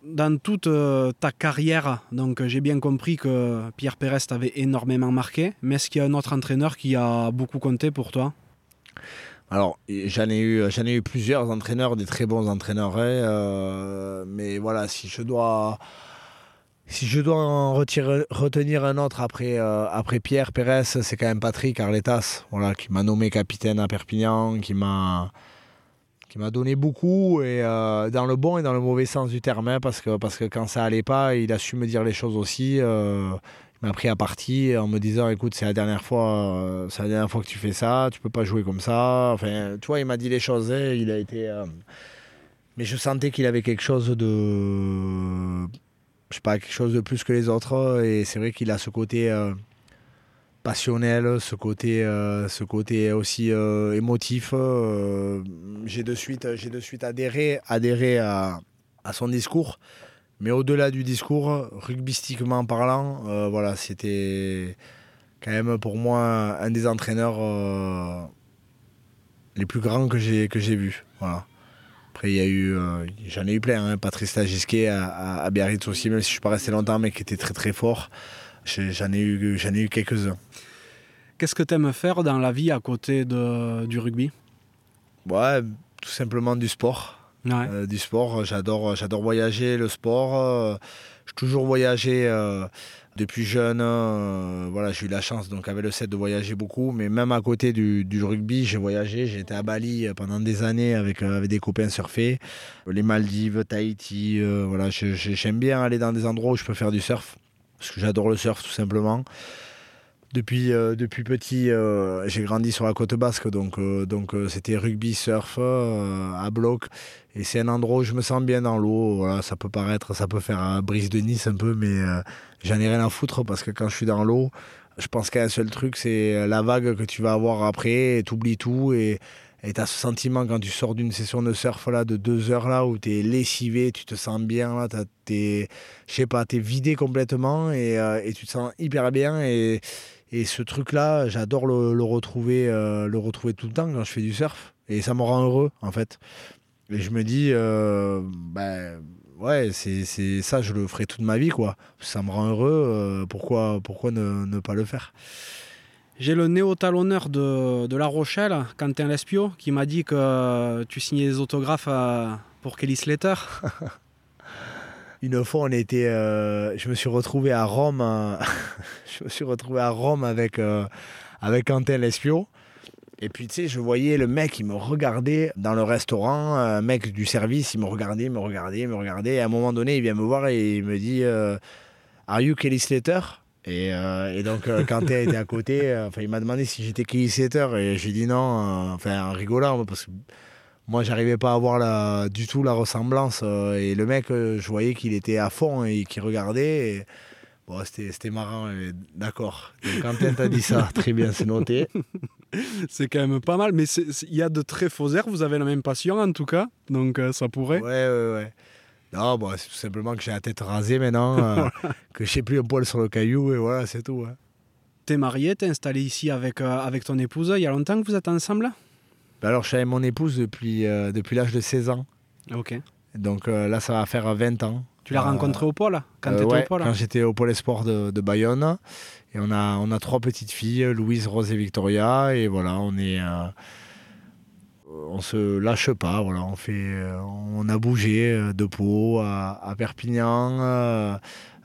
Dans toute euh, ta carrière, donc j'ai bien compris que Pierre Pérez t'avait énormément marqué. Mais est-ce qu'il y a un autre entraîneur qui a beaucoup compté pour toi? Alors, j'en ai, eu, ai eu plusieurs entraîneurs, des très bons entraîneurs. Hein, euh, mais voilà, si je dois en retenir un autre après, euh, après Pierre Pérez, c'est quand même Patrick Arletas, voilà, qui m'a nommé capitaine à Perpignan, qui m'a donné beaucoup et euh, dans le bon et dans le mauvais sens du terme hein, parce que quand ça allait pas il a su me dire les choses aussi m'a pris à partie en me disant écoute c'est la dernière fois c'est la dernière fois que tu fais ça tu peux pas jouer comme ça enfin tu vois il m'a dit les choses il a été mais je sentais qu'il avait quelque chose de je sais pas, quelque chose de plus que les autres. Et c'est vrai qu'il a ce côté euh, passionnel, ce côté, euh, ce côté aussi euh, émotif. j'ai de suite, j'ai de suite adhéré, adhéré à, son discours. Mais au-delà du discours, rugbystiquement parlant, voilà, c'était quand même pour moi un des entraîneurs les plus grands que j'ai que j'ai vu. Voilà. Après, il y a eu, euh, j'en ai eu plein. Hein. Patrice Lagisquet à, Biarritz aussi, même si je ne suis pas resté longtemps, mais qui était très très fort. J'en ai eu, j'en ai eu quelques-uns. Qu'est-ce que tu aimes faire dans la vie à côté de, du rugby? Ouais, tout simplement du sport. Euh, du sport, j'adore, j'adore voyager, le sport. Euh, j'ai toujours voyagé depuis jeune, euh, voilà, j'ai eu la chance donc avec le set de voyager beaucoup, mais même à côté du, rugby, j'ai voyagé. J'étais à Bali euh, pendant des années avec, euh, avec des copains surfer, les Maldives, Tahiti. voilà, j'aime bien aller dans des endroits où je peux faire du surf parce que j'adore le surf tout simplement. Depuis, depuis petit, j'ai grandi sur la côte basque, donc donc c'était rugby, surf à bloc. Et c'est un endroit où je me sens bien dans l'eau. Voilà, ça peut paraître, ça peut faire brise de Nice un peu, mais euh, j'en ai rien à foutre parce que quand je suis dans l'eau, je pense qu'un seul truc, c'est la vague que tu vas avoir après, et oublies tout. Et tu as ce sentiment quand tu sors d'une session de surf là, de deux heures là, où tu es lessivé, tu te sens bien, là, t'es, je sais pas, tu es vidé complètement et, euh, et, tu te sens hyper bien. Et, et ce truc-là, j'adore le, le retrouver, euh, le retrouver tout le temps quand je fais du surf. Et ça me rend heureux, en fait. Et je me dis, euh, ben, ouais, c'est ça, je le ferai toute ma vie, quoi. Ça me rend heureux, euh, pourquoi, pourquoi ne, ne, pas le faire? J'ai le néo-talonneur de, de, La Rochelle, Quentin Lespio, qui m'a dit que tu signais des autographes euh, pour Kelly Slater. Une fois, on était, je me suis retrouvé à Rome, je me suis retrouvé à Rome avec, avec Quentin Lespio. Et puis, tu sais, je voyais le mec, il me regardait dans le restaurant, un mec du service, il me regardait, me regardait, me regardait. Et à un moment donné, il vient me voir et il me dit euh, Are you Kelly Slater? Et, euh, donc, euh, il était à côté, enfin, il m'a demandé si j'étais Kelly Slater. Et j'ai dit non, enfin, en rigolant, parce que moi, j'arrivais pas à voir la, du tout la ressemblance. et le mec, je voyais qu'il était à fond et qu'il regardait. Et, Bon, c'était marrant, d'accord. Quentin t'a dit ça, très bien, c'est noté. c'est quand même pas mal, mais il y a de très faux airs, vous avez la même passion en tout cas, donc euh, ça pourrait. Ouais, ouais, ouais. Non, bon, c'est tout simplement que j'ai la tête rasée maintenant, euh, que je sais plus un poil sur le caillou, et voilà, c'est tout. Hein. T'es marié, t'es installé ici avec, euh, avec ton épouse, il y a longtemps que vous êtes ensemble? Ben Alors, je suis avec mon épouse depuis, depuis l'âge de 16 ans. Ok. Donc là, ça va faire 20 ans. Tu l'as rencontré au pôle quand euh, au pôle Quand j'étais au pôle Espoir de, de, Bayonne. Et on a, on a trois petites filles, Louise, Rose et Victoria. Et voilà, on est. Euh, on se lâche pas, voilà, on fait, euh, on a bougé de Pau à, Perpignan,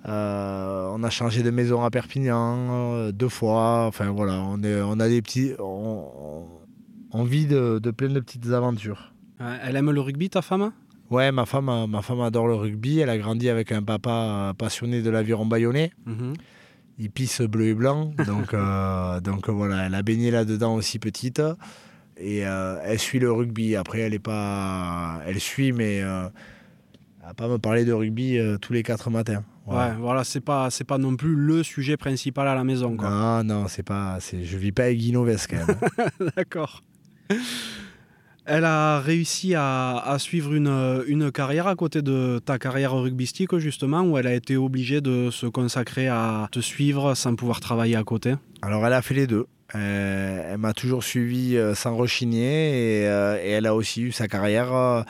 on a changé de maison à Perpignan deux fois, enfin voilà, on, est, on a des petits, on, vit de, de plein de petites aventures. Elle aime le rugby, ta femme? Ouais, ma femme, ma femme adore le rugby. Elle a grandi avec un papa passionné de l'aviron bayonnais. Mhm. il pisse bleu et blanc. Donc, euh, donc voilà, elle a baigné là-dedans aussi petite. Et euh, elle suit le rugby. Après, elle est pas. Elle suit, mais euh, elle va pas me parler de rugby tous les quatre matins. Ouais, voilà, c'est pas, c'est pas non plus le sujet principal à la maison. Quoi. Non, non, c'est pas. C'est, je vis pas avec Guinoves quand même. D'accord. Elle a réussi à, suivre une, une, carrière à côté de ta carrière rugbystique, justement, où elle a été obligée de se consacrer à te suivre sans pouvoir travailler à côté? Alors, elle a fait les deux. Euh, elle m'a toujours suivi euh, sans rechigner et, euh, et, elle a aussi eu sa carrière,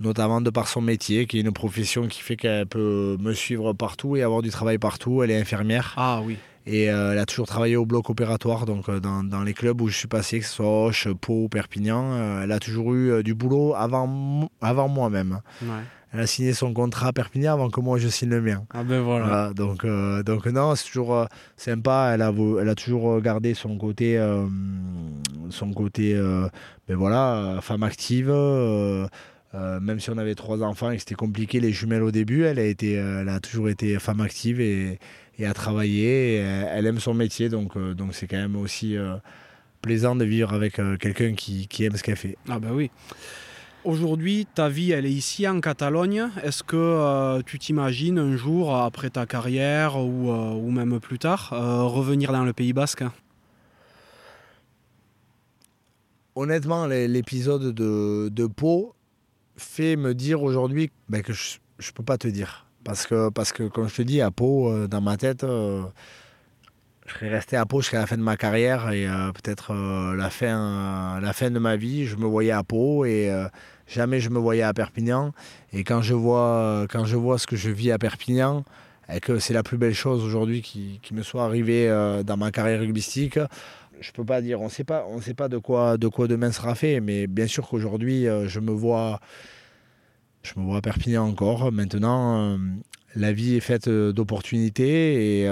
notamment de par son métier, qui est une profession qui fait qu'elle peut me suivre partout et avoir du travail partout. Elle est infirmière. Ah oui. Et elle a toujours travaillé au bloc opératoire, donc dans, dans, les clubs où je suis passé, que ce soit Hoche, Pau, Perpignan. elle a toujours eu du boulot avant, avant moi même. Ouais. Elle a signé son contrat à Perpignan avant que moi je signe le mien. Ah ben voilà. donc, euh, donc non, c'est toujours euh, sympa. Elle a, elle a toujours gardé son côté, euh, son côté, ben voilà, femme active. même si on avait trois enfants et que c'était compliqué les jumelles au début, elle a été, elle a toujours été femme active et, et a travaillé. elle aime son métier, donc donc c'est quand même aussi plaisant de vivre avec quelqu'un qui, qui aime ce qu'elle fait. Ah ben oui. Aujourd'hui, ta vie, elle est ici en Catalogne. Est-ce que euh, tu t'imagines un jour, après ta carrière ou, euh, ou même plus tard, euh, revenir dans le Pays Basque? Honnêtement, l'épisode de, de Pau fait me dire aujourd'hui ben, que je ne peux pas te dire. Parce que, parce que, comme je te dis, à Pau, dans ma tête, je serais resté à Pau jusqu'à la fin de ma carrière et peut-être la, fin, la fin de ma vie. Je me voyais à Pau et Jamais je me voyais à Perpignan. Et quand je vois, quand je vois ce que je vis à Perpignan, et que c'est la plus belle chose aujourd'hui qui, me soit arrivée euh, dans ma carrière rugbystique, je peux pas dire, on sait pas, on sait pas de quoi, de quoi demain sera fait, mais bien sûr qu'aujourd'hui, euh, je me vois, je me vois à Perpignan encore. Maintenant, euh, la vie est faite d'opportunités et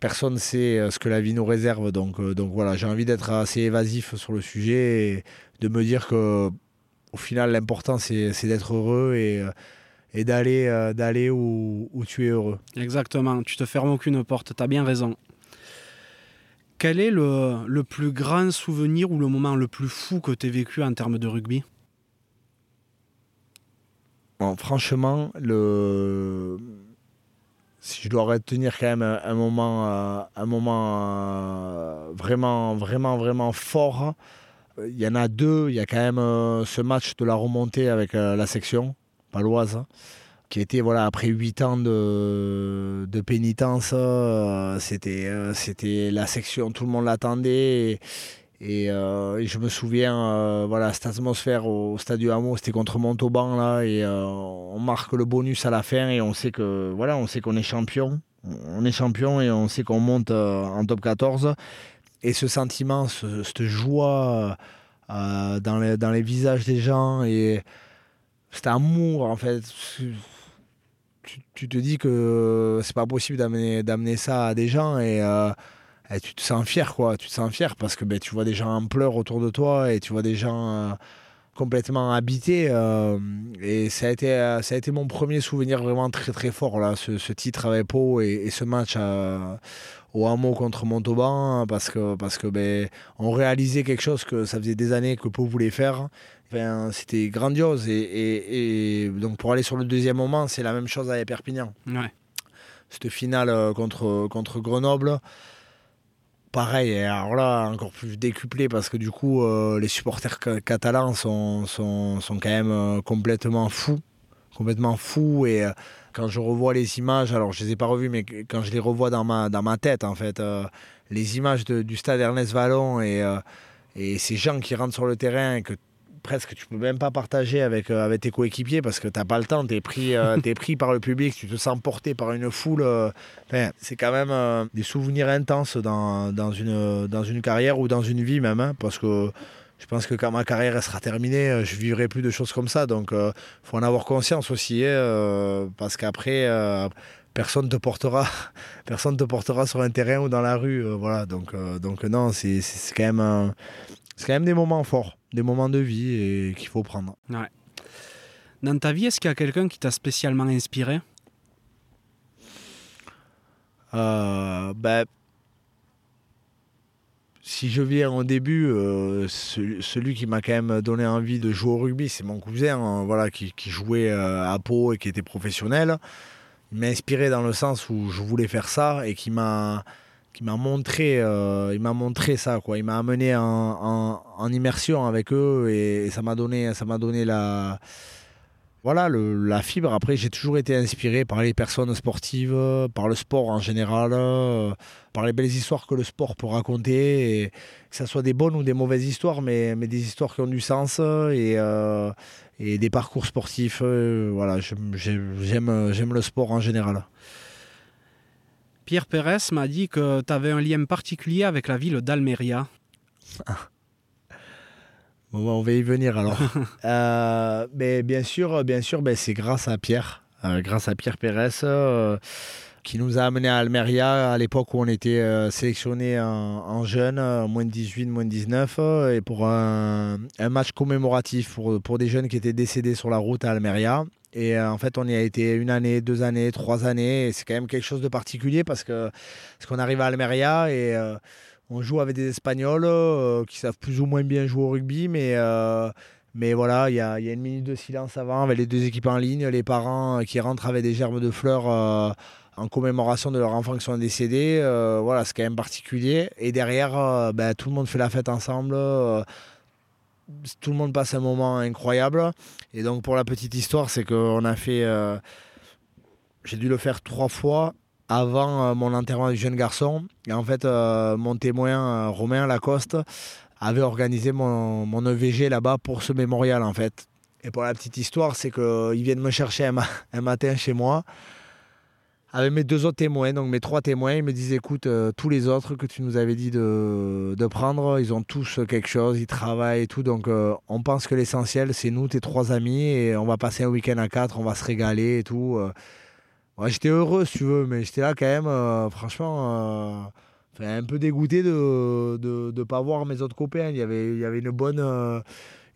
personne ne sait ce que la vie nous réserve. Donc, donc voilà, j'ai envie d'être assez évasif sur le sujet et de me dire que au final, l'important, c'est d'être heureux et, euh, d'aller euh, d'aller où, tu es heureux. Exactement, tu te fermes aucune porte, tu as bien raison. Quel est le, le, plus grand souvenir ou le moment le plus fou que tu aies vécu en termes de rugby? Franchement, si je dois retenir quand même un moment, euh, un moment vraiment, vraiment, vraiment fort, il y en a deux. Il y a quand même euh, ce match de la remontée avec euh, la section paloise, qui était voilà, après huit ans de, pénitence. Euh, c'était, la section, tout le monde l'attendait. Je me souviens, voilà, cette atmosphère au Stade du Hameau, c'était contre Montauban, là, et on marque le bonus à la fin, et on sait que voilà, on sait qu'on est champion. On est champion et on sait qu'on monte en top 14 et ce sentiment, cette joie euh, dans, les, dans les visages des gens et cet amour, en fait. Tu, te dis que c'est pas possible d'amener, ça à des gens et, euh, tu te sens fier, quoi. Tu te sens fier parce que ben, tu vois des gens en pleurs autour de toi et tu vois des gens. Euh, complètement habités et ça a été ça a été mon premier souvenir vraiment très très fort là ce, titre avec Pau et, et ce match au hameau contre Montauban parce que, parce que ben, on réalisait quelque chose que ça faisait des années que Pau voulait faire. Enfin, c'était grandiose. Et, et, donc pour aller sur le deuxième moment, c'est la même chose avec Perpignan. Ouais. Cette finale euh, contre, contre Grenoble, pareil, alors là, encore plus décuplé parce que du coup, euh, les supporters catalans sont, sont, sont, quand même euh, complètement fous. Complètement fous et quand je revois les images, alors je ne les ai pas revues, mais quand je les revois dans ma, dans ma tête, en fait, euh, les images du stade Ernest Vallon et, euh, et ces gens qui rentrent sur le terrain que presque tu peux même pas partager avec, euh, avec tes coéquipiers parce que tu n'as pas le temps, tu es, pris, es pris par le public, tu te sens porté par une foule. c'est quand même des souvenirs intenses dans, dans, une, dans une carrière ou dans une vie même, hein, parce que je pense que quand ma carrière sera terminée, euh, je vivrai plus de choses comme ça. Donc, il euh, faut en avoir conscience aussi, hein, euh, parce qu'après, personne te portera, personne te portera sur un terrain ou dans la rue. voilà. Donc, donc non, c'est quand même, c'est quand même des moments forts, des moments de vie et qu'il faut prendre. Ouais. Dans ta vie, est-ce qu'il y a quelqu'un qui t'a spécialement inspiré? Ben, si je viens au début, celui qui m'a quand même donné envie de jouer au rugby, c'est mon cousin, hein, voilà, qui, jouait à Pau et qui était professionnel. Il m'a inspiré dans le sens où je voulais faire ça et qui m'a qui m'a montré, euh, il m'a montré ça, quoi. Il m'a amené en, immersion avec eux et, ça m'a donné, ça m'a donné la, voilà, la fibre. Après, j'ai toujours été inspiré par les personnes sportives, par le sport en général, euh, par les belles histoires que le sport peut raconter, que ce soit des bonnes ou des mauvaises histoires, mais, mais des histoires qui ont du sens et, euh, et des parcours sportifs. voilà, j'aime, j'aime le sport en général. Pierre Pérez m'a dit que tu avais un lien particulier avec la ville d'Almeria. Bon, on va y venir alors. Euh, mais bien sûr, bien sûr, ben, c'est grâce à Pierre, euh, grâce à Pierre Pérez, euh, qui nous a amené à Almeria à l'époque où on était sélectionné en, jeune, moins de 18, moins de 19, et pour un, match commémoratif pour, pour des jeunes qui étaient décédés sur la route à Almeria. Et euh, en fait, on y a été une année, deux années, trois années. Et c'est quand même quelque chose de particulier parce que parce qu'on arrive à Almeria et euh, on joue avec des Espagnols euh, qui savent plus ou moins bien jouer au rugby, mais mais voilà, il y y a, une minute de silence avant avec les deux équipes en ligne, les parents qui rentrent avec des germes de fleurs en commémoration de leurs enfants qui sont décédés. voilà, c'est quand même particulier. Et derrière, ben, tout le monde fait la fête ensemble tout le monde passe un moment incroyable. Et donc, pour la petite histoire, c'est qu'on a fait. Euh, j'ai dû le faire trois fois avant euh, mon enterrement du jeune garçon. Et en fait, euh, mon témoin, Romain Lacoste, avait organisé mon, mon EVG là-bas pour ce mémorial, en fait. Et pour la petite histoire, c'est qu'ils viennent me chercher un matin chez moi avec mes deux autres témoins, donc mes trois témoins, ils me disent écoute, euh, tous les autres que tu nous avais dit de, de, prendre, ils ont tous quelque chose, ils travaillent et tout, donc euh, on pense que l'essentiel, c'est nous, tes trois amis, et on va passer un week-end à quatre, on va se régaler et tout. Euh. j'étais heureux, si tu veux, mais j'étais là quand même, franchement, un peu dégoûté de ne de, pas voir mes autres copains. Il y avait, il y avait une bonne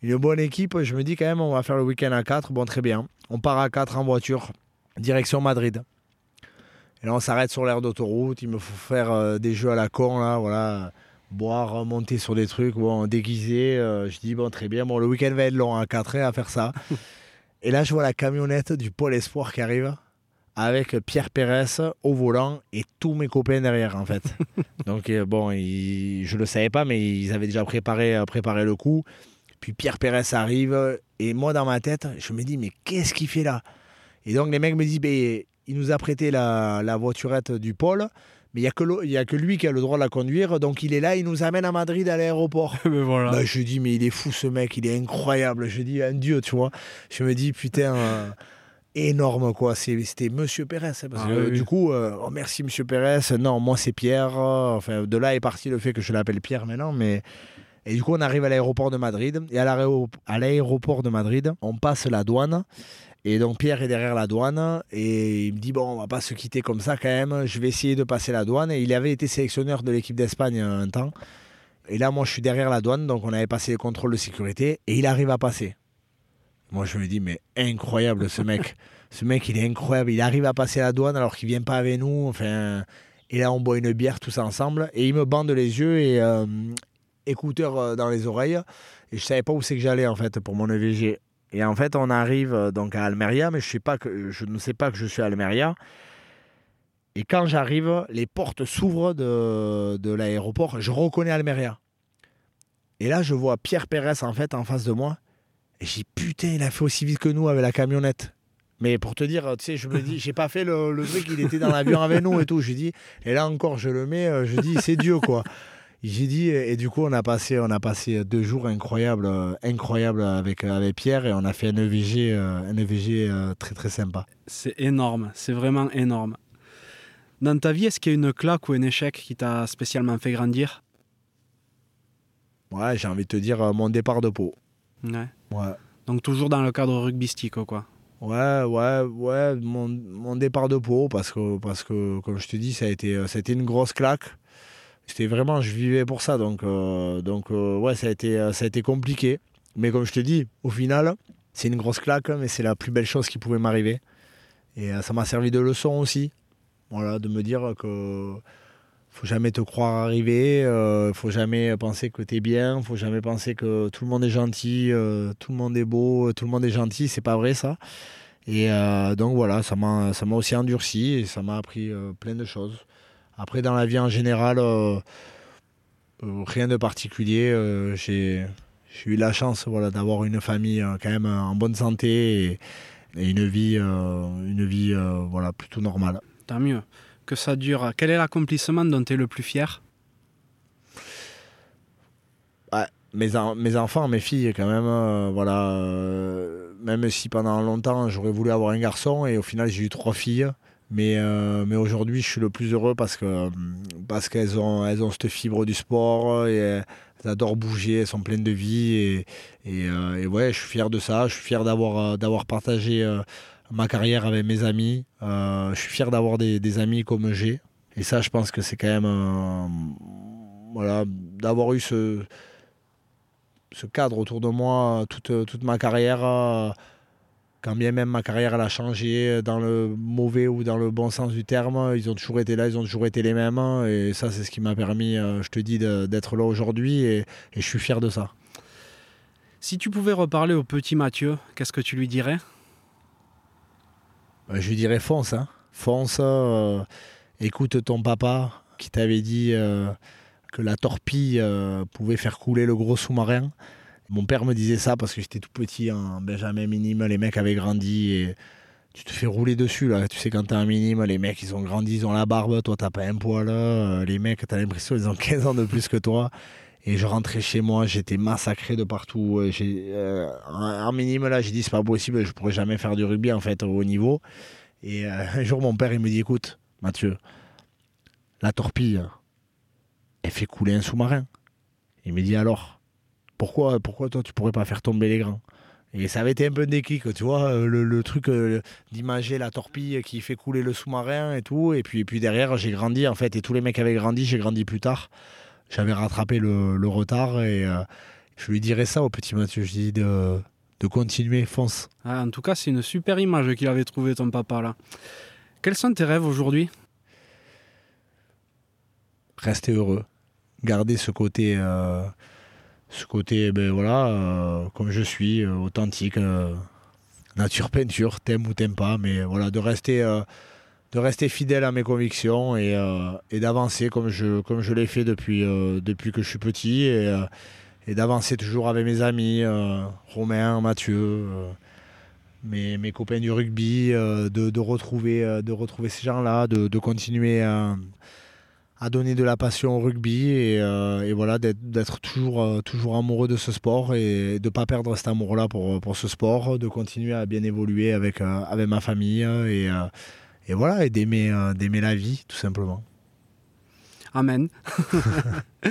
une bonne équipe. Je me dis quand même, on va faire le week-end à quatre, Bon, très bien. On part à quatre en voiture, direction Madrid. Et là, on s'arrête sur l'aire d'autoroute. Il me faut faire euh, des jeux à la con, là, voilà. Boire, monter sur des trucs, bon, déguisé. Euh, je dis, bon, très bien. Bon, le week-end va être long, à hein, 4 heures à faire ça. et là, je vois la camionnette du Pôle Espoir qui arrive avec Pierre Pérez au volant et tous mes copains derrière, en fait. Donc, euh, bon, je ne le savais pas, mais ils avaient déjà préparé, préparé le coup. Puis Pierre Pérez arrive et moi, dans ma tête, je me dis, mais qu'est-ce qu'il fait là? Et donc les mecs me disent, ben, il nous a prêté la, voiturette du pôle. Mais il n'y a, que lui qui a le droit de la conduire. Donc il est là, il nous amène à Madrid à l'aéroport. voilà. Bah, je dis, mais il est fou ce mec, il est incroyable. Je dis, un dieu, tu vois. Je me dis, putain, euh, énorme quoi. C'était Monsieur Pérez. Hein, parce ah que, Du coup, euh, oh, merci Monsieur Pérez. Non, moi c'est Pierre. Enfin, de là est parti le fait que je l'appelle Pierre maintenant. Mais... Et du coup, on arrive à l'aéroport de Madrid. Et à l'aéroport de Madrid, on passe la douane. Et donc Pierre est derrière la douane et il me dit bon on va pas se quitter comme ça quand même, je vais essayer de passer la douane. Et il avait été sélectionneur de l'équipe d'Espagne un temps. Et là moi je suis derrière la douane, donc on avait passé les contrôles de sécurité et il arrive à passer. Moi je me dis mais incroyable ce mec. ce mec il est incroyable, il arrive à passer la douane alors qu'il vient pas avec nous. Enfin, et là on boit une bière tous ensemble et il me bande les yeux et euh, écouteurs euh, dans les oreilles. Et je savais pas où c'est que j'allais en fait pour mon EVG. Et en fait, on arrive euh, donc à Almeria, mais je, sais pas je ne sais pas que je suis à Almeria. Et quand j'arrive, les portes s'ouvrent de, de l'aéroport. Je reconnais Almeria. Et là, je vois Pierre Pérez en fait en face de moi. Et j'ai putain, il a fait aussi vite que nous avec la camionnette. Mais pour te dire, tu sais, je me dis, j'ai pas fait le, le, truc, il était dans l'avion avec nous et tout. Je dis, et là encore, je le mets, euh, je dis, c'est Dieu quoi. J'ai dit, et du coup, on a passé, on a passé deux jours incroyables, euh, incroyables avec, euh, avec Pierre et on a fait un EVG, euh, un EVG très très sympa. C'est énorme, c'est vraiment énorme. Dans ta vie, est-ce qu'il y a une claque ou un échec qui t'a spécialement fait grandir? Ouais, j'ai envie de te dire mon départ de peau. Ouais. ouais. Donc toujours dans le cadre rugbystique, quoi. Ouais, ouais, ouais, mon, mon, départ de peau, parce que, parce que, comme je te dis, ça a été, ça a été une grosse claque c'était vraiment, je vivais pour ça. Donc, euh, donc euh, ouais, ça a, été, euh, ça a été compliqué. Mais comme je te dis, au final, c'est une grosse claque, mais c'est la plus belle chose qui pouvait m'arriver. Et ça m'a servi de leçon aussi. Voilà, de me dire que faut jamais te croire arriver, euh, faut jamais penser que tu es bien, faut jamais penser que tout le monde est gentil, tout le monde est beau, tout le monde est gentil, c'est pas vrai ça. Et donc voilà, ça m'a aussi endurci et ça m'a appris plein de choses. Après dans la vie en général euh, euh, rien de particulier, euh, j'ai eu la chance voilà d'avoir une famille quand même en bonne santé et, et une vie une vie voilà plutôt normale. Tant mieux. Que ça dure. Quel est l'accomplissement dont tu es le plus fier? Mes, en- mes enfants, mes filles, quand même, euh, voilà, euh, même si pendant longtemps j'aurais voulu avoir un garçon et au final j'ai eu trois filles, mais, euh, mais aujourd'hui je suis le plus heureux parce que parce qu'elles ont, elles ont cette fibre du sport et elles adorent bouger, elles sont pleines de vie et, et, euh, ouais, je suis fier de ça, je suis fier d'avoir euh, partagé euh, ma carrière avec mes amis, Euh, je suis fier d'avoir des, des amis comme j'ai et ça je pense que c'est quand même euh, voilà d'avoir eu ce ce cadre autour de moi toute, toute ma carrière. Euh, Quand bien même ma carrière elle a changé dans le mauvais ou dans le bon sens du terme, ils ont toujours été là, ils ont toujours été les mêmes. Et ça, c'est ce qui m'a permis, euh, je te dis, d'être là aujourd'hui. Et, et je suis fier de ça. Si tu pouvais reparler au petit Mathieu, qu'est-ce que tu lui dirais? Euh, Je lui dirais fonce. hein. Fonce, euh, écoute ton papa qui t'avait dit euh, que la torpille euh, pouvait faire couler le gros sous-marin. Mon père me disait ça parce que j'étais tout petit en Benjamin minime, les mecs avaient grandi et tu te fais rouler dessus là. Tu sais quand t'es en minime, les mecs ils ont grandi, ils ont la barbe, toi t'as pas un poil. Euh, Les mecs t'as l'impression ils ont 15 ans de plus que toi. Et je rentrais chez moi, j'étais massacré de partout. Euh, j'ai- euh, en, en minime là, j'ai dit c'est pas possible, je pourrais jamais faire du rugby en fait au haut niveau. Et euh, un jour, mon père, il me dit Écoute, Mathieu, la torpille, elle fait couler un sous-marin. Il me dit Alors, pourquoi, pourquoi toi, tu pourrais pas faire tomber les grands? Et ça avait été un peu un déclic, tu vois, euh, le, le truc euh, d'imager la torpille qui fait couler le sous-marin et tout. Et puis, et puis derrière, j'ai grandi, en fait, et tous les mecs avaient grandi, j'ai grandi plus tard. J'avais rattrapé le, le retard et euh, je lui dirais ça au petit Mathieu. Je dis de, de continuer, fonce. Ah, En tout cas, c'est une super image qu'il avait trouvée ton papa là. Quels sont tes rêves aujourd'hui? Rester heureux, garder ce côté, euh, ce côté, ben voilà, euh, comme je suis, euh, authentique, euh, nature peinture, t'aimes ou t'aimes pas, mais voilà, de rester, fidèle à mes convictions et, d'avancer comme je, l'ai fait depuis, que je suis petit et, d'avancer toujours avec mes amis, Romain, Mathieu. mes, copains du rugby, de, retrouver, ces gens-là, de continuer à, à donner de la passion au rugby et, euh, et voilà d'être toujours, euh, toujours amoureux de ce sport et de ne pas perdre cet amour-là pour, pour ce sport, de continuer à bien évoluer avec, euh, avec ma famille et, et voilà, et d'aimer d'aimer la vie tout simplement. Amen.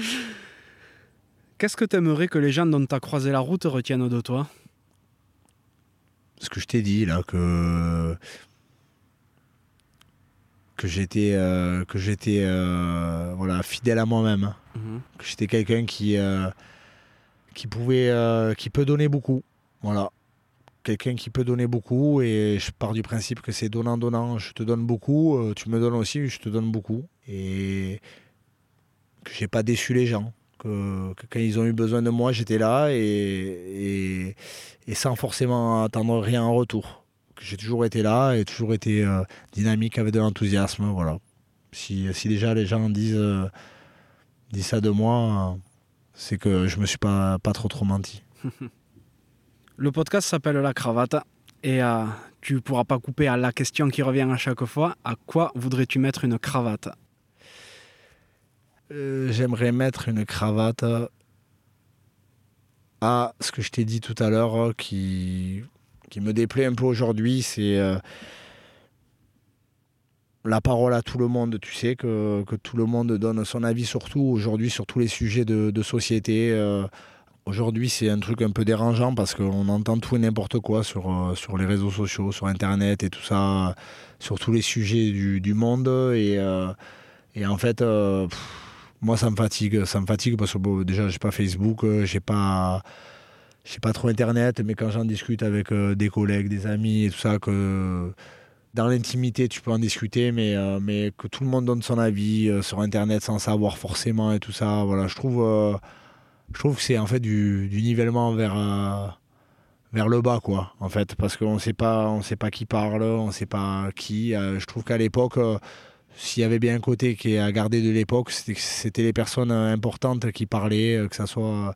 Qu'est-ce que tu aimerais que les gens dont tu as croisé la route retiennent de toi? Ce que je t'ai dit là, que, que j'étais euh, que j'étais euh, voilà, fidèle à moi-même. Mhm. que j'étais quelqu'un qui, euh, qui pouvait qui peut donner beaucoup. Voilà. Quelqu'un qui peut donner beaucoup et je pars du principe que c'est donnant donnant, je te donne beaucoup, tu me donnes aussi, je te donne beaucoup et que j'ai pas déçu les gens. Que, que quand ils ont eu besoin de moi, j'étais là et, et, et sans forcément attendre rien en retour. J'ai toujours été là et toujours été euh, dynamique avec de l'enthousiasme. Voilà. Si, si déjà les gens disent, euh, disent ça de moi, euh, c'est que je me suis pas, pas trop trop menti. Le podcast s'appelle La Cravate et euh, tu pourras pas couper à la question qui revient à chaque fois. À quoi voudrais-tu mettre une cravate? J'aimerais mettre une cravate à ce que je t'ai dit tout à l'heure qui, qui me déplaît un peu aujourd'hui, c'est euh, la parole à tout le monde. Tu sais que, que tout le monde donne son avis surtout aujourd'hui sur tous les sujets de, société. euh, Aujourd'hui, c'est un truc un peu dérangeant parce qu'on entend tout et n'importe quoi sur, euh, sur les réseaux sociaux, sur Internet et tout ça, sur tous les sujets du, du monde. Et, et en fait, moi, ça me fatigue. Ça me fatigue parce que bon, déjà, j'ai pas Facebook, j'ai pas, j'ai pas trop Internet, mais quand j'en discute avec euh, des collègues, des amis et tout ça, que dans l'intimité, tu peux en discuter, mais, euh, mais que tout le monde donne son avis euh, sur Internet sans savoir forcément et tout ça, voilà, je trouve, je trouve que c'est en fait du, nivellement vers, vers le bas, quoi, en fait, parce qu'on ne sait pas, qui parle, on ne sait pas qui. Je trouve qu'à l'époque, s'il y avait bien un côté qui est à garder de l'époque, c'était les personnes importantes qui parlaient, que ce soit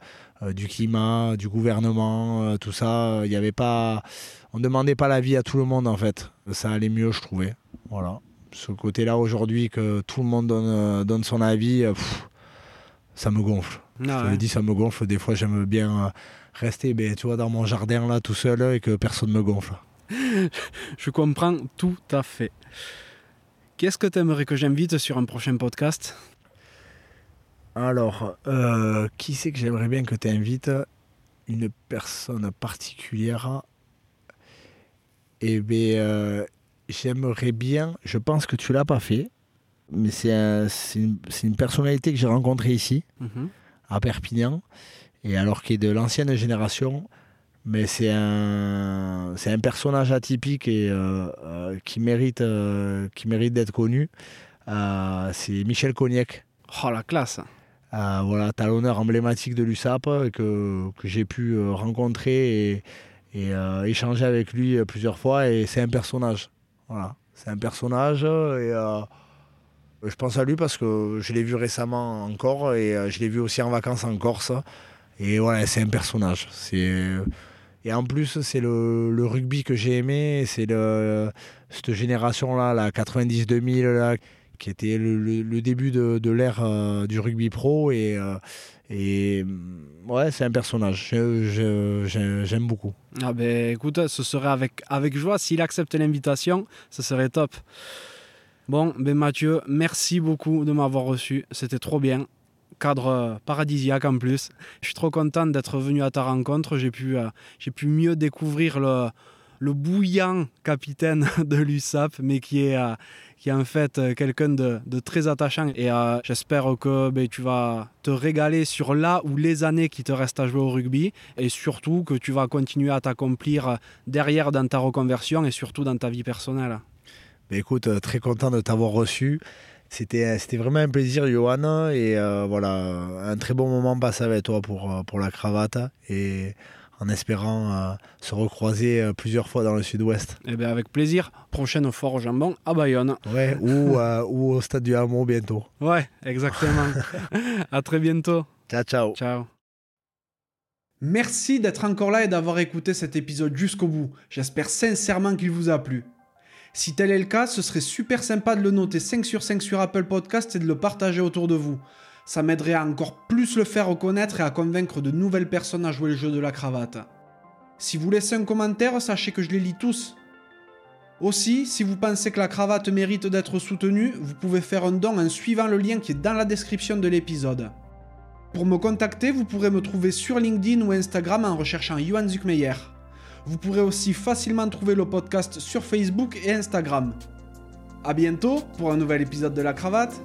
du climat, du gouvernement, euh, tout ça. Il n'y avait pas, on demandait pas l'avis à tout le monde en fait. Ça allait mieux, je trouvais. Voilà. Ce côté-là aujourd'hui que tout le monde donne, euh, donne son avis, euh, pff, ça me gonfle. Ah Je le dis, ça me gonfle. Des fois, j'aime bien euh, rester, ben, tu vois, dans mon jardin là, tout seul, et que personne me gonfle. Je comprends tout à fait. Qu'est-ce que tu aimerais que j'invite sur un prochain podcast? Alors, euh, qui c'est que j'aimerais bien que tu invites Une personne particulière. Eh bien, euh, j'aimerais bien, je pense que tu l'as pas fait, mais c'est un- c'est une, personnalité que j'ai rencontrée ici, Mhm. à Perpignan, et alors qui est de l'ancienne génération, mais c'est un, personnage atypique et euh, euh, qui mérite, euh, qui mérite d'être connu. C'est Michel Cognac. Oh la classe Euh, voilà, talonneur emblématique de l'USAP euh, que, j'ai pu euh, rencontrer et, euh, échanger avec lui plusieurs fois. Et c'est un personnage. Voilà, c'est un personnage. je pense à lui parce que je l'ai vu récemment encore et je l'ai vu aussi en vacances en Corse. Et voilà, c'est un personnage. Et en plus, c'est le, le rugby que j'ai aimé. C'est cette génération-là, la 90-2000, là, qui était le, début de, l'ère euh, du rugby pro. Et, euh, mm, ouais, c'est un personnage. J'aime beaucoup. Ah ben écoute, ce serait avec, avec joie. S'il accepte l'invitation, ce serait top. Bon, ben Mathieu, merci beaucoup de m'avoir reçu. C'était trop bien. Cadre euh, paradisiaque en plus. Je suis trop content d'être venu à ta rencontre. J'ai pu, pu mieux découvrir le, bouillant capitaine de l'USAP, mais qui est, qui est en fait euh, quelqu'un de, très attachant. Et euh, j'espère que ben, tu vas te régaler sur là ou les années qui te restent à jouer au rugby et surtout que tu vas continuer à t'accomplir derrière dans ta reconversion et surtout dans ta vie personnelle. Mais écoute, euh, très content de t'avoir reçu. C'était c'était vraiment un plaisir, Johan. Et euh, voilà, un très bon moment passé avec toi pour, euh, pour la cravate. Et en espérant euh, se recroiser euh, plusieurs fois dans le sud-ouest. Eh bien avec plaisir, prochaine foire au jambon à Bayonne. Ouais, ou, euh, ou au stade du Hameau bientôt. Ouais, exactement. à très bientôt. Ciao, ciao. Ciao. Merci d'être encore là et d'avoir écouté cet épisode jusqu'au bout. J'espère sincèrement qu'il vous a plu. Si tel est le cas, ce serait super sympa de le noter 5 sur 5 sur Apple Podcast et de le partager autour de vous. Ça m'aiderait à encore plus le faire reconnaître et à convaincre de nouvelles personnes à jouer le jeu de la cravate. Si vous laissez un commentaire, sachez que je les lis tous. Aussi, si vous pensez que la cravate mérite d'être soutenue, vous pouvez faire un don en suivant le lien qui est dans la description de l'épisode. Pour me contacter, vous pourrez me trouver sur LinkedIn ou Instagram en recherchant Johan Zuckmeyer. Vous pourrez aussi facilement trouver le podcast sur Facebook et Instagram. A bientôt pour un nouvel épisode de la cravate.